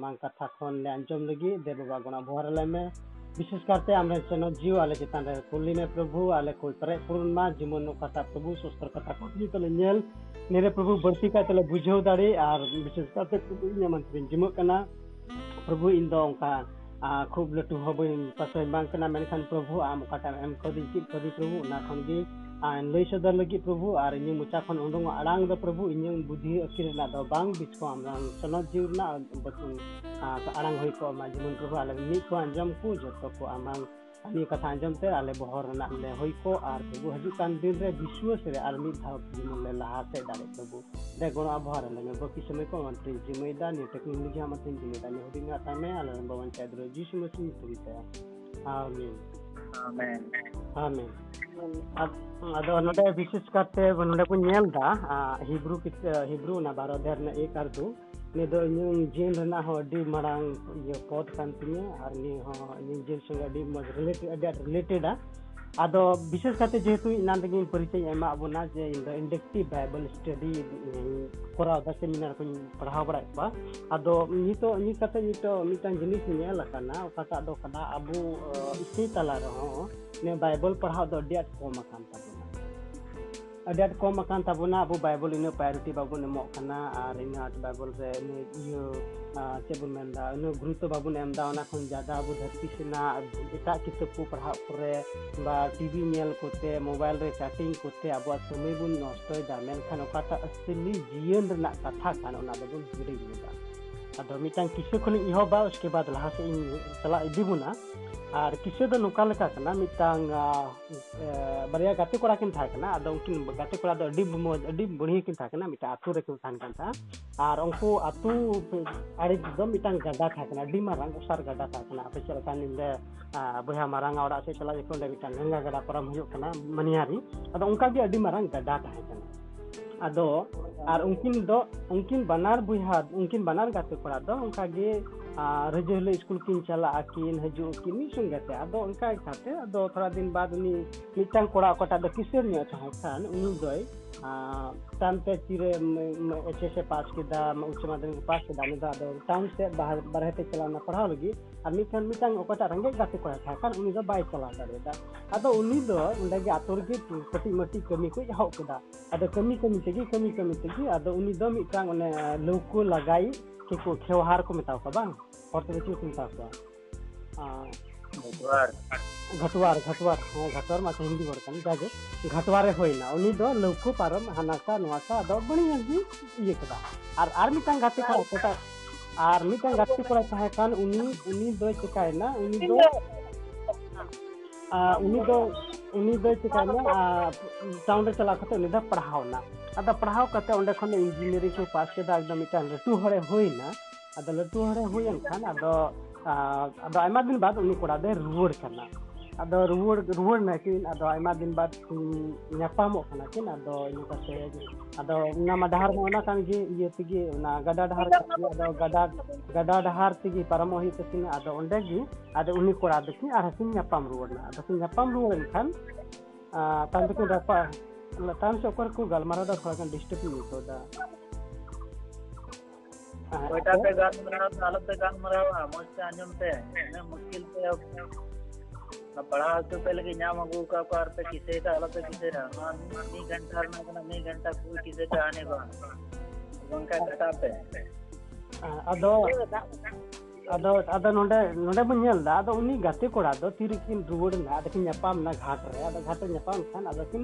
ᱢᱟᱝ ᱠᱟᱛᱷᱟ ᱠᱷᱚᱱ ᱞᱮ ᱟᱸᱡᱚᱢ ᱞᱟᱹᱜᱤᱫ ᱫᱮᱵ विशेष करते जीव आले चितान रे प्रभु, आले कोई परे पूर्ण मा जीवन कथा प्रभु, सुस्तर कथा कोटी तले नेल। मेरे प्रभु बरसी का तले बुझो दाड़े विशेष करते प्रभु ने मंत्री प्रभु इन दो खूब लटू हो बइन प्रभु, आम कटा एम कदी चित कदी प्रभु लै सदर लगे प्रभु और ᱟᱨ मचा ᱢᱚᱪᱟ ᱠᱷᱚᱱ ᱩᱰᱩᱝᱚᱜ ᱟᱲᱟᱝ ᱫᱚ ᱯᱨᱚᱵᱷᱩ ᱤᱧᱟᱹᱜ ᱵᱩᱫᱷᱤ ᱟᱹᱠᱤᱞ ᱨᱮᱱᱟᱜ ᱫᱚ ᱵᱟᱝ ᱵᱤᱪ जीवन प्रभु आले मी को अंजम को जत को कथा अंजम ते आले बहर ना ले हुई प्रभु हजू दिन रे विश्वास जीवन ले लहा से डाले प्रभु रे गुण आभार में बाकी समय को मंत्री जिम्मेदार ने टेक्नोलॉजी हम तीन जिम्मेदार ने हुदिंगा था मैं आले जी सुमसी तुरी आमीन Amen. Amen. ᱟᱫᱚ ᱱᱚᱰᱮ ᱵᱤᱥᱮᱥ ᱠᱟᱨᱛᱮ ᱱᱚᱰᱮ ᱵᱚᱱ ᱧᱮᱞ ᱮᱫᱟ ᱦᱤᱵᱨᱩ ᱦᱤᱵᱨᱩ ᱚᱱᱟ ᱵᱟᱨᱚ ᱫᱷᱟᱨ ᱨᱮᱱᱟᱜ ᱮᱠ ᱟᱨᱫᱩ ᱱᱤᱭᱟᱹ ᱫᱚ ᱤᱧᱟᱹᱜ ᱡᱤᱭᱚᱱ ᱨᱮᱱᱟᱜ ᱦᱚᱸ ᱟᱹᱰᱤ ᱢᱟᱨᱟᱝ ᱤᱭᱟᱹ ᱯᱚᱫ ᱠᱟᱱ ᱛᱤᱧᱟᱹ ᱟᱨ ᱱᱤᱭᱟᱹ ᱦᱚᱸ ᱤᱧᱟᱹᱜ ᱡᱤᱭᱚᱱ ᱥᱚᱸᱜᱮ ᱟᱹᱰᱤ ᱢᱚᱡᱽ ᱨᱤᱞᱮᱴᱮᱰ ᱟᱹᱰᱤ ᱟᱸᱴ ᱨᱤᱞᱮᱴᱮᱰᱟ Ado bisa kata jadi tuh ini nanti ini perihal yang mau naja ini indeksi Bible study kurang, dasar seminar pun perahu berapa? Ado ini to ini kata ini to ini kan jenis ini kata ado abu istilah nih Bible perahu dasar dia kan tapi lah karena kata ado karena abu eh, istilah lah, nih Bible perahu dasar dia cuma kan अभी कम अब बैबल इन priority बाबन एमकना और इन बैबल रे इयो चेबन मेनदा इन गुरुत्व बाबन एमदा ज़्यादा अब धरती सेना एटा किताब को पढ़ा पर टीवी नल कोते मोबाइल रे चैटिंग कोते अब समय बन नष्टा मेखान असली जीवन कथा कानबन हिड़ी अब मिटान किसे खुन इहबा उसके बाद लहा से चला इदीबना ᱟᱨ ᱠᱤᱪᱷᱩ ᱫᱚ ᱱᱚᱝᱠᱟ ᱞᱮᱠᱟ ᱠᱟᱱᱟ ᱢᱤᱫᱴᱟᱝ ᱵᱟᱨᱭᱟ ᱜᱟᱛᱮ ᱠᱚᱲᱟ ᱠᱤᱱ ᱛᱟᱦᱮᱸ ᱠᱟᱱᱟ ᱟᱫᱚ ᱩᱱᱠᱤᱱ ᱜᱟᱛᱮ ᱠᱚᱲᱟ ᱫᱚ ᱟᱹᱰᱤ ᱢᱚᱡᱽ ᱟᱹᱰᱤ ᱵᱟᱹᱲᱤᱭᱟᱹ ᱠᱤᱱ ᱛᱟᱦᱮᱸ ᱠᱟᱱᱟ ᱢᱤᱫᱴᱟᱝ ᱟᱛᱳ ᱨᱮᱠᱤᱱ ᱛᱟᱦᱮᱱ ᱠᱟᱱ ᱛᱟᱦᱮᱸ ᱟᱨ ᱩᱱᱠᱩ ᱟᱛᱳ ᱟᱲᱮ ᱫᱚ ᱢᱤᱫᱴᱟᱝ ᱜᱟᱰᱟ ᱛᱟᱦᱮᱸ ᱠᱟᱱᱟ ᱟᱹᱰᱤ ᱢᱟᱨᱟᱝ ᱚᱥᱟᱨ ᱜᱟᱰᱟ ᱛᱟᱦᱮᱸ ᱠᱟᱱᱟ ᱟᱯᱮ ᱪᱮᱫ ᱞᱮᱠᱟ ᱧᱤᱫᱟᱹ ᱵᱚᱭᱦᱟ ᱢᱟᱨᱟᱝ ᱚᱲᱟᱜ ᱥᱮᱫ ᱪᱟᱞᱟᱜ ᱡᱚᱠᱷᱚᱱ ᱚᱸᱰᱮ ᱢᱤᱫᱴᱟᱝ ᱜᱚᱝᱜᱟ ᱜᱟᱰᱟ ᱯᱟᱨᱚᱢ ᱦᱩᱭᱩᱜ ᱠᱟᱱᱟ ᱢᱟᱱᱤᱭᱟᱨᱤ ᱟᱫᱚ ᱚᱱᱠᱟᱜᱮ ᱟᱹᱰᱤ ᱢᱟᱨᱟᱝ ᱜᱟᱰᱟ ᱛᱟᱦᱮᱸ ᱠᱟᱱᱟ ᱟᱫᱚ ᱟᱨ ᱩᱱᱠᱤᱱ ᱫᱚ ᱩᱱᱠᱤᱱ ᱵᱟᱱᱟᱨ ᱵᱚᱭᱦᱟ ᱩᱱᱠᱤᱱ ᱵᱟᱱᱟᱨ ᱜᱟᱛᱮ ᱠᱚᱲᱟ ᱫᱚ ᱚᱱᱠᱟᱜᱮ ᱟᱨ ᱨᱟᱹᱡᱩ ᱦᱤᱞᱳᱜ ᱤᱥᱠᱩᱞ ᱠᱤᱱ ᱪᱟᱞᱟᱜ ᱟᱹᱠᱤᱱ ᱦᱤᱡᱩᱜ ᱟᱹᱠᱤᱱ ᱢᱤᱫ ᱥᱚᱸᱜᱮ ᱛᱮ ᱟᱫᱚ ᱚᱱᱠᱟ ᱞᱮᱠᱟᱛᱮ ᱟᱫᱚ ᱛᱷᱚᱲᱟ ᱫᱤᱱ ᱵᱟᱫ ᱩᱱᱤ ᱢᱤᱫᱴᱟᱝ ᱠᱚᱲᱟ ᱚᱠᱟᱴᱟᱜ ᱫᱚ ᱠᱤᱥᱟᱹᱬ ᱧᱚᱜ ᱛᱟᱦᱮᱸ ᱠᱷᱟᱱ ᱩᱱᱤ ᱫᱚᱭ ᱴᱟᱱ ᱛᱮ ᱛᱤᱨᱮ ᱮᱪ ᱮᱥ ᱮ ᱯᱟᱥ ᱠᱮᱫᱟ ᱩᱪᱪᱚ ᱢᱟᱫᱽᱫᱷᱚᱢᱤᱠ ᱯᱟᱥ ᱠᱮᱫᱟ ᱩᱱᱤ ᱫᱚ ᱟᱫᱚ ᱴᱟᱣᱩᱱ ᱥᱮᱫ ᱵᱟᱨᱦᱮ ᱛᱮ ᱪᱟᱞᱟᱣ ᱮᱱᱟ ᱯᱟᱲᱦᱟᱣ ᱞᱟᱹᱜᱤᱫ ᱟᱨ ᱢᱤᱫᱴᱟᱝ ᱢᱤᱫᱴᱟᱝ ᱚᱠᱟᱴᱟᱜ ᱨᱮᱸᱜᱮᱡ ᱜᱟᱛᱮ ᱠᱚᱲᱟ ᱛᱟᱦᱮᱸ ᱠᱟᱱ ᱩᱱᱤ ᱫᱚ ᱵᱟᱭ ᱪᱟᱞᱟᱣ ᱫᱟᱲᱮᱭᱟᱫᱟ ᱟᱫᱚ ᱩᱱᱤ ᱫᱚ ᱚᱸᱰᱮ ᱜᱮ ᱟᱛᱳ ᱨᱮᱜᱮ ᱠᱟᱹᱴᱤᱡ ᱢᱟᱹᱴᱤᱡ ᱠᱟᱹᱢᱤ ᱠᱚ ᱮᱦᱚᱵ ᱠᱮᱫᱟ ᱟᱫᱚ ᱠᱟᱹᱢᱤ ᱠᱟᱹᱢᱤ ᱛᱮᱜᱮ ᱠᱟᱹᱢᱤ ᱠᱟᱹᱢᱤ ᱛᱮᱜᱮ ᱟᱫᱚ ᱩᱱᱤ ᱫᱚ ᱢᱤᱫᱴᱟᱝ ᱚᱱᱮ ᱞᱟᱹᱣᱠᱟᱹ ᱞᱟᱜᱟᱭ ᱠᱚ ᱠᱷᱮᱣᱦᱟᱨ ᱠᱚ ᱢᱮᱛᱟᱣ ᱠᱚᱣᱟ ᱵᱟᱝ परतबेची सुनता हुआ घटवार. घटवार हाँ घटवार मात्र हिंदी बड़कान जागे घटवारे होना उन्हीं लौको पारम हानासा नोआसा दो बड़ी जी गाते का गाते को चाहे कान उन्हीं उन्हीं दो चिकाय ना? टाउन चला खते उन्हीं दा पढ़ाओ इंजीनियरिंग को पास के दा एकदम मिटान रटू हरे ᱟᱫᱚ ᱞᱟᱹᱴᱩ ᱦᱚᱲᱮ ᱦᱩᱭᱮᱱ ᱠᱷᱟᱱ ᱟᱫᱚ ᱟᱫᱚ ᱟᱭᱢᱟ ᱫᱤᱱ ᱵᱟᱫ ᱩᱱᱤ ᱠᱚᱲᱟ ᱫᱚᱭ ᱨᱩᱣᱟᱹᱲ ᱠᱟᱱᱟ ᱟᱫᱚ ᱨᱩᱣᱟᱹᱲ ᱨᱩᱣᱟᱹᱲ ᱱᱟᱠᱤᱱ ᱟᱫᱚ ᱟᱭᱢᱟ ᱫᱤᱱ ᱵᱟᱫ ᱧᱟᱯᱟᱢᱚᱜ ᱠᱟᱱᱟ ᱠᱤᱱ ᱟᱫᱚ ᱤᱱᱟᱹ ᱟᱫᱚ ᱚᱱᱟ ᱢᱟ ᱰᱟᱦᱟᱨ ᱢᱟ ᱚᱱᱟ ᱠᱟᱱ ᱜᱮ ᱤᱭᱟᱹ ᱛᱮᱜᱮ ᱚᱱᱟ ᱜᱟᱰᱟ ᱰᱟᱦᱟᱨ ᱟᱫᱚ ᱜᱟᱰᱟ ᱜᱟᱰᱟ ᱰᱟᱦᱟर ᱛᱮᱜᱮ ᱯᱟᱨᱚᱢᱚᱜ ᱦᱩᱭᱩᱜ ᱛᱟᱹᱠᱤᱱᱟ ᱟᱫᱚ ᱚᱸᱰᱮ ᱜᱮ ᱟᱫᱚ ᱩᱱᱤ ᱠᱚᱲᱟ ᱫᱚᱠᱤᱱ ᱟᱨᱦᱚᱸ ᱠᱤᱱ ᱧᱟᱯᱟᱢ ᱨᱩᱣᱟᱹᱲᱱᱟ ᱟᱫᱚ ᱠᱤᱱ ᱧᱟᱯᱟᱢ ᱨᱩᱣᱟᱹᱲᱮᱱ ᱠᱷᱟᱱ ᱛᱟᱭᱚᱢ ᱛᱮᱠᱤᱱ ᱨᱟᱯᱟᱜ ᱛᱟᱭᱚᱢ ᱥᱮᱫ ᱚᱠᱚᱭ ᱠᱚ ᱜᱟᱞᱢᱟᱨᱟᱣ ᱫᱟ ᱛᱷᱚᱲᱟ ᱜᱟᱱ ᱰᱤᱥᱴᱟᱵᱽ ᱤᱧ ᱟᱹᱭᱠᱟᱹᱣ ᱫᱟ कोयटा पे गान मरा सालों पे गान मरा हुआ मस्त अंजुम पे मैं मुश्किल पे अब अब बड़ा तो पहले कि नाम अगू का कार पे किसे का अलग पे किसे रहा हाँ नहीं घंटा ना करना नहीं घंटा कोई किसे का आने का उनका घटा पे अदो ᱟᱫᱚ ᱟᱫᱚ ᱱᱚᱸᱰᱮ ᱱᱚᱸᱰᱮ ᱵᱚᱱ ᱧᱮᱞ ᱮᱫᱟ ᱟᱫᱚ ᱩᱱᱤ ᱜᱟᱛᱮ ᱠᱚᱲᱟ ᱫᱚ ᱛᱤᱨᱮᱠᱤᱱ ᱨᱩᱣᱟᱹᱲ ᱮᱱᱟ ᱟᱫᱚ ᱠᱤᱱ ᱧᱟᱯᱟᱢ ᱮᱱᱟ ᱜᱷᱟᱴ ᱨᱮ ᱟᱫᱚ ᱜᱷᱟᱴ ᱨᱮ ᱧᱟᱯᱟᱢ ᱠᱷᱟᱱ ᱟᱫᱚ ᱠᱤᱱ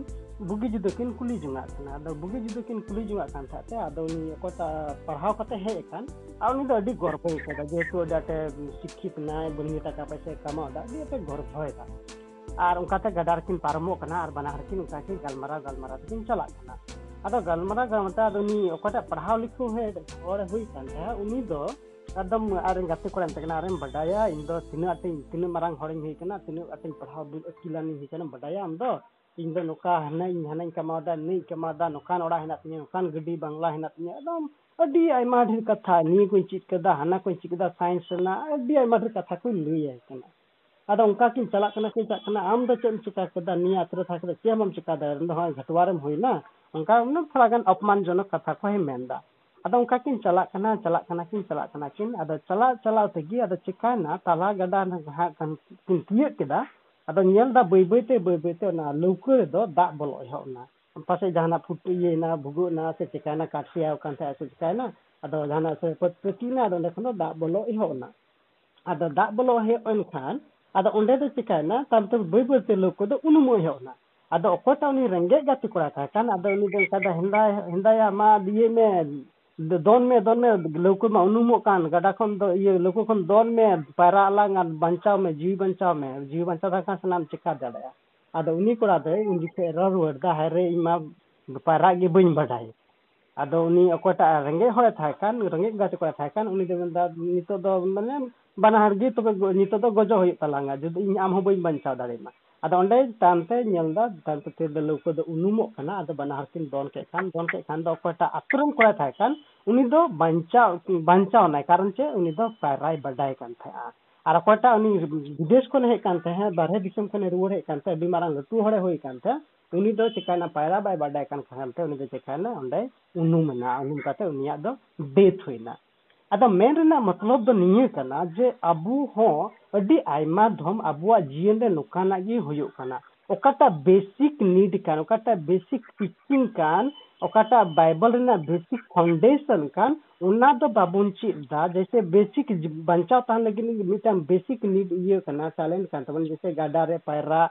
ᱵᱩᱜᱤ ᱡᱩᱫᱟᱹ ᱠᱤᱱ ᱠᱩᱞᱤ ᱡᱚᱝᱟᱜ ᱠᱟᱱᱟ ᱟᱫᱚ ᱵᱩᱜᱤ ᱡᱩᱫᱟᱹ ᱠᱤᱱ ᱠᱩᱞᱤ ᱡᱚᱝᱟᱜ ᱠᱟᱱ ᱛᱟᱦᱮᱸᱫ ᱛᱮ ᱟᱫᱚ ᱩᱱᱤ ᱚᱠᱚᱭᱴᱟᱜ ᱯᱟᱲᱦᱟᱣ ᱠᱟᱛᱮ ᱦᱮᱡ ᱟᱠᱟᱱ ᱟᱨ ᱩᱱᱤ ᱫᱚ ᱟᱹᱰᱤ ᱜᱚᱨᱵᱚᱭ ᱟᱠᱟᱫᱟ ᱡᱮᱦᱮᱛᱩ ᱟᱹᱰᱤ ᱟᱸᱴᱮ ᱥᱤᱠᱠᱷᱤᱛ ᱮᱱᱟᱭ ᱵᱟᱹᱱᱤᱭᱟᱹ ᱴᱟᱠᱟ ᱯᱚᱭᱥᱟᱭ ᱠᱟᱢᱟᱣ ᱮᱫᱟ ᱟᱹᱰᱤ ᱟᱸᱴᱮ ᱜᱚᱨᱵᱚᱭᱮᱫᱟ ᱟᱨ ᱚᱱᱠᱟᱛᱮ ᱜᱟᱰᱟ ᱨᱮᱠᱤᱱ ᱯᱟᱨᱚᱢᱚᱜ ᱠᱟᱱᱟ ᱟᱨ ᱵᱟᱱᱟ ᱦᱚᱲᱠᱤᱱ ᱚᱱᱠᱟ ᱠᱤᱱ ᱜᱟᱞᱢᱟᱨᱟᱣ ᱜᱟᱞᱢᱟᱨᱟᱣ ᱛᱮᱠᱤᱱ ᱪᱟᱞᱟᱜ ᱠᱟᱱᱟ ᱟᱫᱚ ᱜᱟᱞᱢᱟᱨᱟᱣ ᱜᱟᱞᱢᱟᱨᱟᱣ ᱟᱫᱚ ᱩᱱᱤ ᱚᱠᱚᱭᱴᱟᱜ ᱯᱟᱲᱦᱟᱣ ᱞᱤᱠᱷᱟᱹᱣ ᱦᱚᱲ ᱦᱩᱭ ᱠᱟᱱ ᱛᱟᱦᱮᱸᱫ ᱩᱱᱤ ᱫᱚ ᱮᱠᱫᱚᱢ ᱟᱨ ᱜᱟᱛᱮ ᱠᱚᱲᱟ ᱢᱮᱛᱟ ᱠᱟᱱᱟ ᱟᱨᱮᱢ ᱵᱟᱰᱟᱭᱟ ᱤᱧ ᱫᱚ ᱛᱤᱱᱟᱹᱜ ᱟᱴᱤᱧ ᱛᱤᱱᱟᱹᱜ ᱢᱟᱨᱟᱝ ᱦᱚᱲᱤᱧ ᱦᱩᱭ ᱠᱟᱱᱟ ᱛᱤᱱᱟᱹᱜ ᱟᱴᱤᱧ ᱯᱟᱲᱦᱟᱣ ᱟᱹᱠᱤᱞᱟᱱᱤᱧ ᱦᱩᱭ ᱠᱟᱱᱟ ᱵᱟᱰᱟᱭᱟ ᱟᱢ ᱫᱚ ᱤᱧ ᱫᱚ ᱱᱚᱝᱠᱟ ᱦᱟᱱᱟ ᱤᱧ ᱦᱟᱱᱟᱧ ᱠᱟᱢᱟᱣᱫᱟ ᱱᱟᱹᱧ ᱠᱟᱢᱟᱣᱫᱟ ᱱᱚᱝᱠᱟᱱ ᱚᱲᱟᱜ ᱦᱮᱱᱟᱜ ᱛᱤᱧᱟᱹ ᱱᱚᱝᱠᱟᱱ ᱜᱟᱹᱰᱤ ᱵᱟᱝᱞᱟ ᱦᱮᱱᱟᱜ ᱛᱤᱧᱟᱹ ᱮᱠᱫᱚᱢ ᱟᱹᱰᱤ ᱟᱭᱢᱟ ᱰᱷᱮᱨ ᱠᱟᱛᱷᱟ ᱱᱤᱭᱟᱹ ᱠᱚᱧ ᱪᱮᱫ ᱠᱟᱫᱟ ᱦᱟᱱᱟ ᱠᱚᱧ ᱪᱮᱫ ᱠᱟᱫᱟ ᱥᱟᱭᱮᱱᱥ ᱨᱮᱱᱟᱜ ᱟᱹᱰᱤ ᱟᱭᱢᱟ ᱰᱷᱮᱨ ᱠᱟᱛᱷᱟ ᱠᱚ ᱞᱟᱹᱭᱟᱭ ᱠᱟᱱᱟ ᱟᱫᱚ ᱚᱱᱠᱟ ᱠᱤᱱ ᱪᱟᱞᱟᱜ ᱠᱟᱱᱟ ᱠᱤᱱ ᱪᱟᱞᱟᱜ ᱠᱟᱱᱟ ᱟᱢ ᱫᱚ ᱪᱮᱫ ᱮᱢ ᱪᱤᱠᱟ ᱠᱮᱫᱟ ᱱᱤᱭᱟᱹ ᱟᱛᱨᱟ ᱛᱟᱦᱮᱸ ᱠᱟᱛᱮ ᱪᱮᱫ ᱦᱚᱸ ᱵᱟᱢ ᱪᱤᱠᱟ ᱫᱟᱲᱮᱭᱟᱜᱼᱟ ᱱᱚᱜᱼᱚᱭ ᱜᱷᱟᱴᱣᱟ ᱨᱮᱢ ᱦᱩᱭᱱᱟ ᱚᱱᱠᱟ ᱛᱷᱚᱲᱟ ᱜᱟᱱ ᱚᱯᱚᱢᱟᱱᱡᱚᱱᱚᱠ ᱠᱟᱛᱷᱟ ᱠᱚᱭ ᱢᱮᱱᱫᱟ ada ungkakin calak kana calak kanakin kana kin ada calak calak tegi ada cikana nah, tala gada na kan kintiye kida ada nyel da boi boi te boi boi te na laukur do dak bolo ho na pasai jahana phut ye na bhugo na se cikana nah, kasi ayo kan ta se cikana ada jahana se pat patina ada ne khana dak bolo ho na ada dak bolo he on kan ada onde do cikana nah, tam tam boi boi te laukur do unumo ho na ada okota uni rengge gati kan ada uni do kada hinda hindaya ma diye me ᱫᱚᱱ ᱢᱮ ᱫᱚᱱ ᱢᱮ ᱞᱟᱹᱣᱠᱟᱹ ᱢᱟ ᱩᱱᱩᱢᱚᱜ ᱠᱟᱱ ᱜᱟᱰᱟ ᱠᱷᱚᱱ ᱫᱚ ᱤᱭᱟᱹ ᱞᱟᱹᱣᱠᱟᱹ ᱠᱷᱚᱱ ᱫᱚᱱ ᱢᱮ ᱯᱟᱭᱨᱟᱜ ᱟᱞᱟᱝ ᱟᱨ ᱵᱟᱧᱪᱟᱣ ᱢᱮ ᱡᱤᱣᱤ ᱵᱟᱧᱪᱟᱣ ᱢᱮ ᱡᱤᱣᱤ ᱵᱟᱧᱪᱟᱣ ᱞᱮᱱᱠᱷᱟᱱ ᱥᱟᱱᱟᱢ ᱪᱤᱠᱟ ᱫᱟᱲᱮᱭᱟᱜᱼᱟ ᱟᱫᱚ ᱩᱱᱤ ᱠᱚᱲᱟ ᱫᱚ ᱩᱱ ᱡᱚᱠᱷᱮᱡ ᱨᱚᱲ ᱨᱩᱣᱟᱹᱲ ᱫᱟ ᱦᱟᱭᱨᱮ ᱤᱧ ᱢᱟ ᱯᱟᱭᱨᱟᱜ ᱜᱮ ᱵᱟᱹᱧ ᱵᱟᱰᱟᱭ ᱟᱫᱚ ᱩᱱᱤ ᱚᱠᱚᱭᱴᱟᱜ ᱨᱮᱸᱜᱮᱡ ᱦᱚᱲᱮ ᱛᱟᱦᱮᱸ ᱠᱟᱱ ᱨᱮᱸᱜᱮᱡ ᱜᱟᱛᱮ ᱠᱚᱲᱟ ᱛᱟᱦᱮᱸ ᱠᱟᱱ ᱩᱱᱤ ᱫᱚ ᱢᱮᱱᱫᱟ ᱱᱤᱛᱚᱜ ᱫᱚ ᱢᱟᱱᱮ ᱵᱟᱱᱟ ᱦᱚᱲ ᱜᱮ ᱛᱚᱵᱮ ᱱᱤᱛᱚᱜ ᱫᱚ ᱜᱚᱡᱚᱜ ᱦᱩᱭᱩᱜ ᱛᱟᱞᱟᱝᱟ ᱡᱩᱫᱤ ᱤᱧ ᱟᱢ ᱦᱚᱸ ᱵᱟᱹᱧ ᱵᱟᱧᱪᱟᱣ ᱫᱟᱲᱮᱭᱟᱢᱟ ᱟᱫᱚ ᱚᱸᱰᱮ ᱛᱟᱭᱚᱢᱛᱮ ᱧᱮᱞᱫᱟ ᱛᱟᱭᱚᱢᱛᱮ ᱛᱤᱨ ᱫᱚ ᱞᱟᱹᱣᱠᱟᱹ ᱫᱚ ᱩᱱᱩᱢᱚᱜ ᱠᱟᱱᱟ ᱟᱫᱚ ᱵᱟᱱᱟᱦᱚᱲ ᱠᱤᱱ ᱫᱚᱱ ᱠᱮᱫ ᱠᱷᱟᱱ ᱫᱚᱱ ᱠᱮᱫ ᱠᱷᱟᱱ ᱫᱚ ᱚᱠᱚᱭᱴᱟᱜ ᱟᱛᱳ ᱨᱮᱱ ᱠᱚᱲᱟᱭ ᱛᱟᱦᱮᱸ ᱠᱟᱱ ᱩᱱᱤ ᱫᱚ ᱵᱟᱧᱪᱟᱣ ᱵᱟᱧᱪᱟᱣ ᱱᱟᱭ ᱠᱟᱨᱚᱱ ᱪᱮ ᱩᱱᱤ ᱫᱚ ᱯᱟᱭᱨᱟᱭ ᱵᱟᱰᱟᱭ ᱠᱟᱱ ᱛᱟᱦᱮᱸᱜᱼᱟ ᱟᱨ ᱚᱠᱚᱭᱴᱟᱜ ᱩᱱᱤ ᱵᱤᱫᱮᱥ ᱠᱷᱚᱱ ᱦᱮᱡ ᱠᱟᱱ ᱛᱟᱦᱮᱸᱜ ᱵᱟᱨᱦᱮ ᱫᱤᱥᱚᱢ ᱠᱷᱚᱱ ᱨᱩᱣᱟᱹᱲ ᱦᱮᱡ ᱠᱟᱱ ᱛᱟᱦᱮᱸᱜ ᱟᱹᱰᱤ ᱢᱟᱨᱟᱝ ᱞᱟᱹᱴᱩ ᱦᱚᱲᱮ ᱦᱩᱭ ᱠᱟᱱ ᱛᱟᱦᱮᱸᱜ ᱩᱱᱤ ᱫᱚ ᱪᱮᱠᱟᱭᱱᱟ ᱯᱟᱭᱨᱟ ᱵᱟᱭ ᱵᱟᱰᱟᱭ ᱠᱟᱱ ᱠᱷᱟᱱ ᱛᱮ ᱩᱱᱤ ᱫᱚ ᱪᱮᱠᱟᱭᱱᱟ ᱚᱸᱰᱮ ᱩᱱᱩᱢᱮᱱᱟ ᱩᱱᱩᱢ ᱠᱟᱛᱮ ᱩᱱᱤᱭᱟᱜ ᱫᱚ ᱰᱮᱛᱷ ᱦᱩᱭᱱᱟ ᱟᱫᱚ ᱢᱮᱱ ᱨᱮᱱᱟᱜ ᱢᱚᱛᱞᱚᱵ ᱫᱚ ᱱᱤᱭᱟᱹ ᱠᱟᱱᱟ ᱡᱮ ᱟᱵᱚ ᱦᱚᱸ ᱟᱹᱰᱤ ᱟᱭᱢᱟ ᱫᱷᱚᱢ ᱟᱵᱚᱣᱟᱜ ᱡᱤᱭᱚᱱ ᱨᱮ ᱱᱚᱝᱠᱟᱱᱟᱜ ᱜᱮ ᱦᱩᱭᱩᱜ ᱠᱟᱱᱟ ᱚᱠᱟᱴᱟᱜ ᱵᱮᱥᱤᱠ ᱱᱤᱰ ᱠᱟᱱ ᱚᱠᱟᱴᱟᱜ ᱵᱮᱥᱤᱠ ᱴᱤᱪᱤᱝ ᱠᱟᱱ ᱚᱠᱟᱴᱟᱜ ᱵᱟᱭᱵᱮᱞ ᱨᱮᱱᱟᱜ बेसिक फाउंडेशन ᱠᱟᱱ ᱚᱱᱟ ᱫᱚ ᱵᱟᱵᱚᱱ ᱪᱮᱫ ᱫᱟ ᱡᱮᱥᱮ बेसिक ᱵᱟᱧᱪᱟᱣ ᱛᱟᱦᱮᱱ ᱞᱟᱹᱜᱤᱫ ᱢᱤᱫᱴᱟᱝ बेसिक ᱱᱤᱰ ᱤᱭᱟᱹ ᱠᱟᱱᱟ ᱴᱮᱞᱮᱱᱴ ᱠᱟᱱ ᱛᱟᱵᱚᱱᱟ ᱡᱮᱥᱮ ᱜᱟᱰᱟ ᱨᱮ ᱯᱟᱭᱨᱟᱜ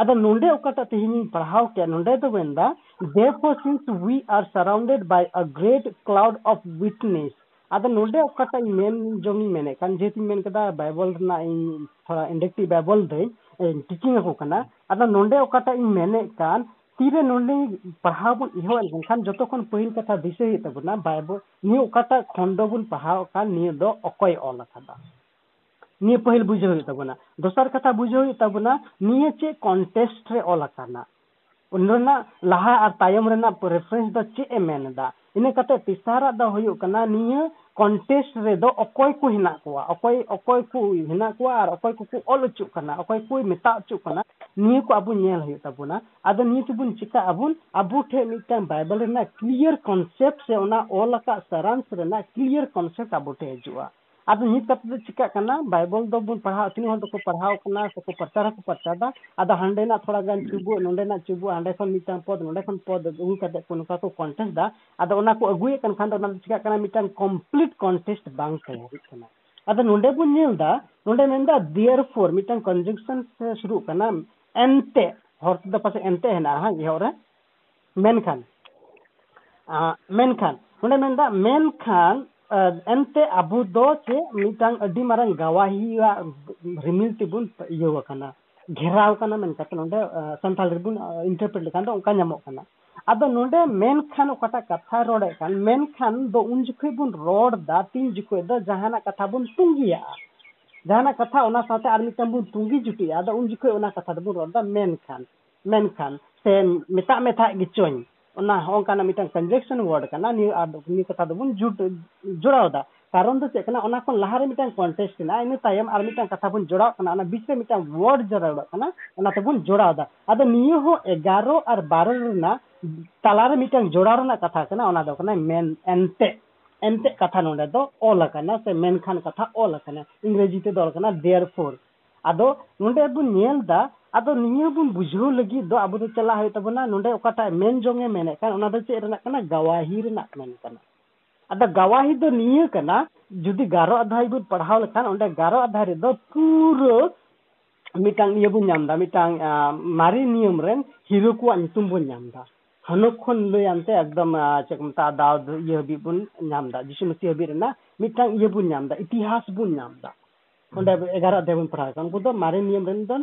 ᱟᱫᱚ ᱱᱚᱸᱰᱮ ᱚᱠᱟᱴᱟᱜ ᱛᱮᱦᱮᱧᱤᱧ ᱯᱟᱲᱦᱟᱣ ᱠᱮᱜᱼᱟ ᱱᱚᱸᱰᱮ ᱫᱚ ᱢᱮᱱᱫᱟ therefore since we are surrounded by a great cloud of witness ᱟᱫᱚ ᱱᱚᱸᱰᱮ ᱚᱠᱟᱴᱟᱜ ᱤᱧ ᱢᱮᱱ ᱡᱚᱝᱤᱧ ᱢᱮᱱᱮᱫ ᱠᱟᱱ ᱡᱮᱦᱮᱛᱩᱧ ᱢᱮᱱ ᱠᱮᱫᱟ ᱵᱟᱭᱵᱚᱞ ᱨᱮᱱᱟᱜ ᱤᱧ ᱛᱷᱚᱲᱟ ᱤᱱᱰᱮᱠᱴᱤᱵ ᱵᱟᱭᱵᱚᱞ ᱫᱟᱹᱧ ᱴᱤᱪᱤᱝ ᱟᱠᱚ ᱠᱟᱱᱟ ᱟᱫᱚ ᱱᱚᱸᱰᱮ ᱚᱠᱟᱴᱟᱜ ᱤᱧ ᱢᱮᱱᱮᱫ ᱠᱟᱱ ᱛᱤᱨᱮ ᱱᱚᱸᱰᱮ ᱯᱟᱲᱦᱟᱣ ᱵᱚᱱ ᱮᱦᱚᱵ ᱞᱮᱱᱠᱷᱟᱱ ᱡᱚᱛᱚ ᱠᱷᱚᱱ ᱯᱟᱹᱦᱤᱞ ᱠᱟᱛᱷᱟ ᱫᱤᱥᱟᱹᱭ ᱦᱩᱭᱩᱜ ᱛᱟᱵᱚᱱᱟ ᱵᱟᱭᱵᱚᱞ ᱱᱤᱭᱟᱹ ᱚᱠᱟᱴᱟᱜ ᱠᱷᱚᱱᱰᱚ ᱵᱚᱱ ᱯᱟᱲᱦᱟᱣ ᱠᱟᱱ ᱱᱤᱭᱟᱹ ᱫᱚ ᱚᱠᱚᱭ ᱚᱞ ᱟᱠᱟᱫᱟ ᱱᱤᱭᱟᱹ ᱯᱟᱹᱦᱤᱞ ᱵᱩᱡᱷᱟᱹᱣ ᱦᱩᱭᱩᱜ ᱛᱟᱵᱚᱱᱟ ᱫᱚᱥᱟᱨ ᱠᱟᱛᱷᱟ ᱵᱩᱡᱷᱟᱹᱣ ᱦᱩᱭᱩᱜ ᱛᱟᱵᱚᱱᱟ ᱱᱤᱭᱟᱹ ᱪᱮᱫ ᱠᱚᱱᱴᱮᱥᱴ ᱨᱮ ᱚᱞ ᱟᱠᱟᱱᱟ ᱚᱱᱟ ᱞᱟᱦᱟ ᱟᱨ ᱛᱟᱭᱚᱢ ᱨᱮᱱᱟᱜ ᱨᱮᱯᱷᱟᱨᱮᱱᱥ ᱫᱚ ᱪᱮᱫ ᱮ ᱢᱮᱱ ᱮᱫᱟ ᱤᱱᱟᱹ ᱠᱟᱛᱮ ᱛᱮᱥᱟᱨᱟᱜ ᱫᱚ ᱦᱩᱭᱩᱜ ᱠᱟᱱᱟ ᱱᱤᱭᱟᱹ ᱠᱚᱱᱴᱮᱥᱴ ᱨᱮᱫᱚ ᱚᱠᱚᱭ ᱠᱚ ᱦᱮᱱᱟᱜ ᱠᱚᱣᱟ ᱚᱠᱚᱭ ᱚᱠᱚᱭ ᱠᱚ ᱦᱮᱱᱟᱜ ᱠᱚᱣᱟ ᱟᱨ ᱚᱠᱚᱭ ᱠᱚᱠᱚ ᱚᱞ ᱚᱪᱚᱜ ᱠᱟᱱᱟ ᱚᱠᱚy ᱠᱚ ᱢᱮᱛᱟ ᱚᱪᱚᱜ ᱠᱟᱱᱟ ᱱᱤᱭᱟᱹ ᱠᱚ ᱟᱵᱚ ᱧᱮᱞ ᱦᱩᱭᱩᱜ ᱛᱟᱵᱚᱱᱟ ᱟᱫᱚ ᱱᱤᱭᱟᱹ ᱛᱮᱵᱚᱱ ᱪᱤᱠᱟᱹ ᱟᱵᱚᱱ ᱟᱵᱚ ᱴᱷᱮᱱ ᱢᱤᱫᱴᱟᱝ ᱵᱟᱭᱵᱮᱞ ᱨᱮᱱᱟᱜ ᱠᱞᱤᱭᱟᱨ ᱠᱚᱱᱥᱮᱯᱴ ᱥᱮ ᱚᱱᱟ ᱚᱞ ᱟᱠᱟᱫ ᱥᱟᱨᱟᱝᱥ ᱨᱮᱱᱟᱜ ᱠᱞᱤᱭᱟᱨ ᱠᱚᱱᱥᱮᱯᱴ ᱟᱵᱚ ᱴᱷᱮᱱ ᱦᱤᱡᱩᱜᱼᱟ अब नित कतद चिका करना बाइबल दो बुन पढ़ा तीन हर दो पढ़ाओ करना सो को प्रचार को प्रचार दा आदा हंडे ना थोड़ा गन चुबु नोंडे ना चुबु हंडे खन मिटान पद नोंडे खन पद उन कदे को नुका को कंटेस्ट दा आदा ओना को अगुए कन खान दा चिका करना मिटान कंप्लीट कंटेस्ट बांग तैयारी करना आदा नोंडे बुन नेल दा नोंडे मेन दा देयरफॉर एनते हर दा पासे ᱮᱱᱛᱮ ᱟᱵᱚ ᱫᱚ ᱪᱮ ᱢᱤᱫᱴᱟᱝ ᱟᱹᱰᱤ ᱢᱟᱨᱟᱝ ᱜᱟᱣᱟᱦᱤᱭᱟᱜ ᱨᱤᱢᱤᱞ ᱛᱮᱵᱚᱱ ᱤᱭᱟᱹᱣ ᱟᱠᱟᱱᱟ ᱜᱷᱮᱨᱟᱣ ᱠᱟᱱᱟ ᱢᱮᱱ ᱠᱟᱛᱮ ᱱᱚᱸᱰᱮ ᱥᱟᱱᱛᱟᱲ ᱨᱮᱵᱚᱱ ᱤᱱᱴᱟᱨᱯᱨᱮᱴ ᱞᱮᱠᱷᱟᱱ ᱫᱚ ᱚᱱᱠᱟ ᱧᱟᱢᱚᱜ ᱠᱟᱱᱟ ᱟᱫᱚ ᱱᱚᱸᱰᱮ ᱢᱮᱱᱠᱷᱟᱱ ᱚᱠᱟᱴᱟᱜ ᱠᱟᱛᱷᱟᱭ ᱨᱚᱲᱮᱫ ᱠᱟᱱ ᱢᱮᱱᱠᱷᱟᱱ ᱫᱚ ᱩᱱ ᱡᱚᱠᱷᱚᱱ ᱵᱚᱱ ᱨᱚᱲ ᱫᱟ ᱛᱤᱱ ᱡᱚᱠᱷᱚᱱ ᱫᱚ ᱡᱟᱦᱟᱱᱟᱜ ᱠᱟᱛᱷᱟ ᱵᱚᱱ ᱛᱩᱸᱜᱤᱭᱟᱜᱼᱟ ᱡᱟᱦᱟᱱᱟᱜ ᱠᱟᱛᱷᱟ ᱚᱱᱟ ᱥᱟᱶᱛᱮ ᱟᱨ ᱢᱤᱫᱴᱟᱝ ᱵᱚᱱ ᱛᱩᱸᱜᱤ ᱡᱩᱴᱤᱜᱼᱟ ᱟᱫᱚ ᱩᱱ ᱡᱚᱠᱷᱚᱱ ᱚᱱᱟ ᱠᱟᱛᱷᱟ ᱫᱚᱵᱚᱱ ᱨᱚᱲ ᱮᱫᱟ ᱢᱮᱱᱠᱷᱟᱱ ᱢᱮᱱᱠᱷᱟᱱ ᱥᱮ ᱢᱮᱛᱟᱜ ᱢᱮ ᱛᱟᱦᱮᱸᱫ ᱜᱮᱪᱚᱧ ᱚᱱᱟ ᱚᱱᱠᱟᱱᱟᱜ ᱢᱤᱫᱴᱟᱝ ᱠᱚᱱᱡᱮᱠᱥᱚᱱ ᱣᱟᱨᱰ ᱠᱟᱱᱟ ᱱᱤᱭᱟᱹ ᱟᱨ ᱱᱤᱭᱟᱹ ᱠᱟᱛᱷᱟ ᱫᱚᱵᱚᱱ ᱡᱩᱴ ᱡᱚᱲᱟᱣᱫᱟ ᱠᱟᱨᱚᱱ ᱫᱚ ᱪᱮᱫ ᱠᱟᱱᱟ ᱚᱱᱟ ᱠᱷᱚᱱ ᱞᱟᱦᱟᱨᱮ ᱢᱤᱫᱴᱟᱝ ᱠᱚᱱᱴᱮᱥᱴ ᱦᱮᱱᱟᱜᱼᱟ ᱤᱱᱟᱹ ᱛᱟᱭᱚᱢ ᱟᱨ ᱢᱤᱫᱴᱟᱝ ᱠᱟᱛᱷᱟ ᱵᱚᱱ ᱡᱚᱲᱟᱣ ᱠᱟᱱᱟ ᱚᱱᱟ ᱵᱤᱪ ᱨᱮ ᱢᱤᱫᱴᱟᱝ ᱣᱟᱨᱰ ᱡᱚᱲᱟᱣ ᱠᱟᱱᱟ ᱚᱱᱟ ᱛᱮᱵᱚᱱ ᱡᱚᱲᱟᱣᱫᱟ ᱟᱫᱚ ᱱᱤᱭᱟᱹ ᱦᱚᱸ ᱮᱜᱟᱨᱚ ᱟᱨ ᱵᱟᱨᱚ ᱨᱮᱱᱟᱜ ᱛᱟᱞᱟᱨᱮ ᱢᱤᱫᱴᱟᱝ ᱡᱚᱲᱟᱣ ᱨᱮᱱᱟᱜ ᱠᱟᱛᱷᱟ ᱠᱟᱱᱟ ᱚᱱᱟ ᱫᱚ ᱠᱟᱱᱟ ᱢᱮᱱ ᱮᱱᱛᱮ एनते कथा नोडे दो ऑल कना से मेन खान कथा ऑल कना इंग्रेजी ते दो कना देयरफॉर आदो नोडे बु नेल दा ᱟᱫᱚ ᱱᱤᱭᱟᱹ ᱵᱚᱱ ᱵᱩᱡᱷᱟᱹᱣ ᱞᱟᱹᱜᱤᱫ ᱫᱚ ᱟᱵᱚ ᱫᱚ ᱪᱟᱞᱟᱜ ᱦᱩᱭᱩᱜ ᱛᱟᱵᱚᱱᱟ ᱱᱚᱰᱮ ᱚᱠᱟᱴᱟᱜ ᱢᱮᱱ ᱡᱚᱝ ᱮ ᱢᱮᱱᱮᱫ ᱠᱟᱱ ᱚᱱᱟ ᱫᱚ ᱪᱮᱫ ᱨᱮᱱᱟᱜ ᱠᱟᱱᱟ ᱜᱟᱣᱟᱦᱤ ᱨᱮᱱᱟᱜ ᱢᱮᱱ ᱠᱟᱱᱟ ᱟᱫᱚ ᱜᱟᱣᱟᱦᱤ ᱫᱚ ᱱᱤᱭᱟᱹ ᱠᱟᱱᱟ ᱡᱩᱫᱤ ᱜᱟᱨᱚ ᱚᱫᱷᱟᱭ ᱵᱚᱱ ᱯᱟᱲᱦᱟᱣ ᱞᱮᱠᱷᱟᱱ ᱚᱸᱰᱮ ᱜᱟᱨᱚ ᱚᱫᱷᱟᱭ ᱨᱮᱫᱚ ᱯᱩᱨᱟᱹ ᱢᱤᱫᱴᱟᱝ ᱤᱭᱟᱹ ᱵᱚᱱ ᱧᱟᱢ ᱫᱟ ᱢᱤᱫᱴᱟᱝ ᱢᱟᱨᱮ ᱱᱤᱭᱚᱢ ᱨᱮᱱ ᱦᱤᱨᱳ ᱠᱚᱣᱟᱜ ᱧᱩᱛᱩᱢ ᱵᱚᱱ ᱧᱟᱢ ᱫᱟ ᱦᱟᱱᱚᱠ ᱠᱷᱚᱱ ᱞᱟᱹᱭ ᱟᱱᱛᱮ ᱮᱠᱫᱚᱢ ᱪᱮᱫ ᱠᱚ ᱢᱮᱛᱟᱜᱼᱟ ᱫᱟᱣᱫ ᱤᱭᱟᱹ ᱦᱟᱹᱵᱤᱡ ᱵᱚᱱ ᱧᱟᱢ ᱫᱟ ᱡᱤᱥᱩ ᱢᱟᱹᱥᱤ ᱦᱟᱹᱵᱤᱡ ᱨᱮᱱᱟᱜ ᱢᱤᱫᱴᱟᱝ ᱤᱭᱟᱹ ᱵᱚᱱ ᱧᱟᱢ ᱫᱟ ᱤᱛᱤᱦᱟᱥ ᱵᱚᱱ ᱧᱟᱢ ᱫᱟ ᱚᱸᱰᱮ ᱮᱜᱟᱨᱚ ᱚᱫᱷᱟᱭ ᱵᱚᱱ ᱯᱟᱲᱦᱟᱣ ᱠᱟᱱᱟ ᱩᱱᱠᱩ ᱫᱚ ᱢᱟᱨᱮ ᱱᱤᱭᱚᱢ ᱨᱮᱱ ᱫᱚ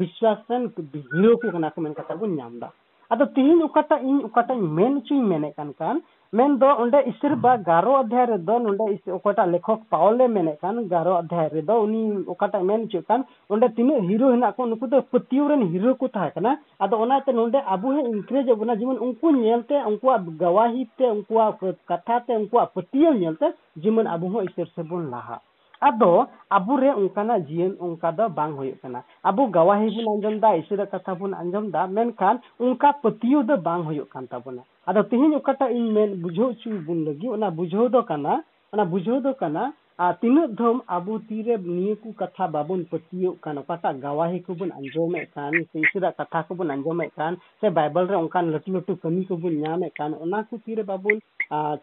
ᱵᱤᱥᱣᱟᱥ ᱨᱮᱱ ᱦᱤᱨᱳ ᱠᱚ ᱠᱟᱱᱟ ᱠᱚ ᱢᱮᱱ ᱠᱟᱛᱮ ᱵᱚᱱ ᱧᱟᱢ ᱫᱟ ᱟᱫᱚ ᱛᱤᱦᱤᱧ ᱚᱠᱟᱴᱟᱜ ᱤᱧ ᱚᱠᱟᱴᱟᱜ ᱢᱮᱱ ᱦᱚᱪᱚᱧ ᱢᱮᱱᱮᱫ ᱠᱟᱱ ᱠᱟᱱ ᱢᱮᱱ ᱫᱚ ᱚᱸᱰᱮ ᱤᱥᱤᱨ ᱵᱟ ᱜᱟᱨᱚ ᱚᱫᱷᱟᱭ ᱨᱮᱫᱚ ᱱᱚᱸᱰᱮ ᱚᱠᱟᱴᱟᱜ ᱞᱮᱠᱷᱚᱠ ᱯᱟᱣᱞᱮ ᱢᱮᱱᱮᱫ ᱠᱟᱱ ᱜᱟᱨᱚ ᱚᱫᱷᱟᱭ ᱨᱮᱫᱚ ᱩᱱᱤ ᱚᱠᱟᱴᱟᱜ ᱢᱮᱱ ᱦᱚᱪᱚᱭᱮᱫ ᱠᱟᱱ ᱚᱸᱰᱮ ᱛᱤᱱᱟᱹᱜ ᱦᱤᱨᱳ ᱦᱮᱱᱟᱜ ᱠᱚ ᱱᱩᱠᱩ ᱫᱚ ᱯᱟᱹᱛᱭᱟᱹᱣ ᱨᱮᱱ ᱦᱤᱨᱳ ᱠᱚ ᱛᱟᱦᱮᱸ ᱠᱟᱱᱟ ᱟᱫᱚ ᱚᱱᱟᱛᱮ ᱱᱚᱸᱰᱮ ᱟᱵᱚ ᱦᱚᱸ ᱤᱱᱠᱨᱮᱡᱚᱜ ᱵᱚᱱᱟ ᱡᱮᱢᱚᱱ ᱩᱱᱠᱩ ᱧᱮᱞᱛᱮ ᱩᱱᱠᱩᱣᱟᱜ ᱜᱟᱣᱟᱦᱤ ᱛᱮ ᱩᱱᱠᱩᱣᱟᱜ ᱠᱟᱛᱷᱟ ᱛᱮ ᱩᱱᱠᱩᱣᱟᱜ ᱯᱟᱹᱛᱭᱟᱹᱣ ᱧᱮᱞᱛᱮ ᱡᱮᱢᱚᱱ ᱟᱵᱚ ᱦᱚᱸ ᱤᱥᱟᱹᱨ ᱥᱮᱵᱚᱱ ᱞᱟᱦᱟᱜ ᱟᱫᱚ ᱟᱵᱚᱨᱮ ᱚᱱᱠᱟᱱᱟᱜ ᱡᱤᱭᱚᱱ ᱚᱱᱠᱟ ᱫᱚ ᱵᱟᱝ ᱦᱩᱭᱩᱜ ᱠᱟᱱᱟ ᱟᱵᱚ ᱜᱟᱣᱟᱦᱤ ᱵᱚᱱ ᱟᱸᱡᱚᱢ ᱫᱟ ᱤᱥᱟᱹᱨᱟᱜ ᱠᱟᱛᱷᱟ ᱵᱚᱱ ᱟᱸᱡᱚᱢ ᱫᱟ ᱢᱮᱱᱠᱷᱟᱱ ᱚᱱᱠᱟ ᱯᱟᱹᱛᱭᱟᱹᱣ ᱫᱚ ᱵᱟᱝ ᱦᱩᱭᱩᱜ ᱠᱟᱱ ᱛᱟᱵᱚᱱᱟ ᱟᱫᱚ ᱛᱤᱦᱤᱧ ᱚᱠᱟᱴᱟᱜ ᱤᱧ ᱢᱮᱱ ᱵᱩᱡᱷᱟᱹᱣ ᱦᱚᱪᱚ ᱵᱚᱱ ᱞᱟᱹᱜᱤᱫ ᱚᱱᱟ ᱵᱩᱡᱷᱟᱹᱣ ᱫᱚ ᱠᱟᱱᱟ ᱚᱱᱟ ᱵᱩᱡᱷᱟᱹᱣ ᱫᱚ ᱠᱟᱱᱟ ᱛᱤᱱᱟᱹᱜ ᱫᱷᱚᱢ ᱟᱵᱚ ᱛᱤᱨᱮ ᱱᱤᱭᱟᱹ ᱠᱚ ᱠᱟᱛᱷᱟ ᱵᱟᱵᱚᱱ ᱯᱟᱹᱛᱭᱟᱹᱜ ᱠᱟᱱ ᱚᱠᱟᱴᱟᱜ ᱜᱟᱣᱟᱦᱤ ᱠᱚᱵᱚᱱ ᱟᱸᱡᱚᱢᱮᱫ ᱠᱟᱱ ᱥᱮ ᱤᱥᱟᱹᱨᱟᱜ ᱠᱟᱛᱷᱟ ᱠᱚᱵᱚᱱ ᱟᱸᱡᱚᱢᱮᱫ ᱠᱟᱱ ᱥᱮ ᱵᱟᱭᱵᱮᱞ ᱨᱮ ᱚᱱᱠᱟᱱ ᱞᱟᱹᱴᱩ ᱞᱟᱹᱴᱩ ᱠᱟᱹᱢᱤ ᱠᱚᱵᱚᱱ ᱧᱟᱢᱮᱫ ᱠᱟᱱ ᱚᱱᱟ ᱠᱚ ᱛᱤᱨᱮ ᱵᱟᱵᱚᱱ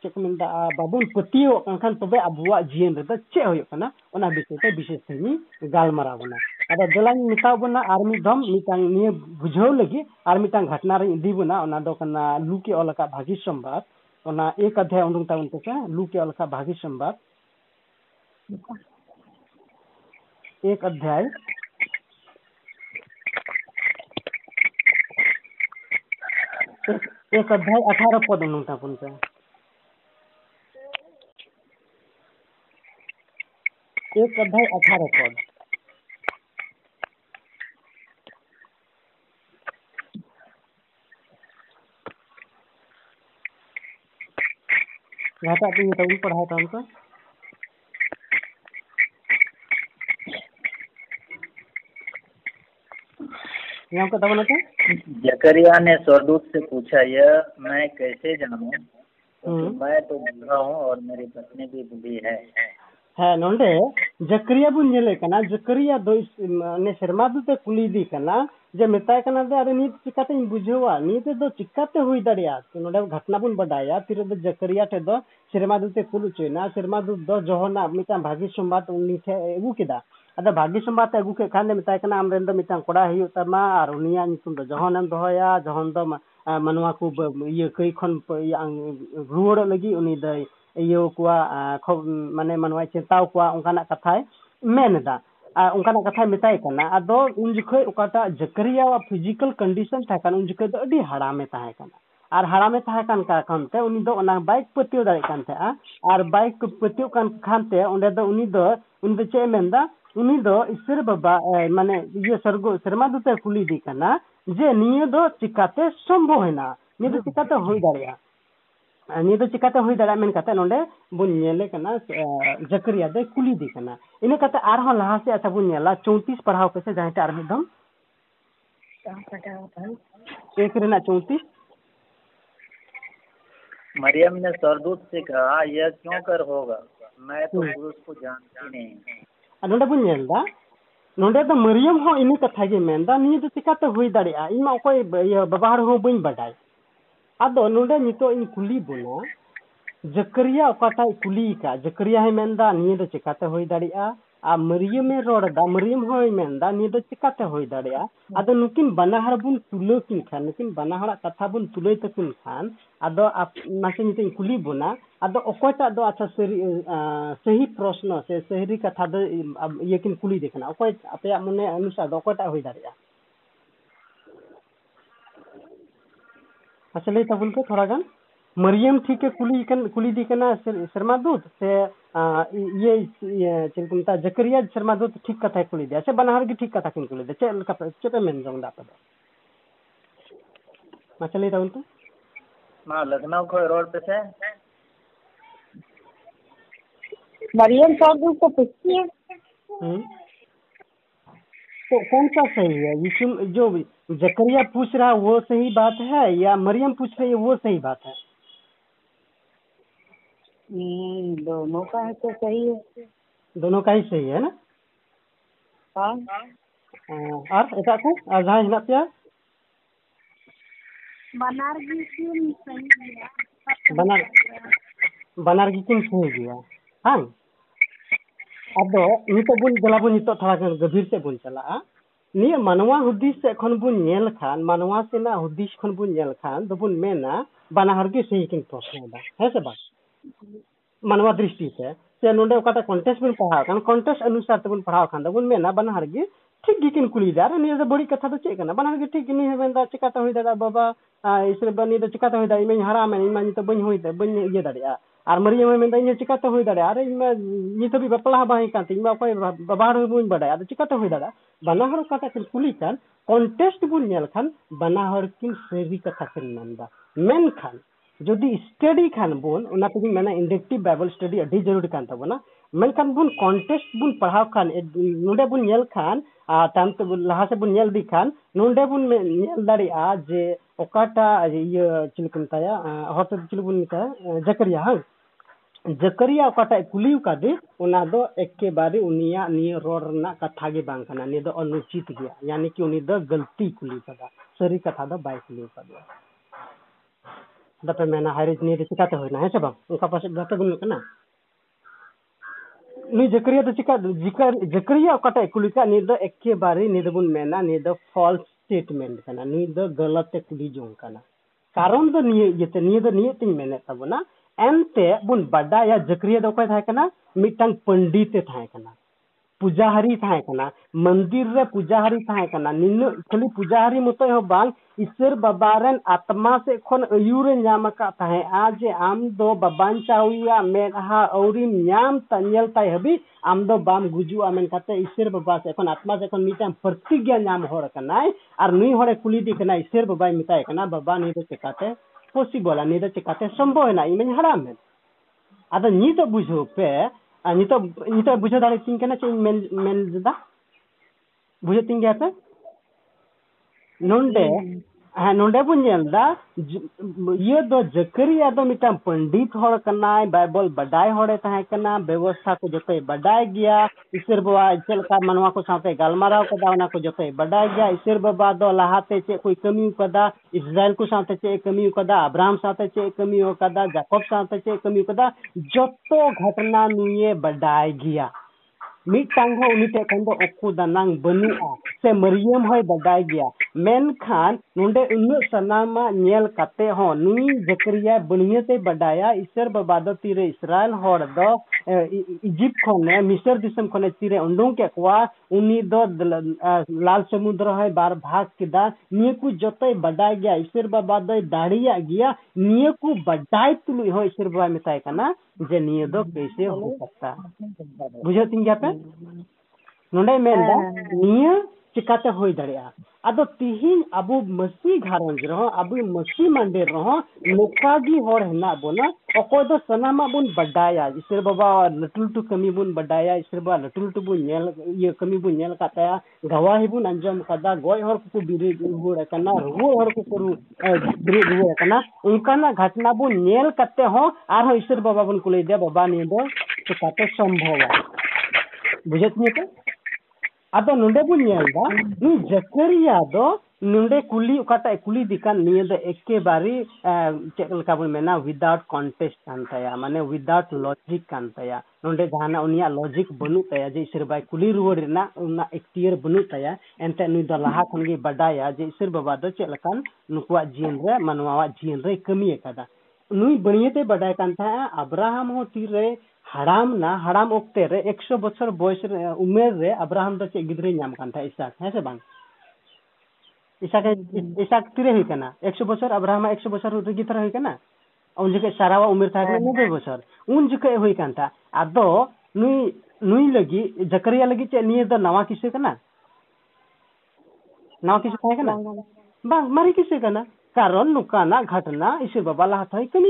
ᱪᱮᱫ ᱠᱚ ᱢᱮᱱᱫᱟ ᱵᱟᱵᱚᱱ ᱯᱟᱹᱛᱭᱟᱹᱣᱟᱜ ᱠᱟᱱ ᱠᱷᱟᱱ ᱛᱚᱵᱮ ᱟᱵᱚᱣᱟᱜ ᱡᱤᱭᱚᱱ ᱨᱮᱫᱚ ᱪᱮᱫ ᱦᱩᱭᱩᱜ ᱠᱟᱱᱟ ᱚᱱᱟ ᱵᱤᱥᱚᱭ ᱛᱮ ᱵᱤᱥᱮᱥ ᱛᱮᱧ ᱜᱟᱞᱢᱟᱨᱟᱣ ᱵᱚᱱᱟ ᱟᱫᱚ ᱫᱮᱞᱟᱧ ᱢᱮᱛᱟ ᱵᱚᱱᱟ ᱟᱨ ᱢᱤᱫ ᱫᱷᱚᱢ ᱢᱤᱫᱴᱟᱝ ᱱᱤᱭᱟᱹ ᱵᱩᱡᱷᱟᱹᱣ ᱞᱟᱹᱜᱤᱫ ᱟᱨ ᱢᱤᱫᱴᱟᱝ ᱜᱷᱚᱴᱱᱟ ᱨᱤᱧ ᱤᱫᱤ ᱵᱚᱱᱟ ᱚᱱᱟ ᱫᱚ ᱠᱟᱱᱟ ᱞᱩᱠᱮ ᱚᱞ ᱟᱠᱟᱫ ᱵᱷᱟᱹᱜᱤ ᱥᱚᱢᱵᱟᱫ ᱚᱱᱟ ᱮᱠ ᱚᱫᱷᱟᱭ ᱩᱰᱩᱝ ᱛᱟᱵᱚᱱ ᱛᱮᱥᱮ ᱞᱩᱠᱮ ᱚᱞ ᱟᱠᱟᱫ ᱵᱷᱟᱹᱜᱤ ᱥᱚᱢᱵᱟᱫ एक अध्याय। एक अध्याय अठारह पद उडुंग ताबन एक अध्याय अठारह पद। यहाँ पे आपने ये पढ़ाया था उनको यहाँ का दबा था जकरिया ने स्वरदूत से पूछा यह मैं कैसे जानूं तो मैं तो बूढ़ा हूँ और मेरी पत्नी भी बूढ़ी है ᱦᱮᱸ ᱱᱚᱰᱮ ᱡᱟᱠᱨᱤᱭᱟ ᱵᱚᱱ ᱧᱮᱞᱮ ᱠᱟᱱᱟ ᱡᱟᱠᱨᱤᱭᱟ ᱫᱚ ᱢᱟᱱᱮ ᱥᱮᱨᱢᱟ ᱫᱩᱛᱮ ᱠᱩᱞᱤᱫᱤ ᱠᱟᱱᱟ ᱡᱮ ᱢᱮᱛᱟᱭ ᱠᱟᱱᱟ ᱡᱮ ᱟᱨᱮ ᱱᱤᱛ ᱪᱤᱠᱟᱛᱮᱧ ᱵᱩᱡᱷᱟᱹᱣᱟ ᱱᱤᱛ ᱫᱚ ᱪᱤᱠᱟᱛᱮ ᱦᱩᱭ ᱫᱟᱲᱮᱭᱟᱜᱼᱟ ᱱᱚᱰᱮ ᱜᱷᱚᱴᱱᱟ ᱵᱚᱱ ᱵᱟᱰᱟᱭᱟ ᱛᱤᱨᱮ ᱫᱚ ᱡᱟᱠᱨᱤᱭᱟ ᱴᱷᱮᱱ ᱫᱚ ᱥᱮᱨᱢᱟ ᱫᱩᱛᱮ ᱠᱩᱞ ᱦᱚᱪᱚᱭᱮᱱᱟ ᱥᱮᱨᱢᱟ ᱫᱩᱛ ᱫᱚ ᱡᱚᱦᱚᱱᱟᱜ ᱢᱤᱫᱴᱟᱝ ᱵᱷᱟᱹᱜᱤ ᱥᱚᱢᱵᱟᱫ ᱩᱱᱤ ᱴᱷᱮᱱ ᱟᱹᱜᱩ ᱠᱮᱫᱟ ᱟᱫᱚ ᱵᱷᱟᱹᱜᱤ ᱥᱚᱢᱵᱟᱫ ᱟᱹᱜᱩ ᱠᱮᱫ ᱠᱷᱟᱱ ᱢᱮᱛᱟᱭ ᱠᱟᱱᱟ ᱟᱢᱨᱮᱱ ᱫᱚ ᱢᱤᱫᱴᱟᱝ ᱠᱚᱲᱟ ᱦᱩᱭᱩᱜ ᱛᱟᱢᱟ ᱟᱨ ᱩᱱᱤᱭᱟᱜ ᱧᱩᱛᱩᱢ ᱫᱚ ᱡᱚᱦᱚᱱᱮᱢ ᱫᱚᱦᱚᱭᱟ ᱡᱚᱦᱚᱱ ᱫᱚ ᱢᱟᱱᱣᱟ ᱠᱚ ᱤᱭᱟᱹ ᱠᱟᱹᱭ ᱠᱷᱚᱱ ᱨᱩᱣᱟᱹᱲᱚᱜ ᱞᱟᱹᱜᱤᱫ ᱩᱱᱤ ᱫᱚᱭ ᱤᱭᱟᱹ ᱠᱚᱣᱟ ᱢᱟᱱᱮ ᱢᱟᱱᱣᱟᱭ ᱪᱮᱛᱟᱣ ᱠᱚᱣᱟ ᱚᱱᱠᱟᱱᱟᱜ ᱠᱟᱛᱷᱟᱭ ᱢᱮᱱᱫᱟ ᱚᱱᱠᱟᱱᱟᱜ ᱠᱟᱛᱷᱟᱭ ᱢᱮᱛᱟᱭ ᱠᱟᱱᱟ ᱟᱫᱚ ᱩᱱ ᱡᱚᱠᱷᱚᱡ ᱚᱠᱟᱴᱟᱜ ᱡᱟᱠᱨᱤᱭᱟᱣᱟᱜ ᱯᱷᱤᱡᱤᱠᱮᱞ ᱠᱚᱱᱰᱤᱥᱚᱱ ᱛᱟᱦᱮᱸ ᱠᱟᱱᱟ ᱩᱱ ᱡᱚᱠᱷᱚᱡ ᱫᱚ ᱟᱹᱰᱤ ᱦᱟᱲᱟᱢᱮ ᱛᱟᱦᱮᱸ ᱠᱟᱱᱟ ᱟᱨ ᱦᱟᱲᱟᱢᱮ ᱛᱟᱦᱮᱸ ᱠᱟᱱ ᱠᱟᱱᱛᱮ ᱩᱱᱤ ᱫᱚ ᱚᱱᱟ ᱵᱟᱭ ᱯᱟᱹᱛᱭᱟᱹᱣ ᱫᱟᱲᱮᱭᱟᱜ ᱠᱟᱱ ᱛᱟᱦᱮᱸᱜᱼᱟ ᱟᱨ ᱵᱟᱭ ᱯᱟᱹᱛᱭᱟᱹᱣ ᱠᱟᱱ ᱠᱷᱟᱱᱛᱮ ᱚᱸᱰᱮ ᱫᱚ ᱩᱱᱤ ᱫᱚ ᱩᱱᱤ ᱫᱚ ᱪᱮᱫ ᱮ ᱢᱮᱱᱫᱟ ᱩᱱᱤ ᱫᱚ ᱤᱥᱥᱚᱨ ᱵᱟᱵᱟ ᱢᱟᱱᱮ ᱤᱭᱟᱹ ᱥᱚᱨᱜᱚ ᱥᱮᱨᱢᱟ ᱫᱩᱛᱮ ᱠᱩᱞᱤᱫᱤ ᱠᱟᱱᱟ ᱡᱮ ᱱᱤᱭᱟᱹ ᱫᱚ ᱪᱤᱠᱟᱛᱮ ᱥᱚᱢᱵᱷᱚᱵ ᱦᱮᱱᱟᱜᱼᱟ ᱱᱤᱭᱟᱹ ᱫᱚ ᱪᱤᱠᱟᱛᱮ ᱦᱩᱭ ᱫᱟᱲᱮᱭᱟᱜᱼᱟ ᱱᱤᱭᱟᱹ ᱫᱚ ᱪᱤᱠᱟᱛᱮ ᱦᱩᱭ ᱫᱟᱲᱮᱭᱟᱜᱼᱟ ᱢᱮᱱ ᱠᱟᱛᱮ ᱱᱚᱰᱮ ᱵᱚᱱ ᱧᱮᱞᱮ ᱠᱟᱱᱟ ᱡᱟᱠᱨᱤᱭᱟ ᱫᱚᱭ ᱠᱩᱞᱤᱫᱤ ᱠᱟᱱᱟ ᱤᱱᱟᱹ ᱠᱟᱛᱮ ᱟᱨᱦᱚᱸ ᱞᱟᱦᱟ ᱥᱮᱫ ᱟᱪᱪᱷᱟ ᱵᱚᱱ ᱧᱮᱞᱟ चौंतीस पढ़ाओ कैसे जहाँ पे आर दम एक रेना चौंतीस मरियम ने सरदूत से कहा यह क्यों कर होगा मैं तो पुरुष को जानती नहीं नोंडे बुन नेलदा नोंडे मरियम हो इनी कथा गे चिकाते हुई दड़ेआ इन मा कोई बाबार हो बुन बडाई आदो नोंडे नितो इन कुली बोला जकरिया ओकाटा कुली का जकरिया है मेंदा नी द हुई दड़ेआ आ मरियम में रोड़ा मरियम हो मेंदा नी हुई दड़ेआ आदो नुकिन बनाहर बुन तुलो किन खान नुकिन बनाहर कथा बुन तुलो तकिन खान आदो आप नासे कुली बोना ᱟᱫᱚ ᱚᱠᱚᱭᱴᱟᱜ ᱫᱚ ᱟᱪᱪᱷᱟ ᱥᱟᱹᱨᱤ ᱥᱟᱹᱦᱤ ᱯᱨᱚᱥᱱᱚ ᱥᱮ ᱥᱟᱹᱨᱤ ᱠᱟᱛᱷᱟ ᱫᱚ ᱤᱭᱟᱹ ᱠᱤᱱ ᱠᱩᱞᱤᱭᱮ ᱠᱟᱱᱟ ᱚᱠᱚᱭ ᱟᱯᱮᱭᱟᱜ ᱢᱚᱱᱮ ᱚᱱᱩᱥᱟᱨ ᱫᱚ ᱚᱠᱚᱭᱴᱟᱜ ᱦᱩᱭ ᱫᱟᱲᱮᱭᱟᱜᱼᱟ ᱟᱪᱪᱷᱟ ᱞᱟᱹᱭ ᱛᱟᱵᱚᱱ ᱯᱮ ᱛᱷᱚᱲᱟ ᱜᱟᱱ ᱢᱟᱨᱤᱭᱟᱢ ᱴᱷᱤᱠᱮ ᱠᱩᱞᱤ ᱠᱟᱱ ᱠᱩᱞᱤᱫᱮ ᱠᱟᱱᱟ ᱥᱮᱨᱢᱟ ᱫᱩᱛ ᱥᱮ ᱤᱭᱟᱹ ᱪᱮᱫ ᱠᱚ ᱢᱮᱛᱟᱜᱼᱟ ᱡᱟᱠᱟᱨᱤᱭᱟ ᱥᱮᱨᱢᱟ ᱫᱩᱛ ᱴᱷᱤᱠ ᱠᱟᱛᱷᱟᱭ ᱠᱩᱞᱤᱫᱮᱭᱟ ᱥᱮ ᱵᱟᱱᱟ ᱦᱚᱲ ᱜᱮ ᱴᱷᱤᱠ ᱠᱟᱛᱷᱟ ᱠᱤᱱ ᱠᱩᱞᱤᱫᱮᱭᱟ ᱪᱮᱫ ᱞᱮᱠᱟ ᱪᱮᱫ ᱯᱮ ᱢᱮᱱ ᱡᱚᱝ ᱫᱟ ᱟᱯᱮ ᱫᱚ ᱢᱟᱪᱷᱟ ᱞᱟᱹᱭ ᱛᱟᱵᱚᱱ ᱯᱮ ᱢᱟ ᱞᱚᱠᱷᱱᱚ ᱠᱷᱚᱱ ᱨᱚᱲ ᱯᱮᱥᱮ मरियम साहब को पूछती है। तो कौन सा सही है? यीशु जो जकरिया पूछ रहा है वो सही बात है या मरियम पूछ रही है वो सही बात है? दोनों का है तो सही है। दोनों का ही सही है ना? हाँ। और एटा को और जहाँ हिना पे बनार की किन सही गया हाँ। ᱟᱫᱚ ᱱᱤᱛᱚᱜ ᱵᱚᱱ ᱫᱮᱞᱟ ᱵᱚᱱ ᱱᱤᱛᱚᱜ ᱛᱷᱚᱲᱟ ᱜᱟᱱ ᱜᱟᱹᱵᱷᱤᱨ ᱥᱮᱫ ᱵᱚᱱ ᱪᱟᱞᱟᱜᱼᱟ ᱱᱤᱭᱟᱹ ᱢᱟᱱᱣᱟ ᱦᱩᱫᱤᱥ ᱥᱮᱫ ᱠᱷᱚᱱ ᱵᱚᱱ ᱧᱮᱞ ᱠᱷᱟᱱ ᱢᱟᱱᱣᱟ ᱥᱮᱱᱟᱜ ᱦᱩᱫᱤᱥ ᱠᱷᱚᱱ ᱵᱚᱱ ᱧᱮᱞ ᱠᱷᱟᱱ ᱫᱚᱵᱚᱱ ᱢᱮᱱᱟ ᱵᱟᱱᱟ ᱦᱚᱲ ᱜᱮ ᱥᱟᱹᱦᱤ ᱠᱤᱱ ᱯᱨᱚᱥᱱᱚᱭᱮᱫᱟ ᱦᱮᱸ ᱥᱮ ᱵᱟᱝ ᱢᱟᱱᱣᱟ ᱫᱨᱤᱥᱴᱤ ᱛᱮ ᱥᱮ ᱱᱚᱰᱮ ᱚᱠᱟᱴᱟᱜ ᱠᱚᱱᱴᱮᱥᱴ ᱵᱚᱱ ᱯᱟᱲᱦᱟᱣ ᱠᱷᱟᱱ ᱠᱚᱱᱴᱮᱥᱴ ᱚᱱᱩᱥᱟᱨ ᱛᱮᱵᱚᱱ ᱯᱟᱲᱦᱟᱣ ᱠᱷᱟᱱ ᱫᱚᱵᱚᱱ ᱢᱮᱱᱟ ᱵᱟᱱᱟ ᱦᱚᱲ ᱜᱮ ᱴᱷᱤᱠ ᱜᱮᱠᱤᱱ ᱠᱩᱞᱤᱭᱮᱫᱟ ᱟᱨ ᱱᱤᱭᱟᱹ ᱫᱚ ᱵᱟᱹᱲᱤᱡ ᱠᱟᱛᱷᱟ ᱫᱚ ᱪᱮᱫ ᱠᱟᱱᱟ ᱵᱟᱱᱟ ᱦᱚᱲ ᱜᱮ ᱴᱷᱤᱠ ᱱᱤᱭᱟᱹ ᱢᱮᱱᱫᱟ ᱪᱮᱠᱟᱛᱮ ᱦᱩᱭ ᱫᱟᱲᱮᱭᱟᱜᱼᱟ ᱵᱟᱵᱟ ᱤᱥᱨᱮ ᱱᱤᱭᱟᱹ ᱫᱚ ᱪᱮᱠᱟᱛᱮ ᱦᱩᱭ ᱫᱟᱲᱮᱭᱟᱜᱼᱟ ᱤᱧ ᱦᱟᱨᱟᱢᱮᱱ ᱤᱧ ᱢᱟ ᱱᱤᱛᱚᱜ ᱵᱟᱹᱧ ᱦᱩᱭ ᱵᱟᱹᱧ ᱤᱭᱟᱹ ᱫᱟᱲᱮᱭᱟᱜᱼᱟ ᱟᱨ ᱢᱟᱹᱨᱤᱭᱟᱹ ᱢᱟᱹᱭ ᱢᱮᱱᱫᱟ ᱤᱧ ᱪᱤᱠᱟᱛᱮ ᱦᱩᱭ ᱫᱟᱲᱮᱭᱟᱜᱼᱟ ᱟᱨ ᱤᱧ ᱢᱟ ᱱᱤᱛ ᱦᱟᱹᱵᱤᱡ ᱵᱟᱯᱞᱟ ᱦᱚᱸ ᱵᱟᱝ ᱦᱩᱭ ᱠᱟᱱ ᱛᱤᱧ ᱤᱧ ᱢᱟ ᱚᱠᱚᱭ ᱵᱟᱵᱟ ᱦᱚᱲ ᱵᱟᱹᱧ ᱵᱟᱰᱟᱭᱟ ᱟᱫᱚ ᱪᱤᱠᱟᱛᱮ ᱦᱩᱭ ᱫᱟᱲᱮᱭᱟᱜᱼᱟ ᱵᱟᱱᱟ ᱦᱚᱲ ᱚᱠᱟᱴᱟᱜ ᱠᱤᱱ ᱠᱩᱞᱤ ᱠᱟᱱ ᱠᱚᱱᱴᱮᱥᱴ ᱵᱚᱱ ᱧᱮᱞ ᱠᱷᱟᱱ ᱵᱟᱱᱟ ᱦᱚᱲ ᱠᱤᱱ ᱥᱟᱹᱨᱤ ᱠᱟᱛᱷᱟ ᱠᱤᱱ ᱢᱮᱱᱫᱟ ᱢᱮᱱᱠᱷᱟᱱ ᱡᱩᱫᱤ ᱥᱴᱟᱰᱤ ᱠᱷᱟᱱ ᱵᱚᱱ ᱚᱱᱟ ᱛᱮᱜᱮᱧ ᱢᱮᱱᱟ ᱤᱱᱰᱮᱠᱴᱤᱵ ᱵᱟᱭᱵᱮᱞ ᱥᱴᱟᱰᱤ ᱟᱹᱰᱤ ᱡᱟᱹᱨᱩᱲ ᱠᱟᱱ ᱛᱟᱵᱚᱱᱟ ᱢᱮᱱᱠᱷᱟᱱ ᱵᱚᱱ ᱠᱚᱱᱴᱮᱥᱴ ᱵᱚᱱ ᱯᱟᱲᱦᱟᱣ ᱠᱷᱟᱱ ᱱᱚᱰᱮ ᱵᱚᱱ ᱧᱮᱞ ᱠᱷᱟᱱ ᱟᱨ ᱛᱟᱭᱚᱢ ᱛᱮ ᱞᱟᱦᱟ ᱥᱮᱫ ᱵᱚᱱ ᱧᱮᱞ ᱤᱫᱤ ᱠᱷᱟᱱ ᱱᱚᱰᱮ ᱵᱚᱱ ᱧᱮᱞ ᱫᱟᱲᱮᱭᱟᱜᱼᱟ ᱡᱮ ᱚᱠᱟᱴᱟᱜ ᱤᱭᱟᱹ ᱪᱤᱞᱤ ᱠᱚ ᱢᱮᱛᱟᱭᱟ ᱦᱚᱲ ᱛᱮᱫᱚ ᱪᱤᱞᱤ ᱵᱚᱱ ᱢᱮᱛᱟᱭᱟ ᱡᱟᱠᱟᱨᱤᱭᱟ ᱦᱟᱝ कुली कादे ओना दो एके बारे उनिया नि ना कथा गे बांग कना नि दो अनुचित गया यानी कि उनी दो गलती कुली कदा सरी कथा दो बाई कुली कदा hari ni dia cakap tu nah ya bang engkau pasal dapat guna kena ni जकरिया तो चिका जिकर जकरिया कटा कुलिका नि द एके बारे नि द बुन मेना नि फॉल्स स्टेटमेंट कना नि गलत ते कुली जों कना कारण द नि यते नि द नि तिन ᱮᱱᱛᱮ ᱵᱚᱱ ᱵᱟᱰᱟᱭᱟ ᱡᱟᱹᱠᱨᱤᱭᱟᱹ ᱫᱚ ᱚᱠᱚᱭ ᱛᱟᱦᱮᱸ ᱠᱟᱱᱟ ᱢᱤᱫᱴᱟᱝ ᱯᱚᱱᱰᱤᱛᱮ ᱛᱟᱦᱮᱸ ᱠᱟᱱᱟ ᱯᱩᱡᱟᱦᱟᱨᱤ ᱛᱟᱦᱮᱸ ᱠᱟᱱᱟ ᱢᱚᱱᱫᱤᱨ ᱨᱮ ᱯᱩᱡᱟᱦᱟᱨᱤ ᱛᱟᱦᱮᱸ ᱠᱟᱱᱟ ᱱᱤᱱᱟᱹᱜ ᱠᱷᱟᱹᱞᱤ ᱯᱩᱡᱟᱦᱟᱨᱤ ᱢᱚᱛᱚ ᱦᱚᱸ ᱵᱟᱝ ᱤᱥᱟᱹᱨ ᱵᱟᱵᱟ ᱨᱮᱱ ᱟᱛᱢᱟ ᱥᱮᱫ ᱠᱷᱚᱱ ᱟᱹᱭᱩᱨᱮ ᱧᱟᱢ ᱟᱠᱟᱫ ᱛᱟᱦᱮᱸᱜᱼᱟ ᱡᱮ ᱟᱢ ᱫᱚ ᱵᱟᱵᱟᱧ ᱪᱟᱣᱤᱭᱟ ᱢᱮᱫᱦᱟ ᱟᱹᱣᱨᱤᱢ ᱧᱟᱢ ᱧᱮᱞ ᱛᱟᱭ ᱦᱟᱹᱵᱤᱡ ᱟᱢ ᱫᱚ ᱵᱟᱢ ᱜᱩᱡᱩᱜᱼᱟ ᱢᱮᱱ ᱠᱟᱛᱮ ᱤᱥᱟᱹᱨ ᱵᱟᱵᱟ ᱥᱮᱫ ᱠᱷᱚᱱ ᱟᱛᱢᱟ ᱥᱮᱫ ᱠᱷᱚᱱ ᱢᱤᱫᱴᱟᱝ ᱯᱨᱚᱛᱤᱜᱽᱜᱟ ᱧᱟᱢ ᱦᱚᱲ ᱠᱟᱱᱟᱭ ᱟᱨ ᱱᱩᱭ ᱦᱚᱲᱮ ᱠᱩᱞᱤᱫᱮ ᱠᱟᱱᱟ ᱤᱥᱟᱹᱨ ᱵᱟᱵᱟᱭ ᱢᱮᱛᱟᱭ ᱠᱟᱱᱟ ᱵᱟᱵᱟ ᱱᱩᱭ ᱫᱚ ᱪᱮᱠᱟᱛᱮ possible ani da chikate sambhoy na imani haramen ada nito bujhu pe nito nito bujho dare tin kana chain men men da bujho tin gaya pe nonde ᱱᱚᱸᱰᱮ ᱵᱚᱱ ᱧᱮᱞ ᱮᱫᱟ ᱤᱭᱟᱹ ᱫᱚ ᱡᱟᱠᱟᱨᱤᱭᱟ ᱫᱚ ᱢᱤᱫᱴᱟᱝ ᱯᱚᱱᱰᱤᱛ ᱦᱚᱲ ᱠᱟᱱᱟᱭ ᱵᱟᱭᱵᱚᱞ ᱵᱟᱰᱟᱭ ᱦᱚᱲᱮ ᱛᱟᱦᱮᱸ ᱠᱟᱱᱟ ᱵᱮᱵᱚᱥᱛᱷᱟ ᱠᱚ ᱡᱚᱛᱚᱭ ᱵᱟᱰᱟᱭ ᱜᱮᱭᱟ ᱤᱥᱟᱹᱨ ᱵᱟᱵᱟ ᱪᱮᱫ ᱞᱮᱠᱟ ᱢᱟᱱᱣᱟ ᱠᱚ ᱥᱟᱶᱛᱮ ᱜᱟᱞᱢᱟᱨᱟᱣ ᱠᱟᱫᱟ ᱚᱱᱟ ᱠᱚ ᱡᱚᱛᱚᱭ ᱵᱟᱰᱟᱭ ᱜᱮᱭᱟ ᱤᱥᱟᱹᱨ ᱵᱟᱵᱟ ᱫᱚ ᱞᱟᱦᱟᱛᱮ ᱪᱮᱫ ᱠᱚᱭ ᱠᱟᱹᱢᱤ ᱟᱠᱟᱫᱟ ᱤᱥᱨᱟᱭᱮᱞ ᱠᱚ ᱥᱟᱶᱛᱮ ᱪᱮᱫ ᱮ ᱠᱟᱹᱢᱤ ᱟᱠᱟᱫᱟ ᱟᱵᱨᱟᱦᱟᱢ ᱥᱟᱶᱛᱮ ᱪᱮᱫ ᱮ ᱠᱟᱹᱢᱤ ᱟᱠᱟᱫᱟ ᱡᱟᱠᱚᱵ ᱥᱟᱶᱛᱮ ᱪᱮᱫ ᱮ ᱠᱟᱹᱢᱤ ᱟᱠᱟᱫᱟ ᱡᱚᱛᱚ ᱜᱷᱚᱴᱚᱱᱟ ᱱᱤᱭᱮ ᱵᱟᱰᱟᱭ ᱜᱮᱭᱟ ᱢᱤᱫᱴᱟᱝ ᱦᱚᱸ ᱩᱱᱤ ᱴᱷᱮᱡ ᱠᱷᱚᱱ ᱫᱚ ᱚᱠᱩ ᱫᱟᱱᱟᱝ ᱵᱟᱹᱱᱩᱜᱼᱟ ᱥᱮ ᱢᱟᱹᱨᱤᱭᱟᱹᱢ ᱦᱚᱸᱭ ᱵᱟᱰᱟᱭ ᱜᱮᱭᱟ ᱢᱮᱱᱠᱷᱟᱱ ᱱᱚᱰᱮ ᱩᱱᱟᱹᱜ ᱥᱟᱱᱟᱢᱟᱜ ᱧᱮᱞ ᱠᱟᱛᱮ ᱦᱚᱸ ᱱᱩᱭ ᱡᱟᱠᱨᱤᱭᱟ ᱵᱟᱹᱲᱤᱭᱟᱹᱛᱮ ᱵᱟᱰᱟᱭᱟ ᱤᱥᱟᱹᱨ ᱵᱟᱵᱟ ᱫᱚ ᱛᱤᱨᱮ ᱤᱥᱨᱟᱭᱮᱞ ᱦᱚᱲ ᱫᱚ ᱤᱡᱤᱯᱴ ᱠᱷᱚᱱᱮ ᱢᱤᱥᱨ ᱫᱤᱥᱚᱢ ᱠᱷᱚᱱᱮ ᱛᱤᱨᱮ ᱩᱰᱩᱝ ᱠᱮᱫ ᱠᱚᱣᱟ ᱩᱱᱤ ᱫᱚ ᱞᱟᱞ ᱥᱚᱢᱩᱫᱨᱚ ᱦᱚᱸᱭ ᱵᱟᱨ ᱵᱷᱟᱜᱽ ᱠᱮᱫᱟ ᱱᱤᱭᱟᱹ ᱠᱚ ᱡᱚᱛᱚᱭ ᱵᱟᱰᱟᱭ ᱜᱮᱭᱟ ᱤᱥᱟᱹᱨ ᱵᱟᱵᱟ ᱫᱚᱭ ᱫᱟᱲᱮᱭᱟᱜ ᱜᱮᱭᱟ ᱱᱤᱭᱟᱹ ᱠᱚ ᱵᱟᱰᱟᱭ ᱛᱩᱞᱩᱡ ᱦᱚᱸ ᱤᱥᱟᱹᱨ ᱵᱟᱵᱟᱭ ᱢᱮᱛᱟᱭ ᱠᱟᱱᱟ जे दो कैसे हो सकता बुझे तीन पे? नोंडे मेन निये ᱪᱤᱠᱟᱛᱮ ᱦᱩᱭ ᱫᱟᱲᱮᱭᱟᱜᱼᱟ ᱟᱫᱚ ᱛᱤᱦᱤᱧ ᱟᱵᱚ ᱢᱟᱹᱥᱤ ᱜᱷᱟᱨᱚᱸᱡᱽ ᱨᱮᱦᱚᱸ ᱟᱵᱚ ᱢᱟᱹᱥᱤ ᱢᱟᱸᱰᱮ ᱨᱮᱦᱚᱸ ᱱᱚᱝᱠᱟᱜᱮ ᱦᱚᱲ ᱦᱮᱱᱟᱜ ᱵᱚᱱᱟ ᱚᱠᱚᱭ ᱫᱚ ᱥᱟᱱᱟᱢᱟᱜ ᱵᱚᱱ ᱵᱟᱰᱟᱭᱟ ᱤᱥᱥᱚᱨ ᱵᱟᱵᱟ ᱞᱟᱹᱴᱩ ᱞᱟᱹᱴᱩ ᱠᱟᱹᱢᱤ ᱵᱚᱱ ᱵᱟᱰᱟᱭᱟ ᱤᱥᱥᱚᱨ ᱵᱟᱵᱟ ᱞᱟᱹᱴᱩ ᱞᱟᱹᱴᱩ ᱵᱚᱱ ᱧᱮᱞ ᱤᱭᱟᱹ ᱠᱟᱹᱢᱤ ᱵᱚᱱ ᱧᱮᱞ ᱟᱠᱟᱫ ᱛᱟᱭᱟ ᱜᱟᱣᱟᱦᱤ ᱵᱚᱱ ᱟᱸᱡᱚᱢ ᱟᱠᱟᱫᱟ ᱜᱚᱡ ᱦᱚᱲ ᱠᱚᱠᱚ ᱵᱤᱨᱤᱫ ᱨᱩᱣᱟᱹᱲ ᱟᱠᱟᱱᱟ ᱨᱩᱣᱟᱹ ᱦᱚᱲ ᱠᱚᱠᱚ ᱵᱤᱨᱤᱫ ᱨᱩᱣᱟᱹᱲ ᱟᱠᱟᱱᱟ ᱚᱱᱠᱟᱱᱟᱜ ᱜᱷᱟᱴᱱᱟ ᱵᱚᱱ ᱧᱮᱞ ᱠᱟᱛᱮ ᱦᱚᱸ ᱟᱨᱦᱚᱸ ᱤᱥᱥᱚᱨ ᱵᱟᱵᱟ ᱵᱚᱱ ᱠᱩᱞᱤᱭᱮᱫᱮᱭᱟ ᱵᱟᱵᱟ ᱱᱤᱭᱟᱹ ᱫᱚ ᱪᱮᱠᱟᱛᱮ ᱥᱚᱢᱵᱷᱚᱵᱟ ᱵᱩᱡᱷᱟᱹᱣ ᱛᱤᱧᱟᱹ ᱛᱚ ᱟᱫᱚ ᱱᱚᱰᱮ ᱵᱚᱱ ᱧᱮᱞ ᱮᱫᱟ ᱱᱩᱭ ᱡᱟᱠᱟᱨᱤᱭᱟ ᱫᱚ ᱱᱚᱰᱮ ᱠᱩᱞᱤ ᱚᱠᱟᱴᱟᱜ ᱮ ᱠᱩᱞᱤ ᱫᱤᱠᱟᱱ ᱱᱤᱭᱟᱹ ᱫᱚ ᱮᱠᱮᱵᱟᱨᱮ ᱪᱮᱫ ᱞᱮᱠᱟ ᱵᱚᱱ ᱢᱮᱱᱟ ᱩᱭᱫᱟᱣᱩᱴ ᱠᱚᱱᱴᱮᱥᱴ ᱠᱟᱱ ᱛᱟᱭᱟ ᱢᱟᱱᱮ ᱩᱭᱫᱟᱣᱩᱴ ᱞᱚᱡᱤᱠ ᱠᱟᱱ ᱛᱟᱭᱟ ᱱᱚᱰᱮ ᱡᱟᱦᱟᱱᱟᱜ ᱩᱱᱤᱭᱟᱜ ᱞᱚᱡᱤᱠ ᱵᱟᱹᱱᱩᱜ ᱛᱟᱭᱟ ᱡᱮ ᱤᱥᱟᱹᱨ ᱵᱟᱭ ᱠᱩᱞᱤ ᱨᱩᱣᱟᱹᱲ ᱨᱮᱱᱟᱜ ᱚᱱᱟ ᱮᱠᱴᱤᱭᱟᱨ ᱵᱟᱹᱱᱩᱜ ᱛᱟᱭᱟ ᱮᱱᱛᱮ ᱱᱩᱭ ᱫᱚ ᱞᱟᱦᱟ ᱠᱷᱚᱱ ᱜᱮ ᱵᱟᱰᱟᱭᱟ ᱡᱮ ᱤᱥᱟᱹᱨ ᱵᱟᱵᱟ ᱫᱚ ᱪᱮᱫ ᱞᱮᱠᱟᱱ ᱱᱩᱠᱩᱣᱟᱜ ᱡᱤᱭᱚᱱ ᱨᱮ ᱢᱟᱱᱣᱟᱣᱟᱜ ᱡᱤᱭᱚᱱ ᱨᱮᱭ ᱠᱟᱹᱢᱤ ᱟᱠᱟᱫᱟ ᱱᱩᱭ ᱵᱟᱹᱱᱤᱭᱟᱹᱛᱮ ᱵᱟᱰᱟᱭ ᱠᱟᱱ ᱛᱟᱦᱮᱸᱜᱼᱟ ᱟᱵᱨᱟᱦᱟᱢ ᱦᱚᱸ ᱛᱤᱨᱮ हाड़ाम ना हाड़ाम ओक्ते रे 100 बछर बयस रे उमेर रे अब्राहम दो चेक गिद्रे नाम कान था इसाक है से बांग इसाक इसाक तीरे हुई कना 100 बछर अब्राहम 100 बछर रे गितर हुई कना उन जगह सारावा उमेर था 90 बछर उन जगह हुई कान था आदो नुई नुई लगी जकरिया लगी चे निये द नवा किसे कना नवा किसे था कना बांग मारी किसे कना कारण नुकाना घटना बाबा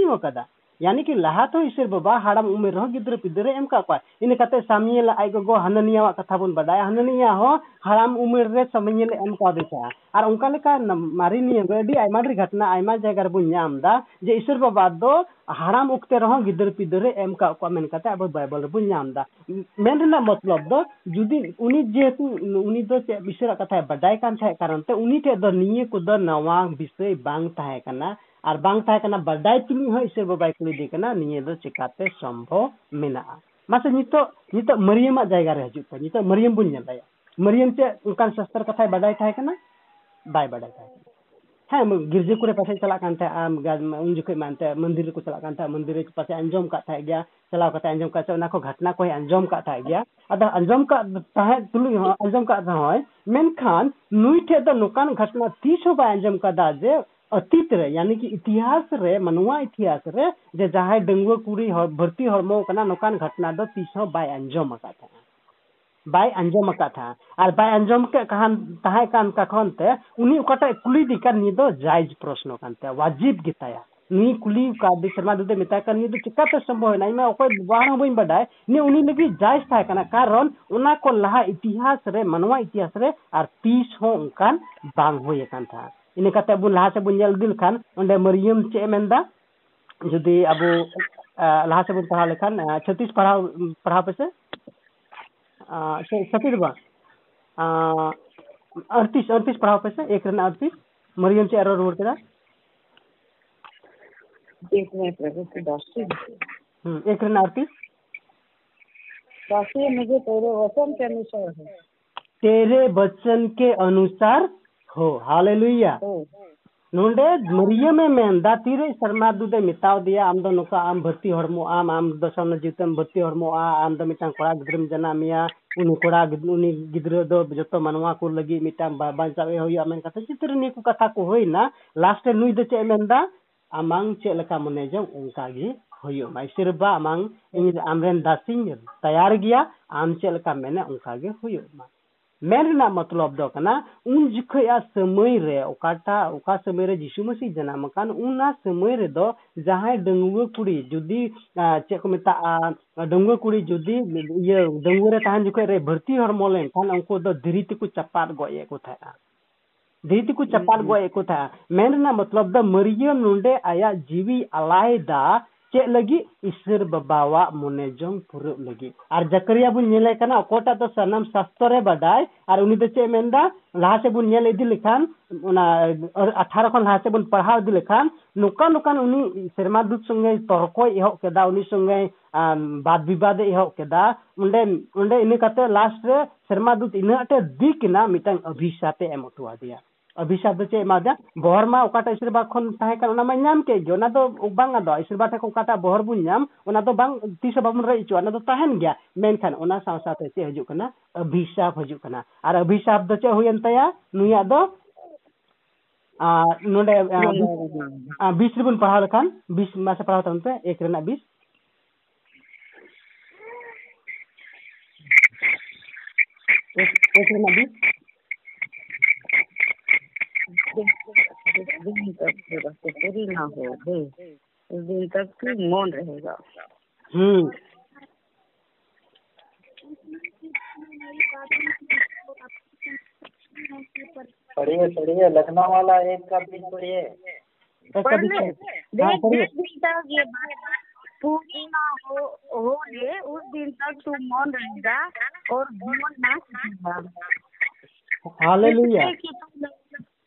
वकदा यानी कि लहा तो ईश्वर बाबा हाड़ाम उमेर रह, गिद्र पिद्रे एम का क्वा इन कते सामियल आइ गो हननिया कथा बन बडाय हननिया हो, हाड़ाम उमेर रे सामियल एम का देसा और उनका लेका मारी निये गडी आइमा री घटना आइमा जगह बुन नाम दा, जे ईश्वर बाबा दो, हाड़ाम उक्ते रह, गिद्र पिद्रे एम का क्वा मेन कते अब बाइबल बुन नाम दा। मेन रेना मतलब दो, जुदी उनी जेतु, उनी दो चे ईश्वर कथा बडाय कान कारण ते उनी ते दो निये को नवा विषय बांग थाय कना। और बांग था बदाय तुली हाँ ईश्वर बाबा कुली चिकाते संभव मेना मासे नितो मरियम जगह रे हजु पे नितो मरियम बुन नेलाया मरियम चे उनकान शस्त्र कथा बदाय था बदाय हाँ गिरजे को पास चला आम उन जखे मानते मंदिर को चला मंदिर को पास अंजम का था गया चला कता का घटना को अंजम का था गया का तह तुलु का था होय मेनखान ठे द नुकान घटना तीस हो बा का जे अतीत रे, यानी कि इतिहास रे, मनुआ इतिहास रे, जे जहाय डंगो, कुरी भर्ती हरमो कना नोकान घटना दो तीसो बाय अंजम का था। बाय अंजम का था। आर बाय अंजम के कहाँ तहाय कान का कौन थे? उनी कटा कुली दिका नि दो जायज़ प्रश्न कान थे, वाजिब गीताया नी कुली का दिसरमा दुदे मिता कर नि दो चिका तो संभव है नहीं मैं ओकर बाहर बई बडाय ने उनी ने भी जायज़ था कना, कारण उना लहा इतिहास रे मनवा इतिहास रे, आर तीस हो उनकान बांग होय कान था इन कते बुन मरियम चे मेंदा जुदी अबो लहा से बुन पढ़ा लेखान छत्तीस पढ़ा पढ़ा पे से छत्तीस बा अड़तीस अड़तीस पढ़ाओ पे से एक रन अड़तीस मरियम चे एरर रोड केदा एक मिनट रखो दस एक रन अड़तीस मुझे तेरे वचन के अनुसार है तेरे वचन के अनुसार हो हालेलुया। नोंडे मरियम मेंदा तीरे शर्मा दुदे मिताव दिया आम दो नुका आम भर्ती हड़मो आम आम दशम जीतम भर्ती हड़मो आ आम दो मिटांग कोड़ा गिद्रम जनामिया उनी कोड़ा उनी गिद्र दो जतो मनवा को लगी मिटांग बांचावे होया मेन कथा चित्र नि को कथा को होइना लास्ट नुई दे चे मेंदा आमांग चे लका मने जो उनका गी होयो माई सिरबा आमांग इन आमरेन दासिंग तैयार गया आम चे लका मेने उनका गे होयो मा मेन रना मतलब दो कना उन जिखया समय रे ओकाटा ओका समय रे जिसु मसीह जनाम कान उना समय रे दो जहाँ डंगुआ कुड़ी जुदी चे को मेता डंगुआ कुड़ी जुदी ये डंगुआ रे तहन जिखय रे भर्ती हरमो लेन खान उनको दो धीरी को चपात गोये को था। धीरी को चपात गोये को था। मेन रना मतलब दो मरियम नुंडे आया जीवी अलायदा ᱪᱮᱫ ᱞᱟᱹᱜᱤᱫ ᱤᱥᱟᱹᱨ ᱵᱟᱵᱟᱣᱟᱜ ᱢᱚᱱᱮ ᱡᱚᱝ ᱯᱩᱨᱟᱹᱜ ᱞᱟᱹᱜᱤᱫ ᱟᱨ ᱡᱟᱠᱟᱨᱤᱭᱟ ᱵᱚᱱ ᱧᱮᱞᱮ ᱠᱟᱱᱟ ᱚᱠᱚᱭᱴᱟᱜ ᱫᱚ ᱥᱟᱱᱟᱢ ᱥᱟᱥᱛᱚ ᱨᱮ ᱵᱟᱰᱟᱭ ᱟᱨ ᱩᱱᱤ ᱫᱚ ᱪᱮᱫ ᱢᱮᱱᱫᱟ ᱞᱟᱦᱟ ᱥᱮᱫ ᱵᱚᱱ ᱧᱮᱞ ᱤᱫᱤ ᱞᱮᱠᱷᱟᱱ ᱚᱱᱟ ᱟᱴᱷᱟᱨᱚ ᱠᱷᱚᱱ ᱞᱟᱦᱟ ᱥᱮᱫ ᱵᱚᱱ ᱯᱟᱲᱦᱟᱣ ᱤᱫᱤ ᱞᱮᱠᱷᱟᱱ ᱱᱚᱝᱠᱟ ᱱᱚᱝᱠᱟᱱ ᱩᱱᱤ ᱥᱮᱨᱢᱟ ᱫᱩᱛ ᱥᱚᱸᱜᱮ ᱛᱚᱨᱠᱚᱭ ᱮᱦᱚᱵ ᱠᱮᱫᱟ ᱩᱱᱤ ᱥᱚᱸᱜᱮ ᱵᱟᱫ ᱵᱤᱵᱟᱫᱮ ᱮᱦᱚᱵ ᱠᱮᱫᱟ ᱚᱸᱰᱮ ᱚᱸᱰᱮ ᱤᱱᱟᱹ ᱠᱟᱛᱮ ᱞᱟᱥᱴ ᱨᱮ ᱥᱮᱨᱢᱟ ᱫᱩᱛ ᱤᱱᱟᱹ ᱟᱴᱮ ᱫᱤᱠ ᱮᱱᱟ ᱢᱤᱫᱴᱟᱝ ᱚᱵᱷᱤᱥᱟᱯᱮ ᱮᱢ ᱦᱚᱴᱚ ᱟᱫᱮᱭᱟ अभिशाप चे बहर मा ओकाटा ईश्वर खन ताहे कान मा बहर बुन नाम। ओना दो बांग रे इचो। ओना दो ताहन गया। मेनखान ओना साव साथे चे हजु कना अभिशाप हजु कना आर अभिशाप दो चे हुयन तया। नुया दो। आ नोडे पढ़ाव लखान बीस मासे पढ़ाव तन पे। एक रेना बीस। एक एक रेना बीस दिन तक पूरी ना हो गई उस दिन तक तू मौन रहेगा हम्म पढ़िए। पढ़िए लखनऊ वाला एक का पढ़िए दिन तक ये पूरी ना हो हो ले उस दिन तक तू मौन रहेगा और मौन ना सीखेगा। हालेलुया।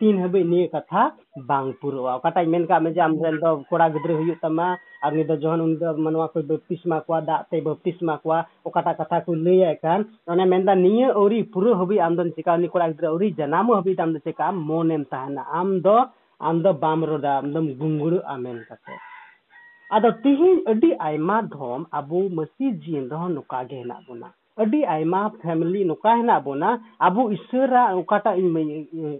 तीन हबे ने कथा बांग पूरा काटा मेन का में जे हम रेन दो कोड़ा गिद्रे हुयु तमा और निद जहन उन मनवा को बपतिस्मा को दा ते बपतिस्मा को ओकाटा कथा को लय कान ओने मेनदा निये औरी पूरा हबे आम दन चिका नि कोड़ा गिद्रे, औरी जनाम हबे आम दन चिका मोनेम तहना। आम दो आम दो बाम रोदा आम दम आमेन कते अदो तिहिन अडी आयमा धोम अबो मसी जीन रहो नुका गेना बुना। ᱟᱹᱰᱤ ᱟᱭᱢᱟ ᱯᱷᱮᱢᱤᱞᱤ ᱱᱚᱝᱠᱟ ᱦᱮᱱᱟᱜ ᱵᱚᱱᱟ ᱟᱵᱚ ᱤᱥᱥᱚᱨᱟᱜ ᱚᱠᱟᱴᱟᱜ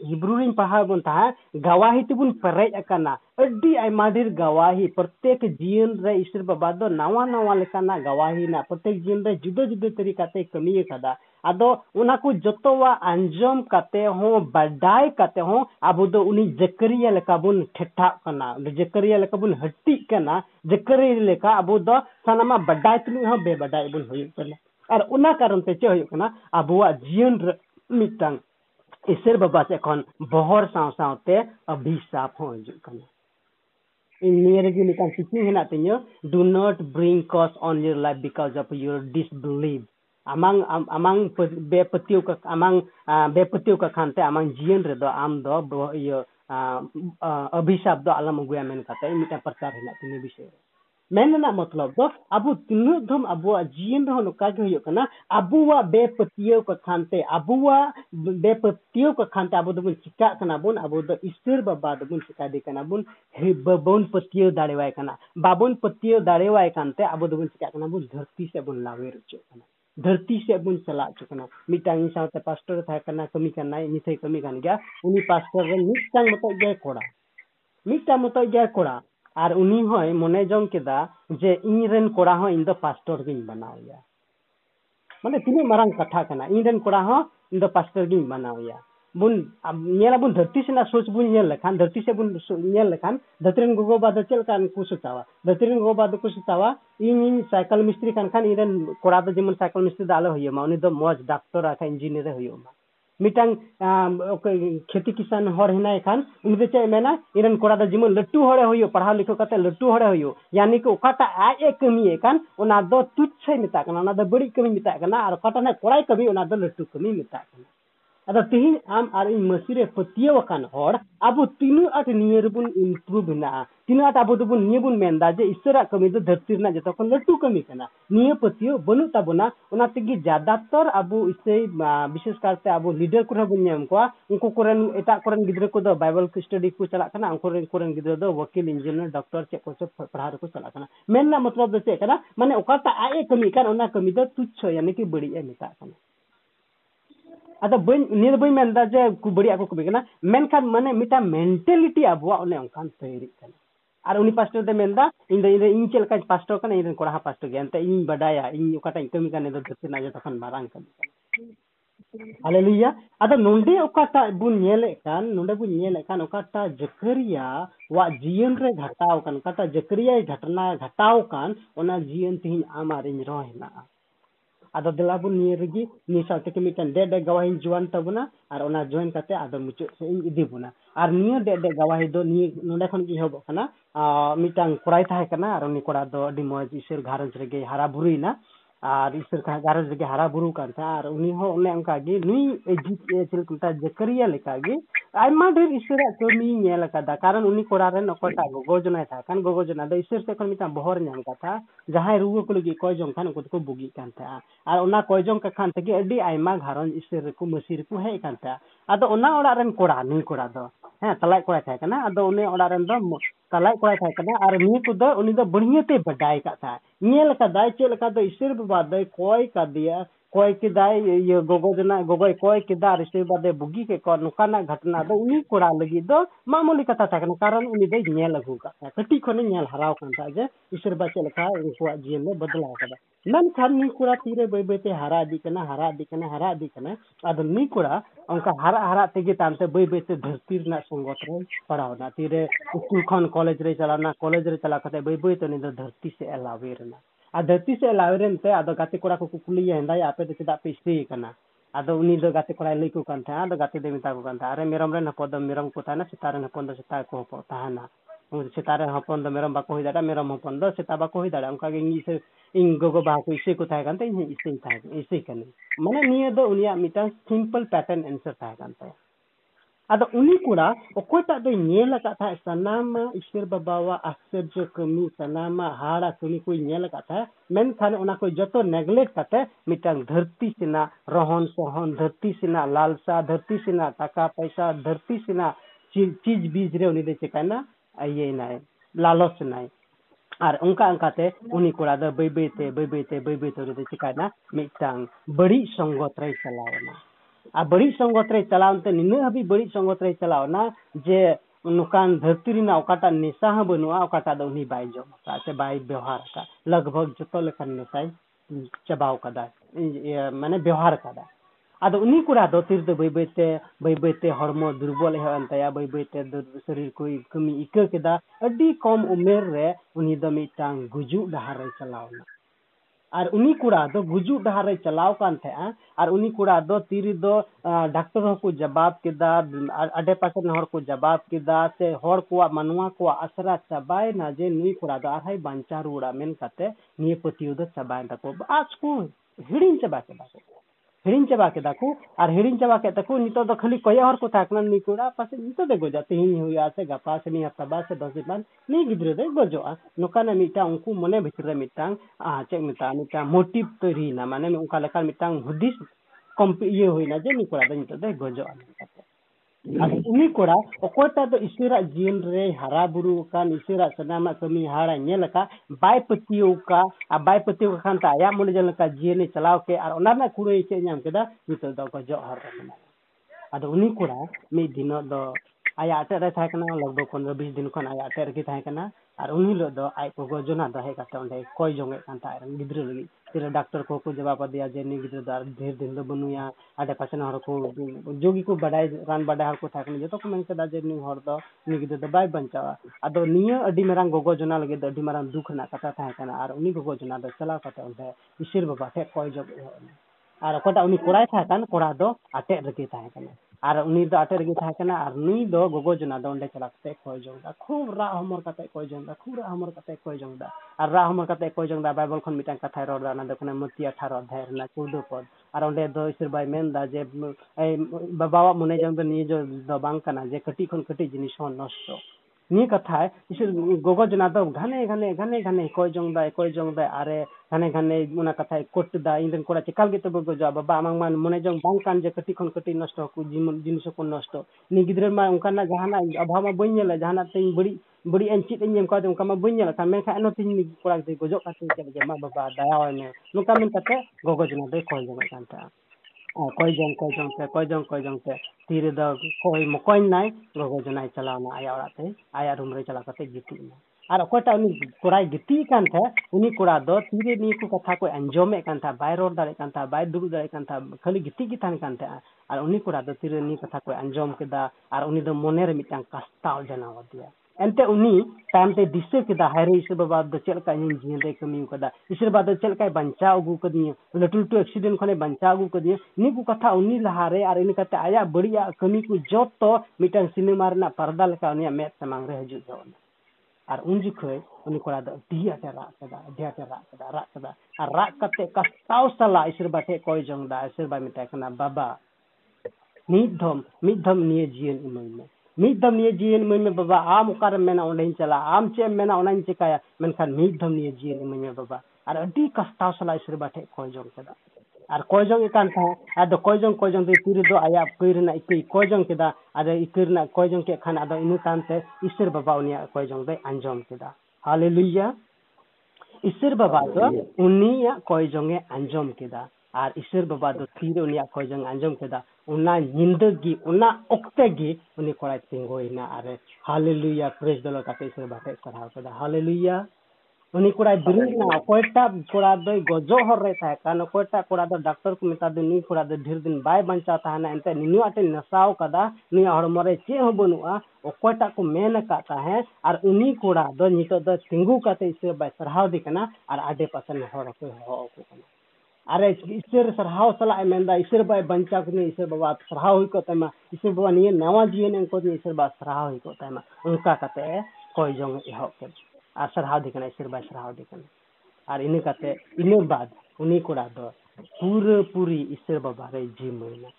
ᱦᱤᱵᱨᱩ ᱨᱤᱧ ᱯᱟᱲᱦᱟᱣ ᱵᱚᱱ ᱛᱟᱦᱮᱸ ᱜᱟᱣᱟᱦᱤ ᱛᱮᱵᱚᱱ ᱯᱮᱨᱮᱡ ᱟᱠᱟᱱᱟ ᱟᱹᱰᱤ ᱟᱭᱢᱟ ᱰᱷᱮᱨ ᱜᱟᱣᱟᱦᱤ ᱯᱨᱚᱛᱮᱠ ᱡᱤᱭᱚᱱ ᱨᱮ ᱤᱥᱥᱚᱨ ᱵᱟᱵᱟ ᱫᱚ ᱱᱟᱣᱟ ᱱᱟᱣᱟ ᱞᱮᱠᱟᱱᱟᱜ ᱜᱟᱣᱟᱦᱤ ᱨᱮᱱᱟᱜ ᱯᱨᱚᱛᱮᱠ ᱡᱤᱭᱚᱱ ᱨᱮ ᱡᱩᱫᱟᱹ ᱡᱩᱫᱟᱹ ᱛᱟᱹᱨᱤᱠᱟᱛᱮᱭ ᱠᱟᱹᱢᱤ ᱟᱠᱟᱫᱟ ᱟᱫᱚ ᱚᱱᱟ ᱠᱚ ᱡᱚᱛᱚᱣᱟᱜ ᱟᱸᱡᱚᱢ ᱠᱟᱛᱮ ᱦᱚᱸ ᱵᱟᱰᱟᱭ ᱠᱟᱛᱮ ᱦᱚᱸ ᱟᱵᱚ ᱫᱚ ᱩᱱᱤ ᱡᱟᱹᱠᱟᱹᱨᱤᱭᱟᱹ ᱞᱮᱠᱟ ᱵᱚᱱ ᱴᱷᱮᱴᱷᱟᱜ ᱠᱟᱱᱟ ᱡᱟᱹᱠᱟᱹᱨᱤᱭᱟᱹ ᱞᱮᱠᱟ ᱵᱚᱱ ᱦᱟᱹᱴᱤᱜ ᱠᱟᱱᱟ ᱡᱟᱹᱠᱟᱹᱨᱤᱭᱟᱹ ᱞᱮᱠᱟ ᱟᱵᱚ ᱫᱚ ᱥᱟᱱᱟᱢᱟᱜ ᱵᱟᱰᱟᱭ ᱛᱩᱞᱩᱡ ᱦᱚᱸ ᱵᱮᱵᱟᱰᱟᱭ ᱵᱚᱱ ᱦᱩᱭᱩᱜ ᱠᱟᱱᱟ कारण ते चे होय कना आबोवा जीवन मिटांग ईश्वर बाबा बहर साव सावते अभिशाप हो jian re do am do yo abhisap do alam guya men kata mitan percar hena tinyo bishe istir baba do bun chika de kana bun he babon petiu darewai kana babon petiu darewai kante abu do bun chika kana bun dharti se bun lawer cho kana धरती से बुन चला चुकना साथ pastor था करना कमी कमी कर गया उनी पास्टर रे ᱟᱨ ᱩᱱᱤ ᱦᱚᱸᱭ ᱢᱚᱱᱮ ᱡᱚᱝ ᱠᱮᱫᱟ ᱡᱮ ᱤᱧ ᱨᱮᱱ ᱠᱚᱲᱟ ᱦᱚᱸ ᱤᱧ ᱫᱚ ᱯᱟᱥᱴᱚᱨ ᱜᱤᱧ ᱵᱟᱱᱟᱣᱮᱭᱟ ᱢᱟᱱᱮ ᱛᱤᱱᱟᱹᱜ ᱢᱟᱨᱟᱝ ᱠᱟᱛᱷᱟ ᱠᱟᱱᱟ ᱤᱧ ᱨᱮᱱ ᱠᱚᱲᱟ ᱦᱚᱸ ᱤᱧ ᱫᱚ ᱯᱟᱥᱴᱚᱨ ᱜᱤᱧ ᱵᱟᱱᱟᱣᱮᱭᱟ ᱵᱩᱱ ᱧᱮᱞᱟᱵᱩᱱ ᱫᱷᱟᱹᱨᱛᱤ ᱥᱮᱱᱟᱜ ᱥᱳᱪ ᱵᱩᱱ ᱧᱮᱞ ᱞᱮᱠᱷᱟᱱ ᱫᱷᱟᱹᱨᱛᱤ ᱥᱮᱫ ᱵᱩᱱ ᱧᱮᱞ ᱞᱮᱠᱷᱟᱱ ᱫᱷᱟᱹᱨᱛᱤ ᱨᱮᱱ ᱜᱚᱜᱚᱼᱵᱟᱵᱟ ᱫᱚ ᱪᱮᱫ ᱞᱮᱠᱟ ᱩᱱᱠᱩ ᱥᱳᱪᱟᱣᱟ ᱫᱷᱟᱹᱨᱛᱤ ᱨᱮᱱ ᱜᱚᱜᱚᱼᱵᱟᱵᱟ ᱫᱚᱠᱚ ᱥᱳᱪᱟᱣᱟ ᱤᱧ ᱤᱧ ᱥᱟᱭᱠᱮᱞ ᱢᱤᱥᱛᱨᱤ ᱠᱟᱱ ᱠᱷᱟᱱ ᱤᱧ ᱨᱮᱱ ᱠᱚᱲᱟ ᱫᱚ ᱡᱮᱢᱚᱱ ᱥᱟᱭᱠᱮᱞ ᱢᱤᱥᱛᱨᱤ ᱫᱚ ᱟᱞᱚ ᱦᱩᱭᱩᱜ ᱢᱟ ᱩᱱᱤ ᱫᱚ ᱢᱚᱡᱽ ᱰᱟᱠᱛᱚᱨ ᱟᱨ ᱤᱧᱡᱤᱱᱤᱭᱟᱨᱮ ᱦᱩᱭᱩᱜ ᱢᱟ मिटांग खेती किसान हर हेना खान उन चेना मेना इन कोड़ा दा जिमन लट्टू पढ़ा लिखो करते लट्टू हड़े यानी कि आज आ कमी तुच्छ मिता बड़ी कमी मतलब करना और कटा कमी लाटू कमी मिता ᱟᱫᱚ ᱛᱤᱦᱤᱧ ᱟᱢ ᱟᱨ ᱤᱧ ᱢᱟᱹᱥᱤᱨᱮ ᱯᱟᱹᱛᱭᱟᱹᱣ ᱟᱠᱟᱱ ᱦᱚᱲ ᱟᱵᱚ ᱛᱤᱱᱟᱹᱜ ᱟᱸᱴ ᱱᱤᱭᱟᱹ ᱨᱮᱵᱚᱱ ᱤᱢᱯᱨᱩᱵᱷ ᱦᱮᱱᱟᱜᱼᱟ ᱛᱤᱱᱟᱹᱜ ᱟᱸᱴ ᱟᱵᱚ ᱫᱚᱵᱚᱱ ᱱᱤᱭᱟᱹ ᱵᱚᱱ ᱢᱮᱱᱫᱟ ᱡᱮ ᱤᱥᱥᱚᱨᱟᱜ ᱠᱟᱹᱢᱤ ᱫᱚ ᱫᱷᱟᱹᱨᱛᱤ ᱨᱮᱱᱟᱜ ᱡᱚᱛᱚ ᱠᱷᱚᱱ ᱞᱟᱹᱴᱩ ᱠᱟᱹᱢᱤ ᱠᱟᱱᱟ ᱱᱤᱭᱟᱹ ᱯᱟᱹᱛᱭᱟᱹᱣ ᱵᱟᱹᱱᱩᱜ ᱛᱟᱵᱚᱱᱟ ᱚᱱᱟ ᱛᱮᱜᱮ ᱡᱟᱫᱟᱛᱚᱨ ᱟᱵᱚ ᱤᱥᱟᱹᱭ ᱵᱤᱥᱮᱥ ᱠᱟᱨᱛᱮ ᱟᱵᱚ ᱞᱤᱰᱟᱨ ᱠᱚᱨᱮ ᱵᱚᱱ ᱧᱟᱢ ᱠᱚᱣᱟ ᱩᱱᱠᱩ ᱠᱚᱨᱮᱱ ᱮᱴᱟᱜ ᱠᱚᱨᱮᱱ ᱜᱤᱫᱽᱨᱟᱹ ᱠᱚᱫᱚ ᱵᱟᱭᱵᱮᱞ ᱥᱴᱟᱰᱤ ᱠᱚ ᱪᱟᱞᱟᱜ ᱠᱟᱱᱟ ᱩᱱᱠᱩ ᱨᱮᱱ ᱠᱚᱨᱮᱱ ᱜᱤᱫᱽᱨᱟᱹ ᱫᱚ ᱣᱟᱠᱤᱞ ᱤᱧᱡᱤᱱᱤᱭᱟᱨ ᱰᱚᱠᱴᱚᱨ ᱪᱮᱫ ᱠᱚ ᱯᱟᱲᱦᱟᱣ ᱨᱮᱠᱚ ᱪᱟᱞᱟᱜ ᱠᱟᱱᱟ ᱢᱮᱱ ᱨᱮᱱᱟᱜ ᱢᱚᱛᱞᱚᱵ ᱫᱚ ᱪᱮᱫ ᱠᱟᱱᱟ ᱢᱟᱱᱮ ᱚᱠᱟᱴᱟᱜ ᱟᱡ ᱮ ᱠᱟᱹᱢᱤ ᱠᱟᱱ ᱚᱱᱟ ᱠᱟᱹᱢᱤ ᱫᱚ ᱛᱩᱪᱷᱚ ᱭᱟᱱᱤ ᱠᱤ ᱵᱟᱹᱲᱤᱡ ᱮ ᱢᱮᱛᱟᱜ ᱠᱟᱱᱟ ᱟᱫᱚ ᱵᱟᱹᱧ ᱱᱤᱭᱟᱹ ᱫᱚ ᱵᱟᱹᱧ ᱢᱮᱱᱫᱟ ᱡᱮ ᱵᱟᱹᱲᱤᱡ ᱟᱠᱚ ᱠᱟᱹᱢᱤ ᱠᱟᱱᱟ ᱢᱮᱱᱠᱷᱟᱱ ᱢᱟᱱᱮ ᱢᱤᱫᱴᱟᱝ ᱢᱮᱱᱴᱟᱞᱤᱴᱤ ᱟᱵᱚᱣᱟᱜ ᱚᱱᱮ ᱚᱱᱠᱟᱱ ᱛᱚᱭᱨᱤᱜ ᱠᱟᱱᱟ ᱟᱨ ᱩᱱᱤ ᱯᱟᱥᱴᱚᱨ ᱫᱚᱭ ᱢᱮᱱᱫᱟ ᱤᱧ ᱫᱚ ᱤᱧ ᱪᱮᱫ ᱞᱮᱠᱟᱧ ᱯᱟᱥᱴᱚᱨ ᱠᱟᱱᱟ ᱤᱧᱨᱮᱱ ᱠᱚᱲᱟ ᱦᱚᱸ ᱯᱟᱥᱴᱚᱨ ᱜᱮᱭᱟ ᱮᱱᱛᱮ ᱤᱧ ᱵᱟᱰᱟᱭᱟ ᱤᱧ ᱚᱠᱟᱴᱟᱜ ᱤᱧ ᱠᱟᱹᱢᱤ ᱠᱟᱱᱟ ᱱᱤᱭᱟᱹ ᱫᱚ ᱫᱷᱟᱹᱨᱛᱤ ᱨᱮᱱᱟᱜ ᱡᱚᱛᱚ ᱠᱷᱚᱱ ᱢᱟᱨᱟᱝ ᱠᱟᱹᱢᱤ ᱠᱟᱱᱟ ᱦᱟᱞᱮᱞᱩᱭᱟ ᱟᱫᱚ ᱱᱚᱸᱰᱮ ᱚᱠᱟᱴᱟᱜ ᱵᱚᱱ ᱧᱮᱞᱮᱫ ᱠᱟᱱ ᱱᱚᱸᱰᱮ ᱵᱚᱱ ᱧᱮᱞᱮᱫ ᱠᱟᱱ ᱚᱠᱟᱴᱟᱜ ᱡᱟᱠᱟᱨᱤᱭᱟ ᱣᱟᱜ ᱡᱤᱭᱚᱱ ᱨᱮ ᱜᱷᱟᱴᱟᱣ ᱠᱟᱱ ᱚᱠᱟᱴᱟᱜ ᱡᱟᱠᱟᱨᱤᱭᱟᱭ ᱜᱷᱟᱴᱱᱟ ᱜᱷᱟᱴᱟᱣ ᱠᱟᱱ ᱚᱱᱟ ᱡᱤᱭᱚᱱ ᱛᱮᱦᱮᱧ ᱟᱢ ᱟᱨ ᱤᱧ ᱨᱚ ᱦᱮᱱᱟᱜᱼᱟ ᱟᱫᱚ ᱫᱮᱞᱟ ᱵᱚᱱ ᱱᱤᱭᱟᱹ ᱨᱮᱜᱮ ᱱᱤᱭᱟᱹ ᱥᱟᱶ ᱛᱮᱜᱮ ᱢᱤᱫᱴᱟᱝ ᱰᱮ ᱰᱮ ᱜᱟᱣᱟᱦᱤᱧ ᱡᱚᱣᱟᱱ ᱛᱟᱵᱚᱱᱟ ᱟᱨ ᱚᱱᱟ ᱡᱚᱭᱮᱱ ᱠᱟᱛᱮ ᱟᱫᱚ ᱢᱩᱪᱟᱹᱫ ᱥᱮᱫ ᱤᱧ ᱤᱫᱤ ᱵᱚᱱᱟ ᱟᱨ ᱱᱤᱭᱟᱹ ᱰᱮ ᱰᱮ ᱜᱟᱣᱟᱦᱤ ᱫᱚ ᱱᱤᱭᱟᱹ ᱱᱚᱸᱰᱮ ᱠᱷᱚᱱ ᱜᱮ ᱮᱦᱚᱵᱚᱜ ᱠᱟᱱᱟ ᱢᱤᱫᱴᱟᱝ ᱠᱚᱲᱟᱭ ᱛᱟᱦᱮᱸ ᱠᱟᱱᱟ ᱟᱨ ᱩᱱᱤ ᱠᱚᱲᱟ ᱫᱚ ᱟᱹᱰᱤ ᱢᱚᱡᱽ ᱤᱥᱟᱹᱨ ᱜᱷᱟᱨᱚᱸᱡᱽ ᱨᱮᱜᱮ ᱦᱟᱨᱟ ᱵᱩᱨᱩᱭᱮᱱᱟ ᱟᱨ ᱤᱥᱟᱹᱨ ᱜᱷᱟᱨᱚᱸᱡᱽ ᱨᱮᱜᱮ ᱦᱟᱨᱟ ᱵᱩᱨᱩ ᱠᱟᱱ ᱛᱟᱦᱮᱸ ᱟᱨ ᱩᱱᱤ ᱦᱚᱸ ᱚᱱᱮ ᱚᱱᱠᱟ ᱜᱮ ᱱᱩᱭ ᱪᱮᱫ ᱠᱚ ᱢᱮᱛᱟᱜᱼᱟ ᱡᱟᱠᱟᱨᱤᱭᱟ ᱞᱮᱠᱟᱜᱮ ᱟᱭᱢᱟ ᱰᱷᱮᱨ ᱤᱥᱟᱹᱨᱟᱜ ᱠᱟᱹᱢᱤ ᱧᱮᱞ ᱟᱠᱟᱫᱟ ᱠᱟᱨᱚᱱ ᱩᱱᱤ ᱠᱚᱲᱟ ᱨᱮᱱ ᱚᱠᱚᱭᱴᱟᱜ ᱜᱚᱜᱚ ᱡᱚᱱᱟᱭ ᱛᱟᱦᱮᱸ ᱠᱟᱱ ᱜᱚᱜᱚ ᱡᱚᱱᱟ ᱫᱚ ᱤᱥᱟᱹᱨ ᱥᱮᱫ ᱠᱷᱚᱱ ᱢᱤᱫᱴᱟᱝ ᱵᱚᱦᱚᱨ ᱧᱟᱢ ᱠᱟᱛᱷᱟ ᱡᱟᱦᱟᱸᱭ ᱨᱩᱣᱟᱹ ᱠᱚ ᱞᱟᱹᱜᱤᱫ ᱠᱚᱭ ᱡᱚᱝ ᱠᱷᱟᱱ ᱩᱱᱠᱩ ᱫᱚᱠᱚ ᱵᱩᱜᱤᱜ ᱠᱟᱱ ᱛᱟᱦᱮᱸᱜᱼᱟ ᱟᱨ ᱚᱱᱟ ᱠᱚᱭ ᱡᱚᱝ ᱠᱟᱠᱷᱟᱱ ᱛᱮᱜᱮ ᱟᱹᱰᱤ ᱟᱭᱢᱟ ᱜᱷᱟᱨᱚᱸᱡᱽ ᱤᱥᱟᱹᱨ ᱨᱮᱠᱚ ᱢᱟᱹᱥᱤ ᱨᱮᱠᱚ ᱦᱮᱡ ᱠᱟᱱ ᱛᱟᱦᱮᱸᱜᱼᱟ ᱟᱫᱚ ᱚᱱᱟ ᱚᱲᱟᱜ ᱨᱮᱱ ᱠᱚᱲᱟ ᱱᱩᱭ ᱠᱚᱲᱟ ᱫᱚ ᱦᱮᱸ ᱛᱟᱞᱟᱭ ᱠᱚᱲᱟᱭ ᱛᱟᱦᱮᱸ ᱠᱟᱱᱟ ᱟᱫᱚ ᱩᱱᱤ ᱚᱲᱟᱜ ᱨᱮᱱ ᱫᱚ ᱛᱟᱞᱟᱭ ᱠᱚᱲᱟᱭ ᱛᱟᱦᱮᱸ ᱠᱟᱱᱟ ᱟᱨ ᱱᱤᱭᱟᱹ ᱠᱚᱫᱚ ᱩᱱᱤ ᱫᱚ ᱵᱟᱹᱲᱤᱭᱟᱹ ᱛᱮ ᱵᱟᱰᱟᱭ ᱠᱟᱜ ᱛᱟᱦᱮᱸ ᱧᱮᱞ ᱠᱟᱫᱟᱭ ᱪᱮᱫ ᱞᱮᱠᱟ ᱫᱚ ᱤᱥᱟᱹᱨ ᱵᱟᱵᱟ ᱫᱚᱭ ᱠᱚᱭ ᱠᱟᱫᱮᱭᱟ ᱠᱚᱭ ᱠᱮᱫᱟᱭ ᱤᱭᱟᱹ ᱜᱚᱜᱚ ᱡᱚᱱᱟ ᱜᱚᱜᱚᱭ ᱠᱚᱭ ᱠᱮᱫᱟ ᱟᱨ ᱤᱥᱟᱹᱨ ᱵᱟᱵᱟ ᱫᱚᱭ ᱵᱩᱜᱤ ᱠᱮᱫ ᱠᱚᱣᱟ ᱱᱚᱝᱠᱟᱱᱟᱜ ᱜᱷᱚᱴᱚᱱᱟ ᱫᱚ ᱩᱱᱤ ᱠᱚᱲᱟ ᱞᱟᱹᱜᱤᱫ ᱫᱚ ᱢᱟᱢᱩᱞᱤ ᱠᱟᱛᱷᱟ ᱛᱟᱦᱮᱸ ᱠᱟᱱᱟ ᱠᱟᱨᱚᱱ ᱩᱱᱤ ᱫᱚᱭ ᱧᱮᱞ ᱟᱹᱜᱩ ᱠᱟᱜ ᱛᱟᱦᱮᱸ ᱠᱟᱹᱴᱤᱡ ᱠᱷᱚᱱᱮ ᱧᱮᱞ ᱦᱟᱨᱟᱣ ᱠᱟᱱ ᱛᱟᱦᱮᱸ ᱡᱮ ᱤᱥᱟᱹᱨ ᱵᱟ ᱪᱮᱫ ᱞᱮᱠᱟ ᱩᱱᱠᱩᱣᱟᱜ ᱡᱤᱭᱚᱱ ᱫᱚ ᱵᱚᱫᱞᱟᱣ ᱠᱟᱫᱟ ᱢᱮᱱᱠᱷᱟᱱ ᱱᱩᱭ ᱠᱚᱲᱟ ᱛᱤᱨᱮ ᱵᱟᱹᱭ ᱵᱟᱹᱭᱛᱮ ᱦᱟᱨᱟ ᱤᱫᱤᱜ ᱠᱟᱱᱟ ᱦᱟᱨᱟ ᱤᱫᱤᱜ ᱠᱟᱱᱟ ᱦᱟᱨᱟ ᱤᱫᱤᱜ ᱠᱟᱱᱟ ᱟᱫᱚ ᱱᱩᱭ ᱠᱚᱲᱟ ᱚᱱᱠᱟ ᱦᱟᱨᱟ ᱦᱟᱨᱟ ᱛᱮᱜᱮ ᱛᱟᱭᱚᱢᱛᱮ ᱵᱟᱹᱭ ᱵᱟᱹᱭᱛᱮ ᱫᱷᱟᱹᱨᱛᱤ ᱨᱮᱱᱟᱜ ᱥᱚᱝᱜᱚᱛ ᱨᱮ ᱯᱟᱲᱟᱣᱱᱟ ᱛᱤᱨᱮ ᱥᱠᱩᱞ ᱠᱷᱚᱱ ᱠᱚᱞᱮᱡᱽ ᱨᱮ ᱪᱟᱞᱟᱣᱱᱟ ᱠᱚᱞᱮᱡᱽ ᱨᱮ ᱪᱟᱞᱟᱣ ᱠᱟᱛᱮ ᱵᱟᱹᱭ ᱵᱟᱹᱭᱛᱮ ᱩᱱᱤ ᱫᱚ ᱫᱷᱟᱹᱨᱛᱤ ᱥᱮᱫ ᱮ ᱞᱟᱣᱮᱨᱮᱱᱟ ᱟᱨ ᱫᱷᱟᱹᱨᱛᱤ ᱥᱮᱫ ᱞᱟᱣᱮᱨᱮᱱ ᱛᱮ ᱟᱫᱚ ᱜᱟᱛᱮ ᱠᱚᱲᱟ ᱠᱚᱠᱚ ᱠᱩᱞᱤᱭᱮ ᱦᱮᱸᱫᱟᱭᱟ ᱟᱯᱮ ᱫᱚ ᱪᱮᱫᱟᱜ ᱯᱮ ᱤᱥᱛᱨᱤ ᱠᱟᱱᱟ ᱟᱫᱚ ᱩᱱᱤ ᱫᱚ ᱜᱟᱛᱮ ᱠᱚᱲᱟᱭ ᱞᱟᱹᱭ ᱠᱚ ᱠᱟᱱ ᱛᱟᱦᱮᱸᱫ ᱟᱫᱚ ᱜᱟᱛᱮ ᱫᱚᱭ ᱢᱮᱛᱟ ᱠᱚ ᱠᱟᱱ ᱛᱟᱦᱮᱸᱫ ᱟᱨᱮ ᱢᱮᱨᱚᱢ ᱨᱮᱱ ᱦᱚᱯᱚᱱ ᱫᱚ ᱢᱮᱨᱚᱢ ᱠᱚ ᱛᱟᱦᱮᱱᱟ ᱥᱮᱛᱟ ᱨᱮᱱ ᱦᱚᱯᱚᱱ ᱫᱚ ᱥᱮᱛᱟ ᱠᱚ ᱛᱟᱦᱮᱱᱟ ᱥᱮᱛᱟ ᱨᱮᱱ ᱦᱚᱯᱚᱱ ᱫᱚ ᱢᱮᱨᱚᱢ ᱵᱟᱠᱚ ᱦᱩᱭ ᱫᱟᱲᱮᱭᱟᱜᱼᱟ ᱢᱮᱨᱚᱢ ᱦᱚᱯᱚᱱ ᱫᱚ ᱥᱮᱛᱟ ᱵᱟᱠᱚ ᱦᱩᱭ ᱫᱟᱲᱮᱭᱟᱜᱼᱟ ᱚᱱᱠᱟᱜᱮ ᱤᱧ ᱤᱥᱟᱹ ᱤᱧ ᱜᱚᱜᱚ ᱵᱟᱵᱟ ᱠᱚ ᱤᱥᱟᱹ ᱠᱚ ᱛᱟᱦᱮᱸ ᱠᱟᱱ ᱛᱮ ᱤᱧ ᱦᱚᱸ ᱤᱥᱟᱹᱧ ᱛᱟᱦᱮᱸ ᱤᱥᱟᱹ ᱠᱟᱹᱱᱟᱹᱧ ᱢᱟᱱᱮ ᱱᱤᱭᱟᱹ ᱫᱚ ᱩᱱᱤᱭᱟᱜ ᱢᱤᱫᱴᱟᱝ ᱥᱤᱢᱯᱮᱞ ᱯᱮᱴᱟᱨᱱ ᱮᱱᱥᱟᱨ ᱛᱟᱦᱮᱸ ᱠᱟᱱ ᱛᱟᱭᱟ ᱟᱫᱚ ᱩᱱᱤ ᱠᱚᱲᱟ ᱚᱠᱚᱭᱴᱟᱜ ᱫᱚᱭ ᱧᱮᱞ ᱟᱠᱟᱫ ᱛᱟᱦᱮᱸᱫ ᱥᱟᱱᱟᱢᱟᱜ ᱤᱥᱥᱚᱨ ᱵᱟᱵᱟᱣᱟᱜ ᱟᱥᱪᱚᱨᱡᱚ ᱠᱟᱹᱢᱤ ᱥᱟᱱᱟᱢᱟᱜ ᱦᱟᱦᱟᱲᱟ ᱠᱟᱹᱢᱤ ᱠᱚᱭ ᱧᱮᱞ ᱟᱠᱟᱫ ᱛᱟᱦᱮᱸᱫ ᱢᱮᱱᱠᱷᱟᱱ ᱚᱱᱟ ᱠᱚ ᱡᱚᱛᱚ ᱱᱮᱜᱞᱮᱠᱴ ᱠᱟᱛᱮ ᱢᱤᱫᱴᱟᱝ ᱫᱷᱟᱹᱨᱛᱤ ᱥᱮᱱᱟᱜ ᱨᱚᱦᱚᱱ ᱥᱚᱦᱚᱱ ᱫᱷᱟᱹᱨᱛᱤ ᱥᱮᱱᱟᱜ ᱞᱟᱞᱥᱟ ᱫᱷᱟᱹᱨᱛᱤ ᱥᱮᱱᱟᱜ ᱴᱟᱠᱟ ᱯᱚᱭᱥᱟ ᱫᱷᱟᱹᱨᱛᱤ ᱥᱮᱱᱟᱜ ᱪᱤᱡ ᱵᱤᱡ ᱨᱮ ᱩᱱᱤ ᱫᱚ ᱪᱮᱠᱟᱭᱱᱟ ᱤᱭᱟᱹᱭᱱᱟᱭ ᱞᱟᱞᱚᱪ ᱮᱱᱟᱭ ᱟᱨ ᱚᱱᱠᱟ ᱚᱱᱠᱟᱛᱮ ᱩᱱᱤ ᱠᱚᱲᱟ ᱫᱚ ᱵᱟᱹᱭ ᱵᱟᱹᱭᱛᱮ ᱵᱟᱹᱭ ᱵᱟᱹᱭᱛᱮ ᱵᱟᱹᱭ ᱵᱟᱹᱭᱛᱮ ᱩᱱᱤ ᱫᱚ ᱪᱮᱠᱟᱭᱱᱟ ᱢᱤᱫᱴᱟᱝ ᱵᱟᱹᱲᱤᱡ ᱥᱚᱝᱜᱚᱛ ᱨᱮᱭ ᱪᱟᱞᱟᱣ ᱮᱱᱟ ᱟᱨ ᱵᱟᱹᱲᱤᱡ ᱥᱚᱝᱜᱚᱛ ᱨᱮ ᱪᱟᱞᱟᱣᱱᱛᱮ ᱱᱤᱱᱟᱹᱜ ᱦᱟᱹᱵᱤᱡ ᱵᱟᱹᱲᱤᱡ ᱥᱚᱝᱜᱚᱛ ᱨᱮ ᱪᱟᱞᱟᱣᱱᱟ ᱡᱮ ᱱᱚᱝᱠᱟᱱ ᱫᱷᱟᱹᱨᱛᱤ ᱨᱮᱱᱟᱜ ᱚᱠᱟᱴᱟᱜ ᱱᱮᱥᱟ ᱦᱚᱸ ᱵᱟᱹᱱᱩᱜᱼᱟ ᱚᱠᱟᱴᱟᱜ ᱫᱚ ᱩᱱᱤ ᱵᱟᱭ ᱡᱚᱢ ᱟᱠᱟᱫ ᱥᱮ ᱵᱟᱭ ᱵᱮᱣᱦᱟᱨ ᱟᱠᱟᱫ ᱞᱟᱜᱽᱵᱷᱟᱜᱽ ᱡᱚᱛᱚ ᱞᱮᱠᱟᱱ ᱱᱮᱥᱟᱭ ᱪᱟᱵᱟᱣ ᱠᱟᱫᱟ ᱢᱟᱱᱮ ᱵᱮᱣᱦᱟᱨ ᱠᱟᱫᱟ ᱟᱫᱚ ᱩᱱᱤ ᱠᱚᱲᱟ ᱫᱚ ᱛᱤᱨ ᱫᱚ ᱵᱟᱹᱭ ᱵᱟᱹᱭᱛᱮ ᱵᱟᱹᱭ ᱵᱟᱹᱭᱛᱮ ᱦᱚᱲᱢᱚ ᱫᱩᱨᱵᱚᱞ ᱮᱦᱚᱵ ᱮᱱ ᱛᱟᱭᱟ ᱵᱟᱹᱭ ᱵᱟᱹᱭᱛᱮ ᱥᱚᱨᱤᱨ ᱠᱚ ᱠᱟᱹᱢᱤ ᱤᱠᱟᱹ ᱠᱮᱫᱟ ᱟᱹᱰᱤ ᱠᱚᱢ ᱩᱢᱮᱨ ᱨᱮ ᱩᱱᱤ ᱫᱚ ᱢᱤᱫᱴᱟᱝ ᱜᱩᱡᱩᱜ ᱰᱟᱦᱟᱨ ᱨᱮ ᱪᱟᱞᱟᱣ ᱮᱱᱟ ᱟᱨ ᱩᱱᱤ ᱠᱚᱲᱟ ᱫᱚ ᱜᱩᱡᱩᱜ ᱰᱟᱦᱟᱨ ᱨᱮ ᱪᱟᱞᱟᱣ ᱠᱟᱱ ᱛᱟᱦᱮᱸᱜᱼᱟ ᱟᱨ ᱩᱱᱤ ᱠᱚᱲᱟ ᱫᱚ ᱛᱤᱨᱮ ᱫᱚ ᱰᱟᱠᱛᱟᱨ ᱦᱚᱸᱠᱚ ᱡᱟᱵᱟᱵ ᱠᱮᱫᱟ ᱟᱰᱮ ᱯᱟᱥᱮ ᱨᱮᱱ ᱦᱚᱲ ᱠᱚ ᱡᱟᱵᱟᱵ ᱠᱮᱫᱟ ᱥᱮ ᱦᱚᱲ ᱠᱚᱣᱟᱜ ᱢᱟᱱᱣᱟ ᱠᱚᱣᱟᱜ ᱟᱥᱨᱟ ᱪᱟᱵᱟᱭᱮᱱᱟ ᱡᱮ ᱱᱩᱭ ᱠᱚᱲᱟ ᱫᱚ ᱟᱨᱦᱚᱸᱭ ᱵᱟᱧᱪᱟᱣ ᱨᱩᱣᱟᱹᱲᱟ ᱢᱮᱱ ᱠᱟᱛᱮ ᱱᱤᱭᱟᱹ ᱯᱟᱹᱛᱭᱟᱹᱣ ᱫᱚ ᱪᱟᱵᱟᱭᱮᱱ ᱛᱟᱠᱚ ᱟᱡ ᱠᱚ ᱦᱤᱲᱤᱧ ᱪᱟᱵᱟ ᱠᱮᱫᱟ ᱠᱚ ᱦᱤᱲᱤᱧ ᱪᱟᱵᱟ ᱠᱮᱫᱟ ᱠᱚ ᱟᱨ ᱦᱤᱲᱤᱧ ᱪᱟᱵᱟ ᱠᱮᱫ ᱛᱟᱠᱚ ᱱᱤᱛᱚᱜ ᱫᱚ ᱠᱷᱟᱹᱞᱤ ᱠᱚᱭᱚᱜ ᱦᱚᱲ ᱠᱚ ᱛᱟᱦᱮᱸ ᱠᱟᱱᱟ ᱱᱩᱭ ᱠᱚᱲᱟ ᱯᱟᱥᱮ ᱱᱤᱛᱚᱜ ᱫᱚ ᱜᱚᱡᱟ ᱛᱮᱦᱮᱧ ᱦᱩᱭᱩᱜᱼᱟ ᱥᱮ ᱜᱟᱯᱟ ᱥᱮ ᱱᱤᱭᱟᱹ ᱦᱟᱯᱛᱟ ᱵᱟᱫ ᱥᱮ ᱫᱚᱥ ᱫᱤᱱ ᱵᱟᱫ ᱱᱩᱭ ᱜᱤᱫᱽᱨᱟᱹ ᱫᱚᱭ ᱜᱚᱡᱚᱜᱼᱟ ᱱᱚᱝᱠᱟᱱᱟᱜ ᱢᱤᱫᱴᱟᱝ ᱩᱱᱠᱩ ᱢᱚᱱᱮ ᱵᱷᱤᱛᱨᱤ ᱨᱮ ᱢᱤᱫᱴᱟᱝ ᱪᱮᱫ ᱢᱮᱛᱟᱜᱼᱟ ᱢᱤᱫᱴᱟᱝ ᱢᱳᱴᱤᱵ ᱛৈᱨᱤᱭᱮᱱᱟ ᱢᱟᱱᱮ ᱚᱱᱠᱟ ᱞᱮᱠᱟ ᱢᱤᱫᱴᱟᱝ ᱦᱩᱫᱤᱥ ᱤᱭᱟᱹ ᱦᱩᱭᱱᱟ ᱡᱮ ᱱᱩᱭ ᱠᱚᱲᱟ ᱫᱚ ᱱᱤᱛᱚᱜ ᱫᱚᱭ ᱜᱚᱡᱚᱜᱼᱟ ᱟᱫᱚ ᱩᱱᱤ ᱠᱚᱲᱟ ᱚᱠᱚᱭᱴᱟᱜ ᱫᱚ ᱤᱥᱟᱹᱨᱟᱜ ᱡᱤᱭᱚᱱ ᱨᱮ ᱦᱟᱨᱟ ᱵᱩᱨᱩ ᱟᱠᱟᱱ ᱤᱥᱟᱹᱨᱟᱜ ᱥᱟᱱᱟᱢᱟᱜ ᱠᱟᱹᱢᱤ ᱦᱟᱲᱟᱭ ᱧᱮᱞ ᱟᱠᱟᱫ ᱵᱟᱭ ᱯᱟᱹᱛᱭᱟᱹᱣ ᱟᱠᱟᱫ ᱟᱨ ᱵᱟᱭ ᱯᱟᱹᱛᱭᱟᱹᱣ ᱟᱠᱟᱱ ᱛᱮ ᱟᱭᱟᱜ ᱢᱚᱱᱮ ᱡᱮ ᱞᱮᱠᱟ ᱡᱤᱭᱚᱱᱮ ᱪᱟᱞᱟᱣ ᱠᱮᱫ ᱟᱨ ᱚᱱᱟ ᱨᱮᱱᱟᱜ ᱠᱩᱲᱟᱹᱭ ᱪᱮᱫ ᱧᱟᱢ ᱠᱮᱫᱟ ᱱᱤᱛᱚᱜ ᱫᱚ ᱜᱚᱡᱚᱜ ᱦᱚᱨ ᱨᱮ ᱢᱮᱱᱟᱭᱟ ᱟᱫᱚ ᱩᱱᱤ ᱠᱚᱲᱟ ᱢᱤᱫ ᱫᱤᱱᱚᱜ ᱫᱚ ᱟᱭᱟᱜ ᱟᱴᱮᱫ ᱨᱮ ᱛᱟᱦᱮᱸ ᱠᱟᱱᱟ ᱞᱚᱜᱽᱵᱷᱚᱜ ᱯᱚᱱᱨᱚ ᱵᱤᱥ ᱫᱤᱱ ᱠᱷᱚᱱ ᱟᱭᱟᱜ ᱟᱴᱮᱫ ᱨᱮᱜᱮ ᱛᱟᱦᱮᱸ ᱠᱟᱱᱟ ᱟᱨ ᱩᱱ ᱦᱤᱞᱳᱜ ᱫᱚ ᱟᱡ ᱜᱚᱜᱚ ᱡᱚᱱᱟ ᱫᱚ ᱦᱮᱡ ᱠᱟᱛᱮ ᱚᱸᱰᱮ ᱠᱚᱭ ᱡᱚᱝᱮᱫ ᱠᱟᱱ ᱛᱟᱦᱮᱸ ᱟᱡ ᱜᱤᱫᱽᱨᱟᱹ ᱞᱟᱹᱜᱤᱫ ᱛᱤᱨᱮ ᱰᱟᱠᱛᱟᱨ ᱠᱚᱠᱚ ᱡᱟᱵᱟᱵ ᱟᱫᱮᱭᱟ ᱡᱮ ᱱᱩᱭ ᱜᱤᱫᱽᱨᱟᱹ ᱫᱚ ᱟᱨ ᱰᱷᱮᱨ ᱫᱤᱱ ᱫᱚ ᱵᱟᱹᱱᱩᱭᱟ ᱟᱰᱮ ᱯᱟᱥᱮ ᱨᱮᱱ ᱦᱚᱲ ᱠᱚ ᱡᱩᱜᱤ ᱠᱚ ᱵᱟᱰᱟᱭ ᱨᱟᱱ ᱵᱟᱰᱟᱭ ᱦᱚᱲ ᱠᱚ ᱛᱟᱦᱮᱸ ᱠᱟᱱᱟ ᱡᱚᱛᱚ ᱠᱚ ᱢᱮᱱ ᱠᱮᱫᱟ ᱡᱮ ᱱᱩᱭ ᱦᱚᱲ ᱫᱚ ᱱᱩᱭ ᱜᱤᱫᱽᱨᱟᱹ ᱫᱚ ᱵᱟᱭ ᱵᱟᱧᱪᱟᱣᱟ ᱟᱫᱚ ᱱᱤᱭᱟᱹ ᱟᱹᱰᱤ ᱢᱟᱨᱟᱝ ᱜᱚᱜᱚ ᱡᱚᱱᱟ ᱞᱟᱹᱜᱤᱫ ᱫᱚ ᱟᱹᱰᱤ ᱢᱟᱨᱟᱝ ᱫᱩᱠ ᱨᱮᱱᱟᱜ ᱠᱟᱛᱷᱟ ᱛᱟᱦᱮᱸ ᱠᱟᱱᱟ ᱟᱨ ᱩᱱᱤ ᱜᱚᱜᱚ ᱡᱚᱱᱟ ᱫᱚ ᱪᱟᱞᱟᱣ ᱠᱟᱛᱮ ᱚᱸᱰᱮ ᱤᱥᱚᱨ ᱵᱟᱵᱟ ᱴᱷᱮᱡ ᱠᱚᱭ ᱡᱚᱝ ᱮᱦᱚᱵ ᱮᱱᱟ ᱟᱨ ᱚᱠᱚᱭᱴᱟᱜ ᱩᱱᱤ ᱠᱚᱲᱟᱭ ᱛᱟᱦᱮᱸ ᱠᱟᱱ ᱠᱚᱲᱟ ᱫᱚ ᱟᱴᱮᱫ ᱨᱮᱜᱮ ᱛᱟᱦᱮᱸ ᱠᱟᱱᱟ ᱟᱨ ᱩᱱᱤ ᱫᱚ ᱟᱴᱮᱫ ᱨᱮᱜᱮ ᱛᱟᱦᱮᱸ ᱠᱟᱱᱟ ᱟᱨ ᱱᱩᱭ ᱫᱚ ᱜᱚᱜᱚ ᱡᱚᱱᱟ ᱫᱚ ᱚᱸᱰᱮ ᱪᱟᱞᱟᱣ ᱠᱟᱛᱮ ᱠᱚᱭ ᱡᱚᱝ ᱮᱫᱟ ᱠᱷᱩᱵ ᱨᱟᱜ ᱦᱚᱢᱚᱨ ᱠᱟᱛᱮ ᱠᱚᱭ ᱡᱚᱝ ᱮᱫᱟ ᱠᱷᱩᱵ ᱨᱟᱜ ᱦᱚᱢᱚᱨ ᱠᱟᱛᱮ ᱠᱚᱭ ᱡᱚᱝ ᱮᱫᱟ ᱟᱨ ᱨᱟᱜ ᱦᱚᱢᱚᱨ ᱠᱟᱛᱮ ᱠᱚᱭ ᱡᱚᱝ ᱮᱫᱟ ᱵᱟᱭᱵᱚᱞ ᱠᱷᱚᱱ ᱢᱤᱫᱴᱟᱝ ᱠᱟᱛᱷᱟᱭ ᱨᱚᱲ ᱮᱫᱟ ᱚᱱᱟ ᱫᱚ ᱠᱟᱱᱟ ᱢᱚᱛᱤ ᱟᱴᱷᱟᱨᱚ ᱚᱫᱷᱟᱭ ᱨᱮᱱᱟᱜ ᱪᱳᱫᱫᱳ ᱯᱚᱫ ᱟᱨ ᱚᱸᱰᱮ ᱫᱚ ᱤᱥᱚᱨ ᱵᱟᱭ ᱢᱮᱱ ᱮᱫᱟ ᱡᱮ ᱵᱟᱵᱟᱣᱟᱜ ᱢᱚᱱᱮ ᱡᱚᱝ ᱫᱚ ᱱᱤᱭᱟᱹ ᱫᱚ ᱵᱟᱝ ᱠᱟᱱᱟ ᱡᱮ ᱠᱟᱹᱴᱤᱡ ᱠᱷᱚᱱ ᱠᱟᱹᱴᱤᱡ ᱡᱤᱱᱤᱥ ᱦᱚᱸ ᱱᱚᱥᱴᱚ ᱱᱤᱭᱟᱹ ᱠᱟᱛᱷᱟᱭ ᱜᱚᱜᱚ ᱡᱚᱱᱟ ᱫᱚ ᱜᱷᱟᱱᱮ ᱜᱷᱟᱱᱮ ᱜᱷᱟᱱᱮ ᱜᱷᱟᱱᱮ ᱠᱚᱭ ᱡᱚᱝ ᱫᱟᱭ ᱠᱚᱭ ᱡᱚᱝ ᱫᱟᱭ ᱟᱨᱮ ᱜᱷᱟᱱᱮ ᱜᱷᱟᱱᱮ ᱚᱱᱟ ᱠᱟᱛᱷᱟᱭ ᱠᱳᱴ ᱮᱫᱟ ᱤᱧ ᱨᱮᱱ ᱠᱚᱲᱟ ᱪᱮᱠᱟ ᱞᱟᱹᱜᱤᱫ ᱛᱮᱵᱚ ᱜᱚᱡᱚᱜᱼᱟ ᱵᱟᱵᱟ ᱟᱢᱟᱝ ᱢᱟ ᱢᱚᱱᱮ ᱡᱚᱝ ᱵᱟᱝ ᱠᱟᱱ ᱡᱮ ᱠᱟᱹᱴᱤᱡ ᱠᱷᱚᱱ ᱠᱟᱹᱴᱤᱡ ᱱᱚᱥᱴᱚ ᱟᱠᱚ ᱡᱤᱱᱤᱥ ᱦᱚᱸᱠᱚ ᱱᱚᱥᱴᱚ ᱩᱱᱤ ᱜᱤᱫᱽᱨᱟᱹ ᱢᱟ ᱚᱱᱠᱟᱱᱟᱜ ᱡᱟᱦᱟᱱᱟᱜ ᱚᱵᱷᱟᱵ ᱢᱟ ᱵᱟᱹᱧ ᱧᱮᱞᱟ ᱡᱟᱦᱟᱱᱟᱜ ᱛᱤᱧ ᱵᱟᱹᱲᱤᱡ ᱵᱟᱹᱲᱤᱡ ᱟᱹᱧ ᱪᱮᱫ ᱤᱧ ᱮᱢ ᱠᱟᱣᱫᱮᱭᱟ ᱚᱱᱠᱟ ᱢᱟ ᱵᱟᱹᱧ ᱧᱮᱞ ᱟᱠᱟᱫ ᱢᱮᱱᱠᱷᱟᱱ ᱮᱱᱦᱚᱸ ᱛᱤᱦᱤᱧ ᱠᱚᱲᱟ ᱜᱤᱫᱽᱨᱟᱹ ᱜᱚᱡᱚᱜ ᱠᱟᱱ ᱛᱤᱧ ᱢᱟ ᱵᱟᱵᱟ ᱫᱟᱭᱟᱣᱟᱭ ᱢᱮ ᱱᱚᱝᱠᱟ ᱢᱮᱱ ᱠᱟᱛᱮ ᱜᱚᱜᱚ ᱡᱚᱱᱟ ᱫᱚᱭ ᱠᱚᱭ ᱡᱚᱝ ᱮᱫ ᱠᱟᱱ ᱛᱟᱦᱮᱸᱫᱼᱟ ᱠᱚᱭ ᱡᱚᱝ ᱠᱚᱭ ᱡᱚᱝ ᱛᱮ ᱠᱚᱭ ᱡᱚᱝ ᱠᱚᱭ ᱡᱚᱝ ᱛᱮ ᱛᱤ ᱨᱮᱫᱚ ᱠᱚᱭ ᱢᱚᱠᱚᱧ ᱱᱟᱭ ᱜᱚᱜᱚ ᱡᱚᱱᱟᱭ ᱪᱟᱞᱟᱣᱱᱟ ᱟᱭᱟᱜ ᱚᱲᱟᱜ ᱛᱮ ᱟᱭᱟᱜ ᱨᱩᱢ ᱨᱮ ᱪᱟᱞᱟᱣ ᱠᱟᱛᱮ ᱜᱤᱛᱤᱡ ᱮᱱᱟ ᱟᱨ ᱚᱠᱚᱭᱴᱟᱜ ᱩᱱᱤ ᱠᱚᱲᱟᱭ ᱜᱤᱛᱤᱡ ᱟᱠᱟᱱ ᱛᱟᱦᱮᱸᱫ ᱩᱱᱤ ᱠᱚᱲᱟ ᱫᱚ ᱛᱤᱨᱮ ᱱᱤᱭᱟᱹ ᱠᱚ ᱠᱟᱛᱷᱟ ᱠᱚ ᱟᱸᱡᱚᱢᱮᱫ ᱠᱟᱱ ᱛᱟᱦᱮᱸᱫ ᱵᱟᱭ ᱨᱚᱲ ᱫᱟᱲᱮᱭᱟᱜ ᱠᱟᱱ ᱛᱟᱦᱮᱸᱫ ᱵᱟᱭ ᱫᱩᱲᱩᱵ ᱫᱟᱲᱮᱭᱟᱜ ᱠᱟᱱ ᱛᱟᱦᱮᱸᱫ ᱠᱷᱟᱹᱞᱤ ᱜᱤᱛᱤᱡ ᱜᱮ ᱛᱟᱦᱮᱱ ᱠᱟᱱ ᱛᱟᱦᱮᱸᱫ ᱟᱨ ᱩᱱᱤ ᱠᱚᱲᱟ ᱫᱚ ᱛᱤᱨᱮ ᱱᱤᱭᱟᱹ ᱠᱟᱛᱷᱟ ᱠᱚ ᱟᱸᱡᱚᱢ ᱠᱮᱫᱟ ᱟᱨ ᱩᱱᱤ ᱫᱚ ᱢᱚᱱᱮᱨᱮ ᱢᱤᱫᱴᱟᱝ ᱠᱟᱥᱛᱟᱣ ᱡᱟᱱᱟᱣ ᱟᱫᱮᱭᱟ ᱮᱱᱛᱮ ᱩᱱᱤ ᱛᱟᱭᱚᱢ ᱛᱮ ᱫᱤᱥᱟᱹ ᱠᱮᱫᱟ ᱦᱟᱭᱨᱮ ᱤᱥᱟᱹ ᱵᱟᱵᱟ ᱫᱚ ᱪᱮᱫ ᱞᱮᱠᱟ ᱤᱧ ᱡᱤᱭᱚᱱ ᱨᱮ ᱠᱟᱹᱢᱤ ᱟᱠᱟᱫᱟ ᱤᱥᱟᱹ ᱵᱟᱵᱟ ᱫᱚ ᱪᱮᱫ ᱞᱮᱠᱟᱭ ᱵᱟᱧᱪᱟᱣ ᱟᱹᱜᱩ ᱠᱟᱫᱤᱧᱟ ᱞᱟᱹᱴᱩ ᱞᱟᱹᱴᱩ ᱮᱠᱥᱤᱰᱮᱱᱴ ᱠᱷᱚᱱᱮ ᱵᱟᱧᱪᱟᱣ ᱟᱹᱜᱩ ᱠᱟᱫᱤᱧᱟ ᱱᱤᱭᱟᱹ ᱠᱚ ᱠᱟᱛᱷᱟ ᱩᱱᱤ ᱞᱟᱦᱟᱨᱮ ᱟᱨ ᱤᱱᱟᱹ ᱠᱟᱛᱮ ᱟᱭᱟᱜ ᱵᱟᱹᱲᱤᱡᱟᱜ ᱠᱟᱹᱢᱤ ᱠᱚ ᱡᱚᱛᱚ ᱢᱤᱫᱴᱟᱝ ᱥᱤᱱᱮᱢᱟ ᱨᱮᱱᱟᱜ ᱯᱟᱨᱫᱟ ᱞᱮᱠᱟ ᱩᱱᱤᱭᱟᱜ ᱢᱮᱫ ᱥᱟᱢᱟᱝ ᱨᱮ ᱦᱤᱡᱩᱜ ᱡᱚᱜ ᱮᱱᱟ ᱟᱨ ᱩᱱ ᱡᱚᱠᱷᱚᱡ ᱩᱱᱤ ᱠᱚᱲᱟ ᱫᱚ ᱟᱹᱰᱤ ᱟᱸᱴᱮ ᱨᱟᱜ ᱠᱮᱫᱟ ᱟᱹᱰᱤ ᱟᱸᱴᱮ ᱨᱟᱜ ᱠᱮᱫᱟ ᱨᱟᱜ ᱠᱮᱫᱟ ᱟᱨ ᱨᱟᱜ ᱠᱟᱛᱮ ᱠᱟᱥᱛᱟᱣ ᱥᱟᱞᱟᱜ ᱤᱥᱚᱨ ᱵᱟ ᱴᱷᱮᱡ ᱠᱚᱭ ᱡᱚᱝ ᱮᱫᱟ ᱤᱥᱚᱨ ᱵᱟᱭ ᱢᱮᱛᱟᱭ ᱠᱟᱱᱟ ᱵᱟᱵᱟ ᱢᱤᱫ ᱫᱷᱚᱢ ᱢᱤᱫ ᱫᱷᱚᱢ ᱱᱤᱭᱟᱹ ᱡᱤᱭᱚᱱ ᱤᱢᱟᱹᱧ ᱢᱮ दम जीवन जीन मई में बाबा आम अकार चला आम चे मेना ओना चेकाया मेनखान मिद जीन मई में बाबा आर अटी कस्ताव सला इसरे बाठे कोजों केदा? आर कोजों एकान था, आदो कोजों कोजों दे तिरे दो आया कोइरना इके कोजों केदा इक कय कोजों के खान आदो इनु तांते ईश्वर बाबा उनिया कोजों दे अंजोम केदा हालेलुया ईश्वर बाबा तो उनिया कोजों के अंजोम केदा। ᱟᱨ ᱤᱥᱚᱨ ᱵᱟᱵᱟ ᱫᱚ ᱛᱤᱨᱮ ᱩᱱᱤᱭᱟᱜ ᱠᱚᱭ ᱡᱚᱝ ᱟᱸᱡᱚᱢ ᱠᱮᱫᱟ ᱚᱱᱟ ᱧᱤᱫᱟᱹ ᱜᱮ ᱚᱱᱟ ᱚᱠᱛᱮ ᱜᱮ ᱩᱱᱤ ᱠᱚᱲᱟᱭ ᱛᱤᱸᱜᱩᱭᱮᱱᱟ ᱟᱨ ᱦᱟᱞᱮᱞᱩᱭᱟ ᱯᱨᱮᱥ ᱫᱚᱞᱚ ᱠᱟᱛᱮ ᱤᱥᱚᱨ ᱵᱟᱵᱟ ᱴᱷᱮᱡ ᱥᱟᱨᱦᱟᱣ ᱠᱮᱫᱟ ᱦᱟᱞᱮᱞᱩᱭᱟ ᱩᱱᱤ ᱠᱚᱲᱟᱭ ᱵᱮᱨᱮᱫ ᱮᱱᱟ ᱚᱠᱚᱭᱴᱟᱜ ᱠᱚᱲᱟ ᱫᱚᱭ ᱜᱚᱡᱚᱜ ᱦᱚᱨ ᱨᱮ ᱛᱟᱦᱮᱸ ᱠᱟᱱ ᱚᱠᱚᱭᱴᱟᱜ ᱠᱚᱲᱟ ᱫᱚ ᱰᱟᱠᱛᱟᱨ ᱠᱚ ᱢᱮᱛᱟ ᱫᱮ ᱱᱩᱭ ᱠᱚᱲᱟ ᱫᱚ ᱰᱷᱮᱨ ᱫᱤᱱ ᱵᱟᱭ ᱵᱟᱧᱪᱟᱣ ᱛᱟᱦᱮᱱᱟ ᱮᱱᱛᱮ ᱱᱩᱱᱟᱹᱜ ᱟᱸᱴᱮ ᱱᱟᱥᱟᱣ ᱠᱟᱫᱟ ᱱᱩᱭᱟᱜ ᱦᱚᱲᱢᱚ ᱨᱮ ᱪᱮᱫ ᱦᱚᱸ ᱵᱟᱹᱱᱩᱜᱼᱟ ᱚᱠᱚᱭᱴᱟᱜ ᱠᱚ ᱢᱮᱱ ᱟᱠᱟᱫ ᱛᱟᱦᱮᱸᱫ ᱟᱨ ᱩᱱᱤ ᱠᱚᱲᱟ ᱫᱚ ᱱᱤᱛᱚᱜ ᱫᱚ ᱛᱤᱸᱜᱩ ᱠᱟᱛᱮ ᱤᱥᱚᱨ ᱵᱟᱭ ᱥᱟᱨᱦᱟᱣ ᱫᱮ ᱠᱟᱱᱟ ᱟᱨ ᱟᱰᱮ ᱯᱟᱥᱮ ᱨᱮᱱ ᱦᱚᱲ ᱦᱚᱸᱠᱚ ᱦᱚᱦᱚ ᱟᱠᱚ ᱠᱟᱱᱟ ᱟᱨ ᱤᱥᱚᱨ ᱥᱟᱨᱦᱟᱣ ᱥᱟᱞᱟᱜ ᱮ ᱢᱮᱱᱫᱟ ᱤᱥᱚᱨ ᱵᱟᱭ ᱵᱟᱧᱪᱟᱣ ᱠᱤᱫᱤᱧᱟ ᱤᱥᱚᱨ ᱵᱟᱵᱟ ᱥᱟᱨᱦᱟᱣ ᱦᱩᱭ ᱠᱚᱜ ᱛᱟᱭᱢᱟ ᱤᱥᱚᱨ ᱵᱟᱵᱟ ᱱᱤᱭᱟᱹ ᱱᱟᱣᱟ ᱡᱤᱭᱚᱱ ᱮᱢ ᱠᱟᱣᱫᱤᱧᱟ ᱤᱥᱚᱨ ᱵᱟᱵᱟ ᱥᱟᱨᱦᱟᱣ ᱦᱩᱭ ᱠᱚᱜ ᱛᱟᱭᱢᱟ ᱚᱱᱠᱟ ᱠᱟᱛᱮ ᱠᱚᱭ ᱡᱚᱝ ᱮᱦᱚᱵ ᱠᱮᱫᱟ ᱟᱨ ᱥᱟᱨᱦᱟᱣ ᱫᱮ ᱠᱟᱱᱟ ᱤᱥᱚᱨ ᱵᱟᱭ ᱥᱟᱨᱦᱟᱣ ᱫᱮ ᱠᱟᱱᱟ ᱟᱨ ᱤᱱᱟᱹ ᱠᱟᱛᱮ ᱤᱱᱟᱹ ᱵᱟᱫ ᱩᱱᱤ ᱠᱚᱲᱟ ᱫᱚ ᱯᱩᱨᱟᱹ ᱯᱩᱨᱤ ᱤᱥᱚᱨ ᱵᱟᱵᱟ ᱨᱮ ᱡᱤᱢᱟᱹᱭᱱᱟ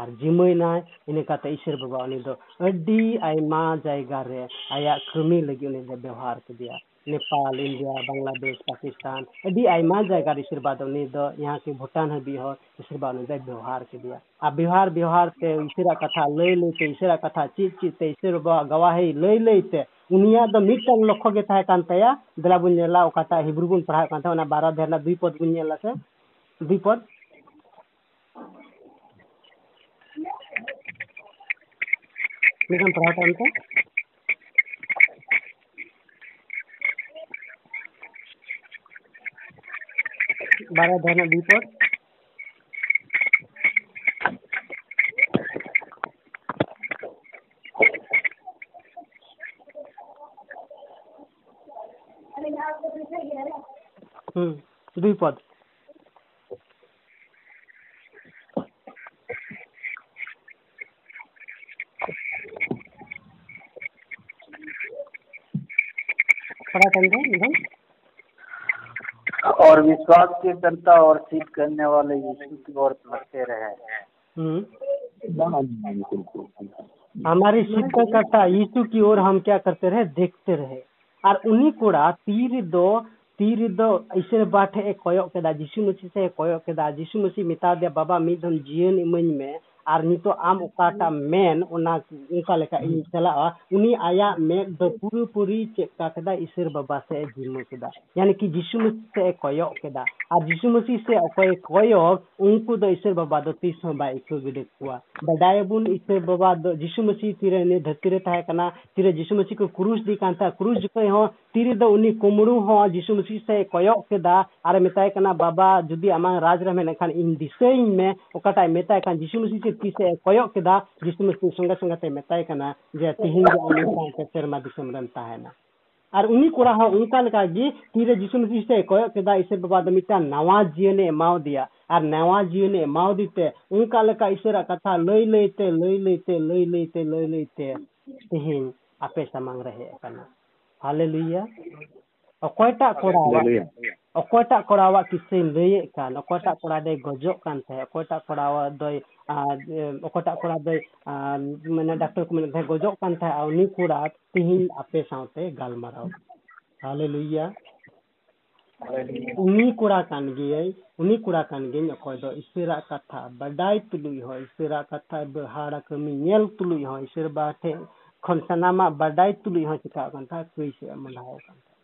ᱟᱨ ᱡᱤᱢᱟᱹᱭᱱᱟᱭ ᱤᱱᱟᱹ ᱠᱟᱛᱮ ᱤᱥᱚᱨ ᱵᱟᱵᱟ ᱩᱱᱤ ᱫᱚ ᱟᱹᱰᱤ ᱟᱭᱢᱟ ᱡᱟᱭᱜᱟ ᱨᱮ ᱟᱭᱟᱜ ᱠᱟᱹᱢᱤ ᱞᱟᱹᱜᱤᱫ ᱩᱱᱤ ᱫᱚ ᱵᱮᱣᱦᱟᱨ ᱠᱮᱫᱮᱭᱟ नेपाल इंडिया बांग्लादेश, पाकिस्तान। डी आइमा जायगा रिसिर यहाँ के भूटान है बिहार आशीर्वाद जाए व्यवहार के लिए। आ व्यवहार व्यवहार से इसेरा कथा ले लेते, इसेरा कथा चीज़ चीज़ से इसे गवाही ले लेते। उनिया द मिटन लक्ष्य के तहे कान तया दला बुन नेला ओकाता हिब्रू बुन पढ़ा कान था 12 धेरला दुई पद बुन नेला से, दुई पद? लेकिन पढ़ा था बारह धन बी पर। हम्म, दुई पढ़ा चल और विश्वास के करता और सिद्ध करने वाले यीशु की ओर बढ़ते रहे। हमारी सिद्ध करता यीशु की ओर हम क्या करते रहे? देखते रहे। और उन्हीं कोड़ा तीर दो तीर दो ईश्वर बाठे कोयो केदा यीशु मसीह से कोयो केदा यीशु मसीह मिता दे बाबा मिदन जीवन इमन में ᱟᱨ ᱱᱤᱛᱚᱜ ᱟᱢ ᱚᱠᱟᱴᱟᱜ ᱢᱮᱱ ᱚᱱᱟ ᱚᱱᱠᱟ ᱞᱮᱠᱟ ᱤᱧ ᱪᱟᱞᱟᱜᱼᱟ ᱩᱱᱤ ᱟᱭᱟᱜ ᱢᱮᱫ ᱫᱚ ᱯᱩᱨᱟᱹᱯᱩᱨᱤ ᱪᱮᱫᱠᱟ ᱠᱮᱫᱟ ᱤᱥᱟᱹᱨ ᱵᱟᱵᱟ ᱥᱮᱫ ᱮ ᱡᱤᱨᱢᱟᱹ ᱠᱮᱫᱟ ᱭᱟᱱᱤ ᱠᱤ ᱡᱤᱥᱩ ᱢᱚᱥᱤ ᱥᱮᱫ ᱮ ᱠᱚᱭᱚᱜ ᱠᱮᱫᱟ ᱟᱨ ᱡᱤᱥᱩ ᱢᱚᱥᱤ ᱥᱮ ᱚᱠᱚᱭ ᱠᱚᱭᱚᱜ ᱩᱱᱠᱩ ᱫᱚ ᱤᱥᱟᱹᱨ ᱵᱟᱵᱟ ᱫᱚ ᱛᱤᱥ ᱦᱚᱸ ᱵᱟᱭ ᱤᱠᱟᱹ ᱜᱤᱰᱤ ᱠᱚᱣᱟ ᱵᱟᱰᱟᱭᱟᱵᱚᱱ ᱤᱥᱟᱹᱨ ᱵᱟᱵᱟ ᱫᱚ ᱡᱤᱥᱩ ᱢᱚᱥᱤ ᱛᱤᱨᱮ ᱱᱤᱭᱟᱹ ᱫᱷᱟᱹᱨᱛᱤ ᱨᱮ ᱛᱟᱦᱮᱸ ᱠᱟᱱᱟ ᱛᱤᱨᱮ ᱡᱤᱥᱩ ᱢᱚᱥᱤ ᱠᱚ ᱠᱨᱩᱥ ᱫᱤ ᱠᱟᱱ ᱛᱟᱦᱮᱸ ᱠᱨᱩᱥ ᱡᱚᱠᱷᱚᱡ ᱦᱚᱸ ᱛᱤᱨᱮ ᱫᱚ ᱩᱱᱤ ᱠᱩᱢᱲᱩ ᱦᱚᱸ ᱡᱤᱥᱩ ᱢᱚᱥᱤ ᱥᱮᱫ ᱮ ᱠᱚᱭᱚᱜ ᱠᱮᱫᱟ ᱟᱨ ᱢᱮᱛᱟᱭ ᱠᱟᱱᱟ ᱵᱟᱵᱟ ᱡᱩᱫᱤ ᱟᱢᱟᱜ ᱨᱟᱡᱽ ᱨᱮ ᱢᱮᱱᱟᱜ ᱠᱷᱟᱱ ᱤᱧ ᱫᱤᱥᱟᱹᱧ ᱢᱮ ᱚᱠᱟᱴᱟᱜ ᱢᱮᱛᱟᱭ ᱠᱟᱱ ᱡᱤᱥᱩ ᱢᱚᱥᱤ ᱥᱮ kise koyok keda jisu mesti sunga sunga te metai kana je tihin je anu sang kacer ma disum ren tahena ᱟᱨ ᱩᱱᱤ ᱠᱚᱲᱟ ᱦᱚᱸ ᱚᱱᱠᱟ ᱞᱮᱠᱟᱜᱮ ᱛᱤᱨᱮ ᱡᱤᱥᱩ ᱢᱚᱥᱤᱦ ᱥᱮ ᱠᱚᱭᱚᱜ ᱠᱮᱫᱟ ᱤᱥᱟᱹ ᱵᱟᱵᱟ ᱫᱚ ᱢᱤᱫᱴᱟᱝ ᱱᱟᱣᱟ ᱡᱤᱭᱚᱱᱮ ᱮᱢᱟᱣᱫᱮᱭᱟ ᱟᱨ ᱱᱟᱣᱟ ᱡᱤᱭᱚᱱᱮ ᱮᱢᱟᱣᱫᱮᱛᱮ ᱚᱱᱠᱟ ᱞᱮᱠᱟ ᱤᱥᱟᱹᱨᱟᱜ ᱠᱟᱛᱷᱟ ᱞᱟᱹᱭ ᱞᱟᱹᱭᱛᱮ ᱞᱟᱹᱭ ᱞᱟᱹᱭᱛᱮ ᱞᱟᱹᱭ ᱞᱟᱹᱭᱛᱮ ᱞᱟᱹᱭ ᱞᱟᱹᱭᱛᱮ ᱛᱮᱦᱮᱧ ᱟᱯᱮ ᱥᱟᱢᱟᱝ ᱨᱮ ᱦᱮᱡ ᱟᱠᱟᱱᱟ ᱦᱟᱞᱮᱞᱩᱭᱟ ᱚᱠᱚᱭᱴᱟᱜ ᱠᱚᱲᱟ Okoy tak korawa kisim leyek kan, okoy tak korawa day gojok kan teh, okoy tak korawa day, ah, eh, okoy tak korawa day, ah, mana doktor kumen teh gojok kan teh, aw ni kurat, tihin ape sante gal marau. Haleluya. Uni kurat kan gey, uni kurat kan gey, okoy do isira kata. badai tulu iho, isira katha berhara kumi nyel tulu iho, isir bahte, konsanama badai tulu iho, cikak kan teh, kuisya menahau kan teh.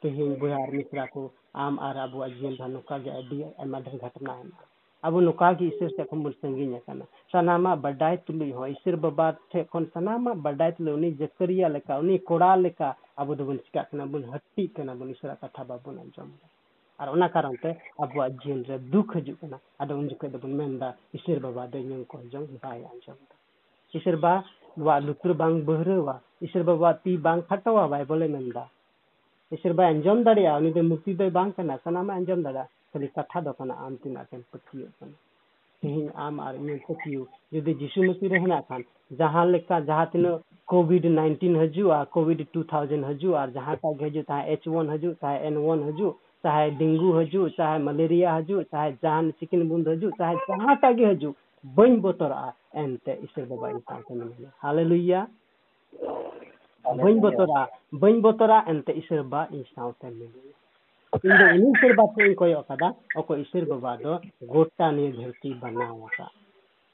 Tihin buhar misraku, ᱟᱢ ᱟᱨ ᱟᱵᱚᱣᱟᱜ ᱡᱤᱭᱚᱱ ᱫᱚ ᱱᱚᱝᱠᱟᱜᱮ ᱟᱹᱰᱤ ᱟᱭᱢᱟ ᱰᱷᱮᱨ ᱜᱷᱚᱴᱚᱱᱟ ᱦᱮᱱᱟᱜᱼᱟ ᱟᱵᱚ ᱱᱚᱝᱠᱟᱜᱮ ᱤᱥᱟᱹᱨ ᱥᱮᱫ ᱠᱷᱚᱱ ᱵᱚᱱ ᱥᱟᱺᱜᱤᱧ ᱟᱠᱟᱱᱟ ᱥᱟᱱᱟᱢᱟᱜ ᱵᱟᱰᱟᱭ ᱛᱩᱞᱩᱡ ᱦᱚᱸ ᱤᱥᱟᱹᱨ ᱵᱟᱵᱟ ᱴᱷᱮᱱ ᱠᱷᱚᱱ ᱥᱟᱱᱟᱢᱟᱜ ᱵᱟᱰᱟᱭ ᱛᱩᱞᱩᱡ ᱩᱱᱤ ᱡᱟᱹᱠᱟᱹᱨᱤᱭᱟ ᱞᱮᱠᱟ ᱩᱱᱤ ᱠᱚᱲᱟ ᱞᱮᱠᱟ ᱟᱵᱚ ᱫᱚᱵᱚᱱ ᱪᱤᱠᱟᱜ ᱠᱟᱱᱟ ᱵᱚᱱ ᱦᱟᱹᱴᱤᱜ ᱠᱟᱱᱟ ᱵᱚᱱ ᱤᱥᱟᱹᱨᱟᱜ ᱠᱟᱛᱷᱟ ᱵᱟᱵᱚᱱ ᱟᱸᱡᱚᱢ ᱮᱫᱟ ᱟᱨ ᱚᱱᱟ ᱠᱟᱨᱚᱱᱛᱮ ᱟᱵᱚᱣᱟᱜ ᱡᱤᱭᱚᱱ ᱨᱮ ᱫᱩᱠ ᱦᱤᱡᱩᱜ ᱠᱟᱱᱟ ᱟᱫᱚ ᱩᱱ ᱡᱚᱠᱷᱚᱱ ᱫᱚᱵᱚᱱ ᱢᱮᱱᱫᱟ ᱤᱥᱟᱹᱨ ᱵᱟᱵᱟ ᱫᱚ ᱤᱧᱟᱹᱝ ᱠᱚ ᱡᱚᱝ ᱵᱟᱭ ᱟᱸᱡᱚᱢ ᱮᱫᱟ ᱤᱥᱟᱹᱨ ᱵᱟᱵᱟᱣᱟᱜ ᱞᱩᱛᱩᱨ ᱵᱟᱝ ᱵᱟᱹᱦᱨᱟᱹᱣᱟ ᱤᱥᱟᱹᱨ ᱵᱟᱵᱟᱣᱟᱜ ᱛᱤ ᱵᱟᱝ ᱠᱷᱟᱴᱚᱣᱟ ᱵᱟᱭᱵᱚᱞᱮ ᱢᱮᱱᱫᱟ ᱤᱥᱟᱹᱨ ᱵᱟᱭ ᱟᱸᱡᱚᱢ ᱫᱟᱲᱮᱭᱟᱜᱼᱟ ᱩᱱᱤ ᱫᱚ ᱢᱩᱨᱛᱤ ᱫᱚᱭ ᱵᱟᱝ ᱠᱟᱱᱟ ᱥᱟᱱᱟᱢᱮ ᱟᱸᱡᱚᱢ ᱫᱟᱲᱮᱭᱟᱜᱼᱟ ᱠᱷᱟᱹᱞᱤ ᱠᱟᱛᱷᱟ ᱫᱚ ᱠᱟᱱᱟ ᱟᱢ ᱛᱤᱱᱟᱹᱜ ᱮᱢ ᱯᱟᱹᱛᱭᱟᱹᱜ ᱠᱟᱱᱟ ᱛᱮᱦᱮᱧ ᱟᱢ ᱟᱨ ᱤᱧᱟᱹᱜ ᱯᱟᱹᱛᱭᱟᱹᱣ ᱡᱩᱫᱤ ᱡᱤᱥᱩ ᱢᱟᱥᱤ ᱨᱮ ᱦᱮᱱᱟᱜ ᱠᱷᱟᱱ ᱡᱟᱦᱟᱸ ᱞᱮᱠᱟ ᱡᱟᱦᱟᱸ ᱛᱤᱱᱟᱹᱜ Covid nineteen हजूआ COVID two thousand हजू और जहाँ तक हजू चाहे एच वन हजू चाहे एन वन हजू चाहे डेंगू हजू चाहे मलेरिया हजू चाहे जहान चिकन बुंद हजू चाहे जहाँ तक हजू बन बतरा एनते ईश्वर बाबा इंसान हालेलुया ᱵᱟᱹᱧ ᱵᱚᱛᱚᱨᱟ ᱵᱟᱹᱧ ᱵᱚᱛᱚᱨᱟ ᱮᱱᱛᱮ ᱤᱥᱟᱹᱨ ᱵᱟ ᱤᱧ ᱥᱟᱶᱛᱮ ᱢᱮᱱᱟᱭᱟ ᱤᱧ ᱫᱚ ᱩᱱᱤ ᱤᱥᱟᱹᱨ ᱵᱟ ᱴᱷᱮᱱ ᱤᱧ ᱠᱚᱭᱚᱜ ᱟᱠᱟᱫᱟ ᱚᱠᱚᱭ ᱤᱥᱟᱹᱨ ᱵᱟᱵᱟ ᱫᱚ ᱜᱚᱴᱟ ᱱᱤᱭᱟᱹ ᱫᱷᱟᱹᱨᱛᱤ ᱵᱮᱱᱟᱣ ᱟᱠᱟᱫ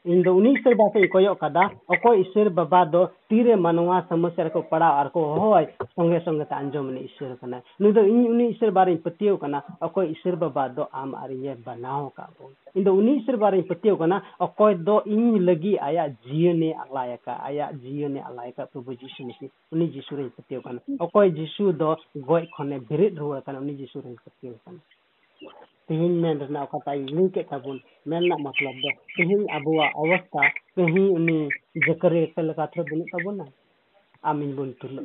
ᱤᱧ ᱫᱚ ᱩᱱᱤ ᱤᱥᱟᱹᱨ ᱵᱟᱥᱮᱧ ᱠᱚᱭᱚᱜ ᱠᱟᱫᱟ ᱚᱠᱚᱭ ᱤᱥᱟᱹᱨ ᱵᱟᱵᱟ ᱫᱚ ᱛᱤᱨᱮ ᱢᱟᱱᱣᱟ ᱥᱚᱢᱚᱥᱥᱟ ᱨᱮᱠᱚ ᱯᱟᱲᱟᱣ ᱟᱨ ᱠᱚ ᱦᱚᱦᱚᱭ ᱥᱚᱸᱜᱮ ᱥᱚᱸᱜᱮ ᱛᱮ ᱟᱸᱡᱚᱢ ᱩᱱᱤ ᱤᱥᱟᱹᱨ ᱠᱟᱱᱟᱭ ᱱᱩᱭ ᱫᱚ ᱤᱧ ᱩᱱᱤ ᱤᱥᱟᱹᱨ ᱵᱟᱨᱮᱧ ᱯᱟᱹᱛᱭᱟᱹᱣ ᱠᱟᱱᱟ ᱚᱠᱚᱭ ᱤᱥᱟᱹᱨ ᱵᱟᱵᱟ ᱫᱚ ᱟᱢ ᱟᱨ ᱤᱧᱮ ᱵᱮᱱᱟᱣ ᱟᱠᱟᱫ ᱵᱚᱱ ᱤᱧ ᱫᱚ ᱩᱱᱤ ᱤᱥᱟᱹᱨ ᱵᱟᱨᱮᱧ ᱯᱟᱹᱛᱭᱟᱹᱣ ᱠᱟᱱᱟ ᱚᱠᱚᱭ ᱫᱚ ᱤᱧ ᱞᱟᱹᱜᱤᱫ ᱟᱭᱟᱜ ᱡᱤᱭᱚᱱᱮ ᱟᱞᱟᱭ ᱟᱠᱟᱫ ᱟᱭᱟᱜ ᱡᱤᱭᱚᱱᱮ ᱟᱞᱟᱭ ᱟᱠᱟᱫ ᱯᱨᱚᱵᱷᱩ ᱡᱤᱥᱩ ᱢᱮᱥᱤ ᱩᱱᱤ ᱡᱤᱥᱩ ᱨᱮᱧ ᱯᱟᱹᱛᱭᱟᱹᱣ ᱠᱟᱱᱟ ᱚᱠᱚᱭ ᱡᱤᱥᱩ ᱫᱚ ᱜᱚᱡ ᱠᱷᱚᱱᱮ ᱵᱮᱨᱮᱫ ᱨᱩᱣᱟᱹᱲ ᱠᱟᱱᱟ ᱩᱱᱤ ᱡᱤᱥᱩ ᱨᱮᱧ ᱯᱟᱹᱛᱭᱟᱹᱣ ᱠᱟᱱᱟ तेहन मेन कटाई लिंक मेन मतलब दो अब अवस्था तेहन उन्हें जकरिया बनता आम बन तुल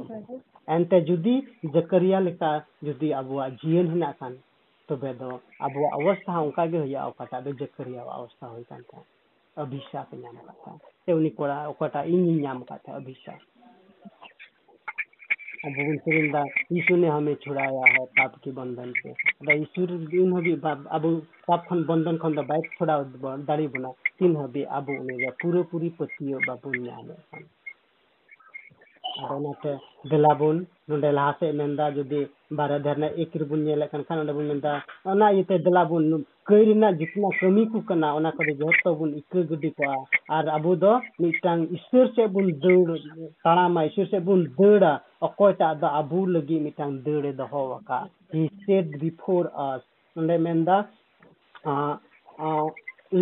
एनते जुदी जकरिया जुदी अब जियन हे तब अब अवस्था उनका जकरिया अवस्था होता अभिशाप नाम से उन्हीं इन अभिशाप अब वो सुरिंदा यीशु ने हमें छुड़ाया है पाप के बंधन से अदा यीशु दिन हबी अब पाप खन बंधन खन दा बाइक छुड़ा दाड़ी बना तीन हबी अब उन्हें पूरे पूरी पतियो बाबू ᱧᱟᱢᱮ ᱠᱟᱱ ᱟᱫᱚ ᱚᱱᱟᱛᱮ ᱫᱮᱞᱟ ᱵᱚᱱ ᱱᱚᱰᱮ ᱞᱟᱦᱟ ᱥᱮᱫ ᱢᱮᱱᱫᱟ ᱡᱩᱫᱤ ᱵᱟᱨᱦᱮ ᱫᱷᱟᱨᱮ ᱮᱠ ᱨᱮᱵᱚᱱ ᱧᱮᱞᱮᱫ ᱠᱟᱱ ᱠᱷᱟᱱ ᱚᱸᱰᱮ ᱵᱚᱱ ᱢᱮᱱᱫᱟ ᱚᱱᱟ ᱤᱭᱟᱹᱛᱮ ᱫᱮᱞᱟ ᱵᱚᱱ ᱠᱟᱹᱭ ᱨᱮᱱᱟᱜ ᱡᱤᱛᱱᱟ ᱠᱟᱹᱢᱤ ᱠᱚ ᱠᱟᱱᱟ ᱚᱱᱟ ᱠᱚᱫᱚ ᱡᱚᱛᱚ ᱵᱚᱱ ᱤᱠᱟᱹ ᱜᱤᱰᱤ ᱠᱚᱜᱼᱟ ᱟᱨ ᱟᱵᱚ ᱫᱚ ᱢᱤᱫᱴᱟᱝ ᱤᱥᱥᱚᱨ ᱥᱮᱫ ᱵᱚᱱ ᱫᱟᱹᱲ ᱛᱟᱲᱟᱢᱟ ᱤᱥᱥᱚᱨ ᱥᱮᱫ ᱵᱚᱱ ᱫᱟᱹᱲᱟ ᱚᱠᱚᱭᱴᱟᱜ ᱫᱚ ᱟᱵᱚ ᱞᱟᱹᱜᱤᱫ ᱢᱤᱫᱴᱟᱝ ᱫᱟᱹᱲᱮ ᱫᱚᱦᱚ ᱟᱠᱟᱫ he said before us ᱚᱸᱰᱮ ᱢᱮᱱᱫᱟ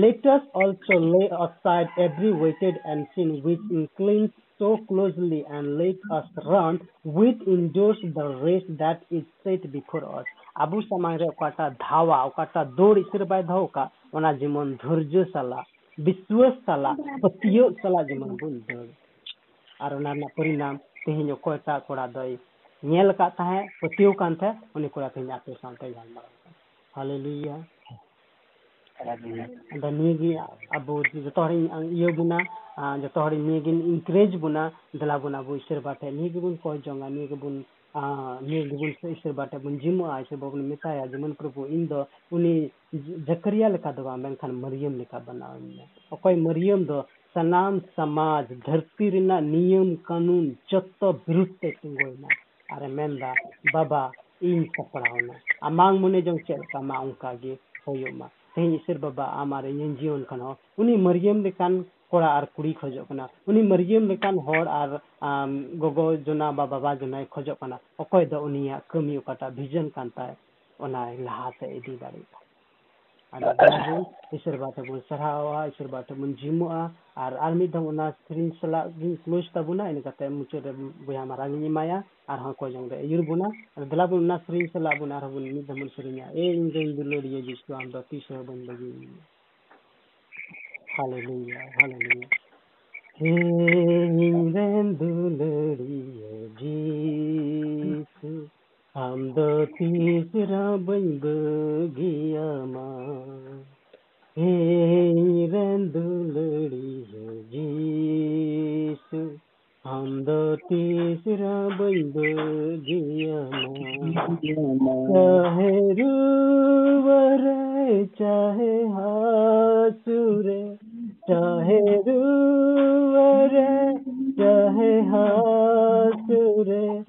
let us also lay aside every weighted and sin which clings so closely and let us run with endures the race that is set before us ᱟᱵᱚ ᱥᱟᱢᱟᱝ ᱨᱮ ᱚᱠᱟᱴᱟᱜ ᱫᱷᱟᱣᱟ ᱚᱠᱟᱴᱟᱜ ᱫᱟᱹᱲ ᱤᱥᱟᱹᱨ ᱵᱟᱭ ᱫᱚᱦᱚ ᱠᱟᱜ ᱚᱱᱟ ᱡᱮᱢᱚᱱ ᱫᱷᱳᱨᱡᱚ ᱥᱟᱞᱟᱜ ᱵᱤᱥᱣᱟᱹᱥ ᱥᱟᱞᱟᱜ ᱯᱟᱹᱛᱭᱟᱹᱣ ᱥᱟᱞᱟᱜ ᱡᱮᱢᱚᱱ ᱵᱚᱱ ᱫᱟᱹᱲ ᱟᱨ ᱚᱱᱟ ᱨᱮᱱᱟᱜ ᱯᱚᱨᱤᱱᱟᱢ ᱛᱮᱦᱮᱧ ᱚᱠᱚᱭᱴᱟᱜ ᱠᱚᱲᱟ ᱫᱚᱭ ᱧᱮᱞ ᱟᱠᱟᱫ ᱛᱟᱦᱮᱸ ᱯᱟᱹᱛᱭᱟᱹᱣ ᱠᱟᱱ ᱛᱟᱦᱮᱸ ᱩᱱᱤ ᱠᱚᱲᱟ ᱛᱮᱦᱮᱧ ᱟᱯᱮ ᱥᱟᱶᱛᱮ ᱜᱟᱞᱢᱟᱨᱟᱣ ᱦᱟᱞᱮᱞᱩᱭᱟ ᱟᱫᱚ ᱱᱤᱭᱟᱹᱜᱮ ᱟᱵᱚ ᱡᱚᱛᱚ ᱦᱚᱲ ᱤᱭᱟᱹ ᱵᱚᱱᱟ ᱡᱚᱛᱚ ᱦᱚᱲ ᱱᱤᱭᱟᱹᱜᱮ ᱤᱱᱠᱟᱨᱮᱡ ᱵᱚᱱᱟ ᱫᱮᱞᱟ ᱵᱚᱱ ᱟᱵᱚ ᱤᱥᱥᱚᱨ ᱵᱟᱴᱷᱮ ᱱᱤᱭᱟᱹ ᱜᱮᱵᱚᱱ ᱠᱚᱭ ᱡᱚᱝᱟ ᱱᱤᱭᱟᱹ ᱜᱮᱵᱚᱱ ᱱᱤᱭᱟᱹ ᱜᱮᱵᱚᱱ ᱤᱥᱥᱚᱨ ᱵᱟᱴᱷᱮ ᱵᱚᱱ ᱡᱤᱢᱟᱹᱜᱼᱟ ᱥᱮ ᱵᱟᱵᱚᱱ ᱢᱮᱛᱟᱭᱟ ᱡᱮᱢᱚᱱ ᱯᱨᱚᱵᱷᱩ ᱤᱧ ᱫᱚ ᱩᱱᱤ ᱡᱟᱠᱟᱨᱤᱭᱟ ᱞᱮᱠᱟ ᱫᱚ ᱵᱟᱝ ᱢᱮᱱᱠᱷᱟᱱ ᱢᱟᱨᱤᱭᱟᱢ ᱞᱮᱠᱟ ᱵᱮᱱᱟᱣᱤᱧ ᱢᱮ ᱚᱠᱚᱭ ᱢᱟᱨᱤᱭᱟᱢ ᱫᱚ सनाम समाज, धरती रिना नियम कानून जत बिरुद्ध तुंगोइना अरे मेंदा, बाबा, इन पकड़ाउना मांग मुने जों चेलका मा उंका गे होयोमा हे ईश्वर बाबा, आमार इन जीवन कनो उनी मरियम लेकान कोड़ा आर कुड़ी खोजो कना। उनी मरियम लेकान होर आर गोगो जुना, बाबा, बा खोजो कना। ओकोय द उनिया कमी उकाटा विजन कानता ओना लाहा से एदी बारीता anak baju isir bata bun sarhawa isir bata bun jimua ar ar mid dong una screen sela close tabuna ini kata mucu de buya marang ni maya ar ha ko jong de yur buna ar dala bun una screen sela bun ar bun mid dong surinya e eh, ingin dulu dia justru am do tisha bun bagi haleluya haleluya Ingin dulu dia Jesus हम दो तीसरा बन बगिया माँ। हे इन दुलड़िए जीसु। हम दो तीसरा बन बगिया माँ। चाहे रूवर चाहे हासुरे चाहे रूवरे चाहे हासुरे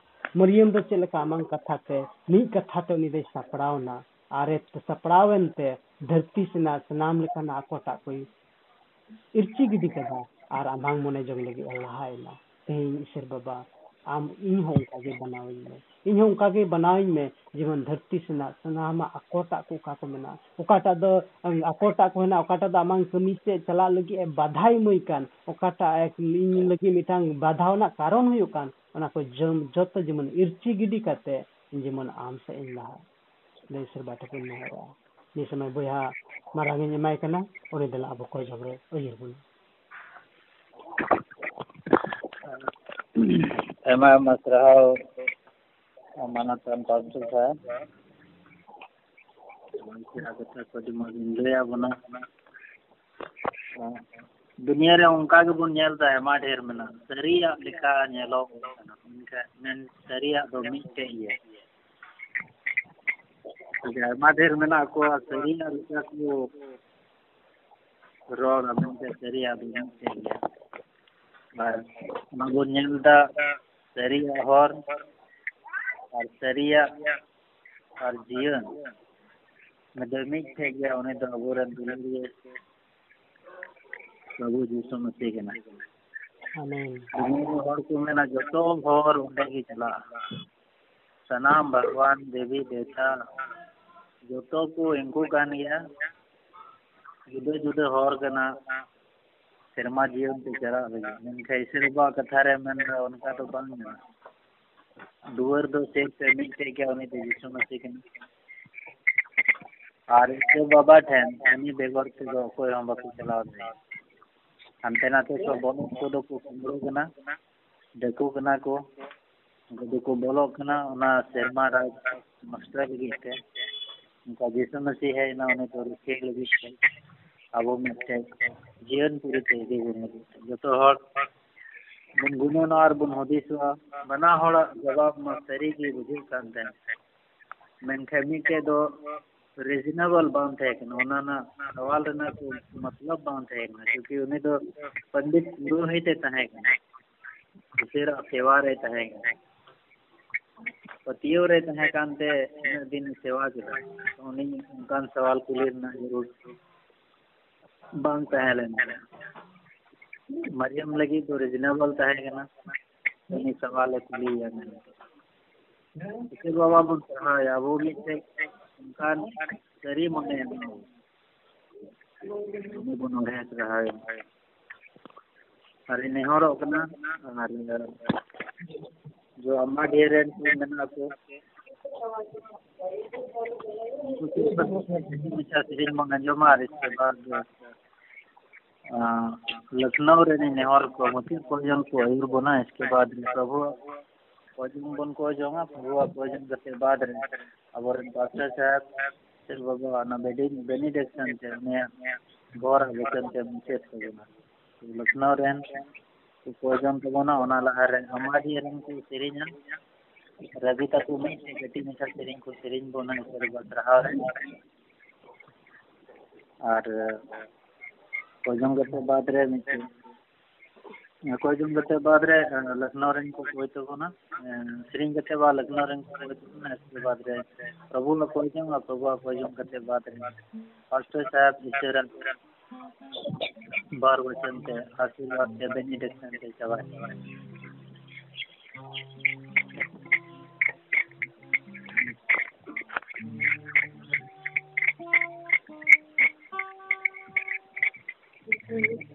ᱢᱟᱨᱤᱭᱟᱢ ᱫᱚ ᱪᱮᱫ ᱞᱮᱠᱟ ᱟᱢᱟᱝ ᱠᱟᱛᱷᱟ ᱛᱮ ᱢᱤᱫ ᱠᱟᱛᱷᱟ ᱛᱮ ᱩᱱᱤ ᱫᱚᱭ ᱥᱟᱯᱲᱟᱣᱱᱟ ᱟᱨᱮ ᱥᱟᱯᱲᱟᱣᱮᱱᱛᱮ ᱫᱷᱟᱹᱨᱛᱤ ᱥᱮᱱᱟᱜ ᱥᱟᱱᱟᱢ ᱞᱮᱠᱟᱱᱟᱜ ᱚᱠᱚᱴᱟᱜ ᱠᱚᱭ ᱤᱨᱪᱤ ᱜᱤᱰᱤ ᱠᱟᱫᱟ ᱟᱨ ᱟᱢᱟᱝ ᱢᱚᱱᱮ ᱡᱚᱝ ᱞᱟᱹᱜᱤᱫ ᱮ ᱞᱟᱦᱟᱭᱮᱱᱟ ᱛᱮᱦᱮᱧ ᱤᱥᱚᱨ ᱵᱟᱵᱟ ᱟᱢ ᱤᱧ ᱦᱚᱸ ᱚᱱᱠᱟᱜᱮ ᱵᱮᱱᱟᱣᱤᱧ ᱢᱮ ᱤᱧ ᱦᱚᱸ ᱚᱱᱠᱟᱜᱮ ᱵᱮᱱᱟᱣᱤᱧ ᱢᱮ ᱡᱮᱢᱚᱱ ᱫᱷᱟᱹᱨᱛᱤ ᱥᱮᱱᱟᱜ ᱥᱟᱱᱟᱢᱟᱜ ᱚᱠᱚᱴᱟᱜ ᱠᱚ ᱚᱠᱟ ᱠᱚ ᱢᱮᱱᱟᱜᱼᱟ ᱚᱠᱟᱴᱟᱜ ᱫᱚ ᱚᱠᱚᱴᱟᱜ ᱠᱚ ᱦᱮᱱᱟᱜᱼᱟ ᱚᱠᱟᱴᱟᱜ ᱫᱚ ᱟᱢᱟᱝ ᱠᱟᱹᱢᱤ ᱥᱮᱫ ᱪᱟᱞᱟᱜ ᱞᱟᱹᱜᱤᱫ ᱮ ᱵᱟᱫᱷᱟ ᱮᱢᱟᱹᱧ ᱠᱟᱱ ᱚᱠᱟᱴᱟᱜ ᱤᱧ ᱞᱟᱹᱜᱤᱫ ᱢᱤᱫᱴᱟᱝ ᱵᱟᱫᱷᱟ ᱨᱮᱱᱟᱜ ᱠᱟᱨᱚᱱ ᱦᱩᱭᱩᱜ ᱠᱟᱱ ᱚᱱᱟ ᱠᱚ ᱡᱚᱢ ᱡᱚᱛᱚ ᱡᱮᱢᱚᱱ ᱤᱨᱪᱤ ᱜᱤᱰᱤ ᱠᱟᱛᱮ ᱡᱮᱢᱚᱱ ᱟᱢ ᱥᱮᱫ ᱤᱧ ᱞᱟᱦᱟ ᱞᱟᱹᱭ ᱥᱮᱨᱵᱟ ᱛᱟᱠᱚᱧ ᱱᱮᱦᱚᱨᱚᱜᱼᱟ ᱱᱤᱭᱟᱹ ᱥᱚᱢᱚᱭ ᱵᱚᱭᱦᱟ ᱢᱟᱨᱟᱝ ᱤᱧ ᱮᱢᱟᱭ ᱠᱟᱱᱟ ᱩᱱᱤ ᱫᱚ ᱟᱵᱚ ᱠᱚᱭ ᱡᱷᱚᱜᱽᱲᱟ ᱩᱭᱦᱟᱹᱨ ᱵᱚᱱᱟ ᱟᱭᱢᱟ ᱟᱭᱢᱟ ᱥᱟᱨᱦᱟᱣ ᱢᱟᱱᱚᱛ ᱨᱟᱢ ᱯᱟᱥᱴᱚᱨ ᱥᱟᱦᱮᱵ ᱠᱟᱛᱷᱟ ᱠᱚ ᱟᱹᱰᱤ ᱢᱚᱡᱽ ᱞᱟᱹᱭᱟᱵᱚᱱᱟ दुनिया रे उनका के बुन जाल ता तो हमारे हर में ना सरिया लिखा नेलो उनका नन सरिया तो मिटे ही है। अगर हमारे हर में ना को सरिया लिखा को रोल अपन के सरिया तो मिटे ही है। बार मगुन जाल ता सरिया हॉर और सरिया और जीवन मैं तो मिटे ही उन्हें तो अगर दुनिया नाम। हर को मेना जो हर उन्हें की चला सनाम भगवान देवी देवता। जो को इनको कान गया जुदे जुदे हर कना सेरमा जीवन ते चला लगे मेनखा इसे बा कथा रे मन उनका तो बंग दुवर दो से पे मिलते क्या उन्हें ते यीशु मसीह के और इसके बाबा ठहन उन्हीं बेगर से जो कोई हम बाकी चला ᱦᱟᱱᱛᱮ ᱱᱟᱛᱮ ᱠᱚ ᱵᱚᱞᱚᱜ ᱠᱚᱫᱚ ᱠᱚ ᱠᱩᱢᱲᱩ ᱠᱟᱱᱟ ᱰᱟᱹᱠᱩ ᱠᱟᱱᱟ ᱠᱚ ᱩᱱᱠᱩ ᱫᱚᱠᱚ ᱵᱚᱞᱚᱜ ᱠᱟᱱᱟ ᱚᱱᱟ ᱥᱮᱨᱢᱟ ᱨᱟᱡᱽ ᱱᱚᱥᱴᱚᱭ ᱞᱟᱹᱜᱤᱫ ᱛᱮ ᱚᱱᱠᱟ ᱡᱤᱥᱩ ᱢᱟᱹᱥᱤ ᱦᱮᱡ ᱮᱱᱟ ᱩᱱᱤ ᱫᱚ ᱨᱩᱠᱷᱤᱭᱟᱹ ᱞᱟᱹᱜᱤᱫ ᱛᱮ ᱟᱵᱚ ᱢᱤᱫᱴᱮᱡ ᱡᱤᱭᱚᱱ ᱯᱩᱨᱤᱛᱮ ᱤᱫᱤ ᱵᱚᱱ ᱞᱟᱹᱜᱤᱫ ᱛᱮ ᱡᱚᱛᱚ ᱦᱚᱲ ᱵᱚᱱ ᱜᱩᱱᱟᱹᱱᱚᱜᱼᱟ ᱟᱨ ᱵᱚᱱ ᱦᱩᱫᱤᱥᱚᱜᱼᱟ ᱵᱟᱱᱟ ᱦᱚᱲᱟᱜ ᱡᱚᱵᱟᱵ ᱢᱟ ᱥᱟᱹᱨᱤ ᱜᱮ ᱵᱩᱡᱷᱟᱹᱜ ᱠᱟᱱ ᱛᱟᱦᱮᱸ ᱢᱮᱱᱠᱷᱟᱱ ᱢᱤᱫᱴᱮᱡ ᱫᱚ रीजनेबल बाँध है कि उन्होंने सवाल रहना को मतलब बाँध है ना, क्योंकि उन्हें तो पंडित गुरु ही पुरोहित तहे उसेरा सेवा रे तहे पतियो रे तहे कांते दिन सेवा के उन्हीं उनकान सवाल कुली ना ज़रूर बाँध तहे लेना। मरियम लगी तो रीजनेबल तहे ना, उन्हीं सवाल नहीं। इसे बाबा बुन कहा या वो भी dari mana yang ini pun oleh terakhir hari ini horok kena hari जो अम्मा ढेर मेना को सीरीज़ में अंजमा और इसके बाद लखनऊ रे नेहर को मती कोजन को बना इसके बाद प्रभु कोजन बन को जोंगा प्रभु कोजन करते बाद रे अब डॉक्टर साहब फिर बाबा ना बेडी बेनिडिक्शन थे ने गौर थे मुचेत को बना लखनऊ रेन को कोजन तो बना ओना लहा रे हमारी रेन को सीरीज़ रवि तक में गटी में सीरीज़ को सीरीज़ बना इसके बाद रहा रे और कोजम गते बाद रे मिते ಕೊಯ್ದಿನ ಗಟ್ಟೆ ಬಾದ್ರೆ ಲಕ್ನೋ ರಂಗ್ ಕೊಯ್ತಗೋನ ಶ್ರೀಂಗ್ ಗಟ್ಟೆ ಬಾ ಲಕ್ನೋ ರಂಗ್ ಕೊಯ್ತಗೋನ ಅಷ್ಟೇ ಬಾದ್ರೆ ಪ್ರಭು ನ ಕೊಯ್ಜಂ ಆ ಪ್ರಭು ಕೊಯ್ಜಂ ಗಟ್ಟೆ ಬಾದ್ರೆ ಫಸ್ಟ್ ಸಾಹೇಬ್ ಇಷ್ಟರನ್ ಬಾರ್ ವಚನತೆ ಆಶೀರ್ವಾದ ಬೆನಿಡಿಕ್ಷನ್ ತೆ ಚವಾಯ Thank you.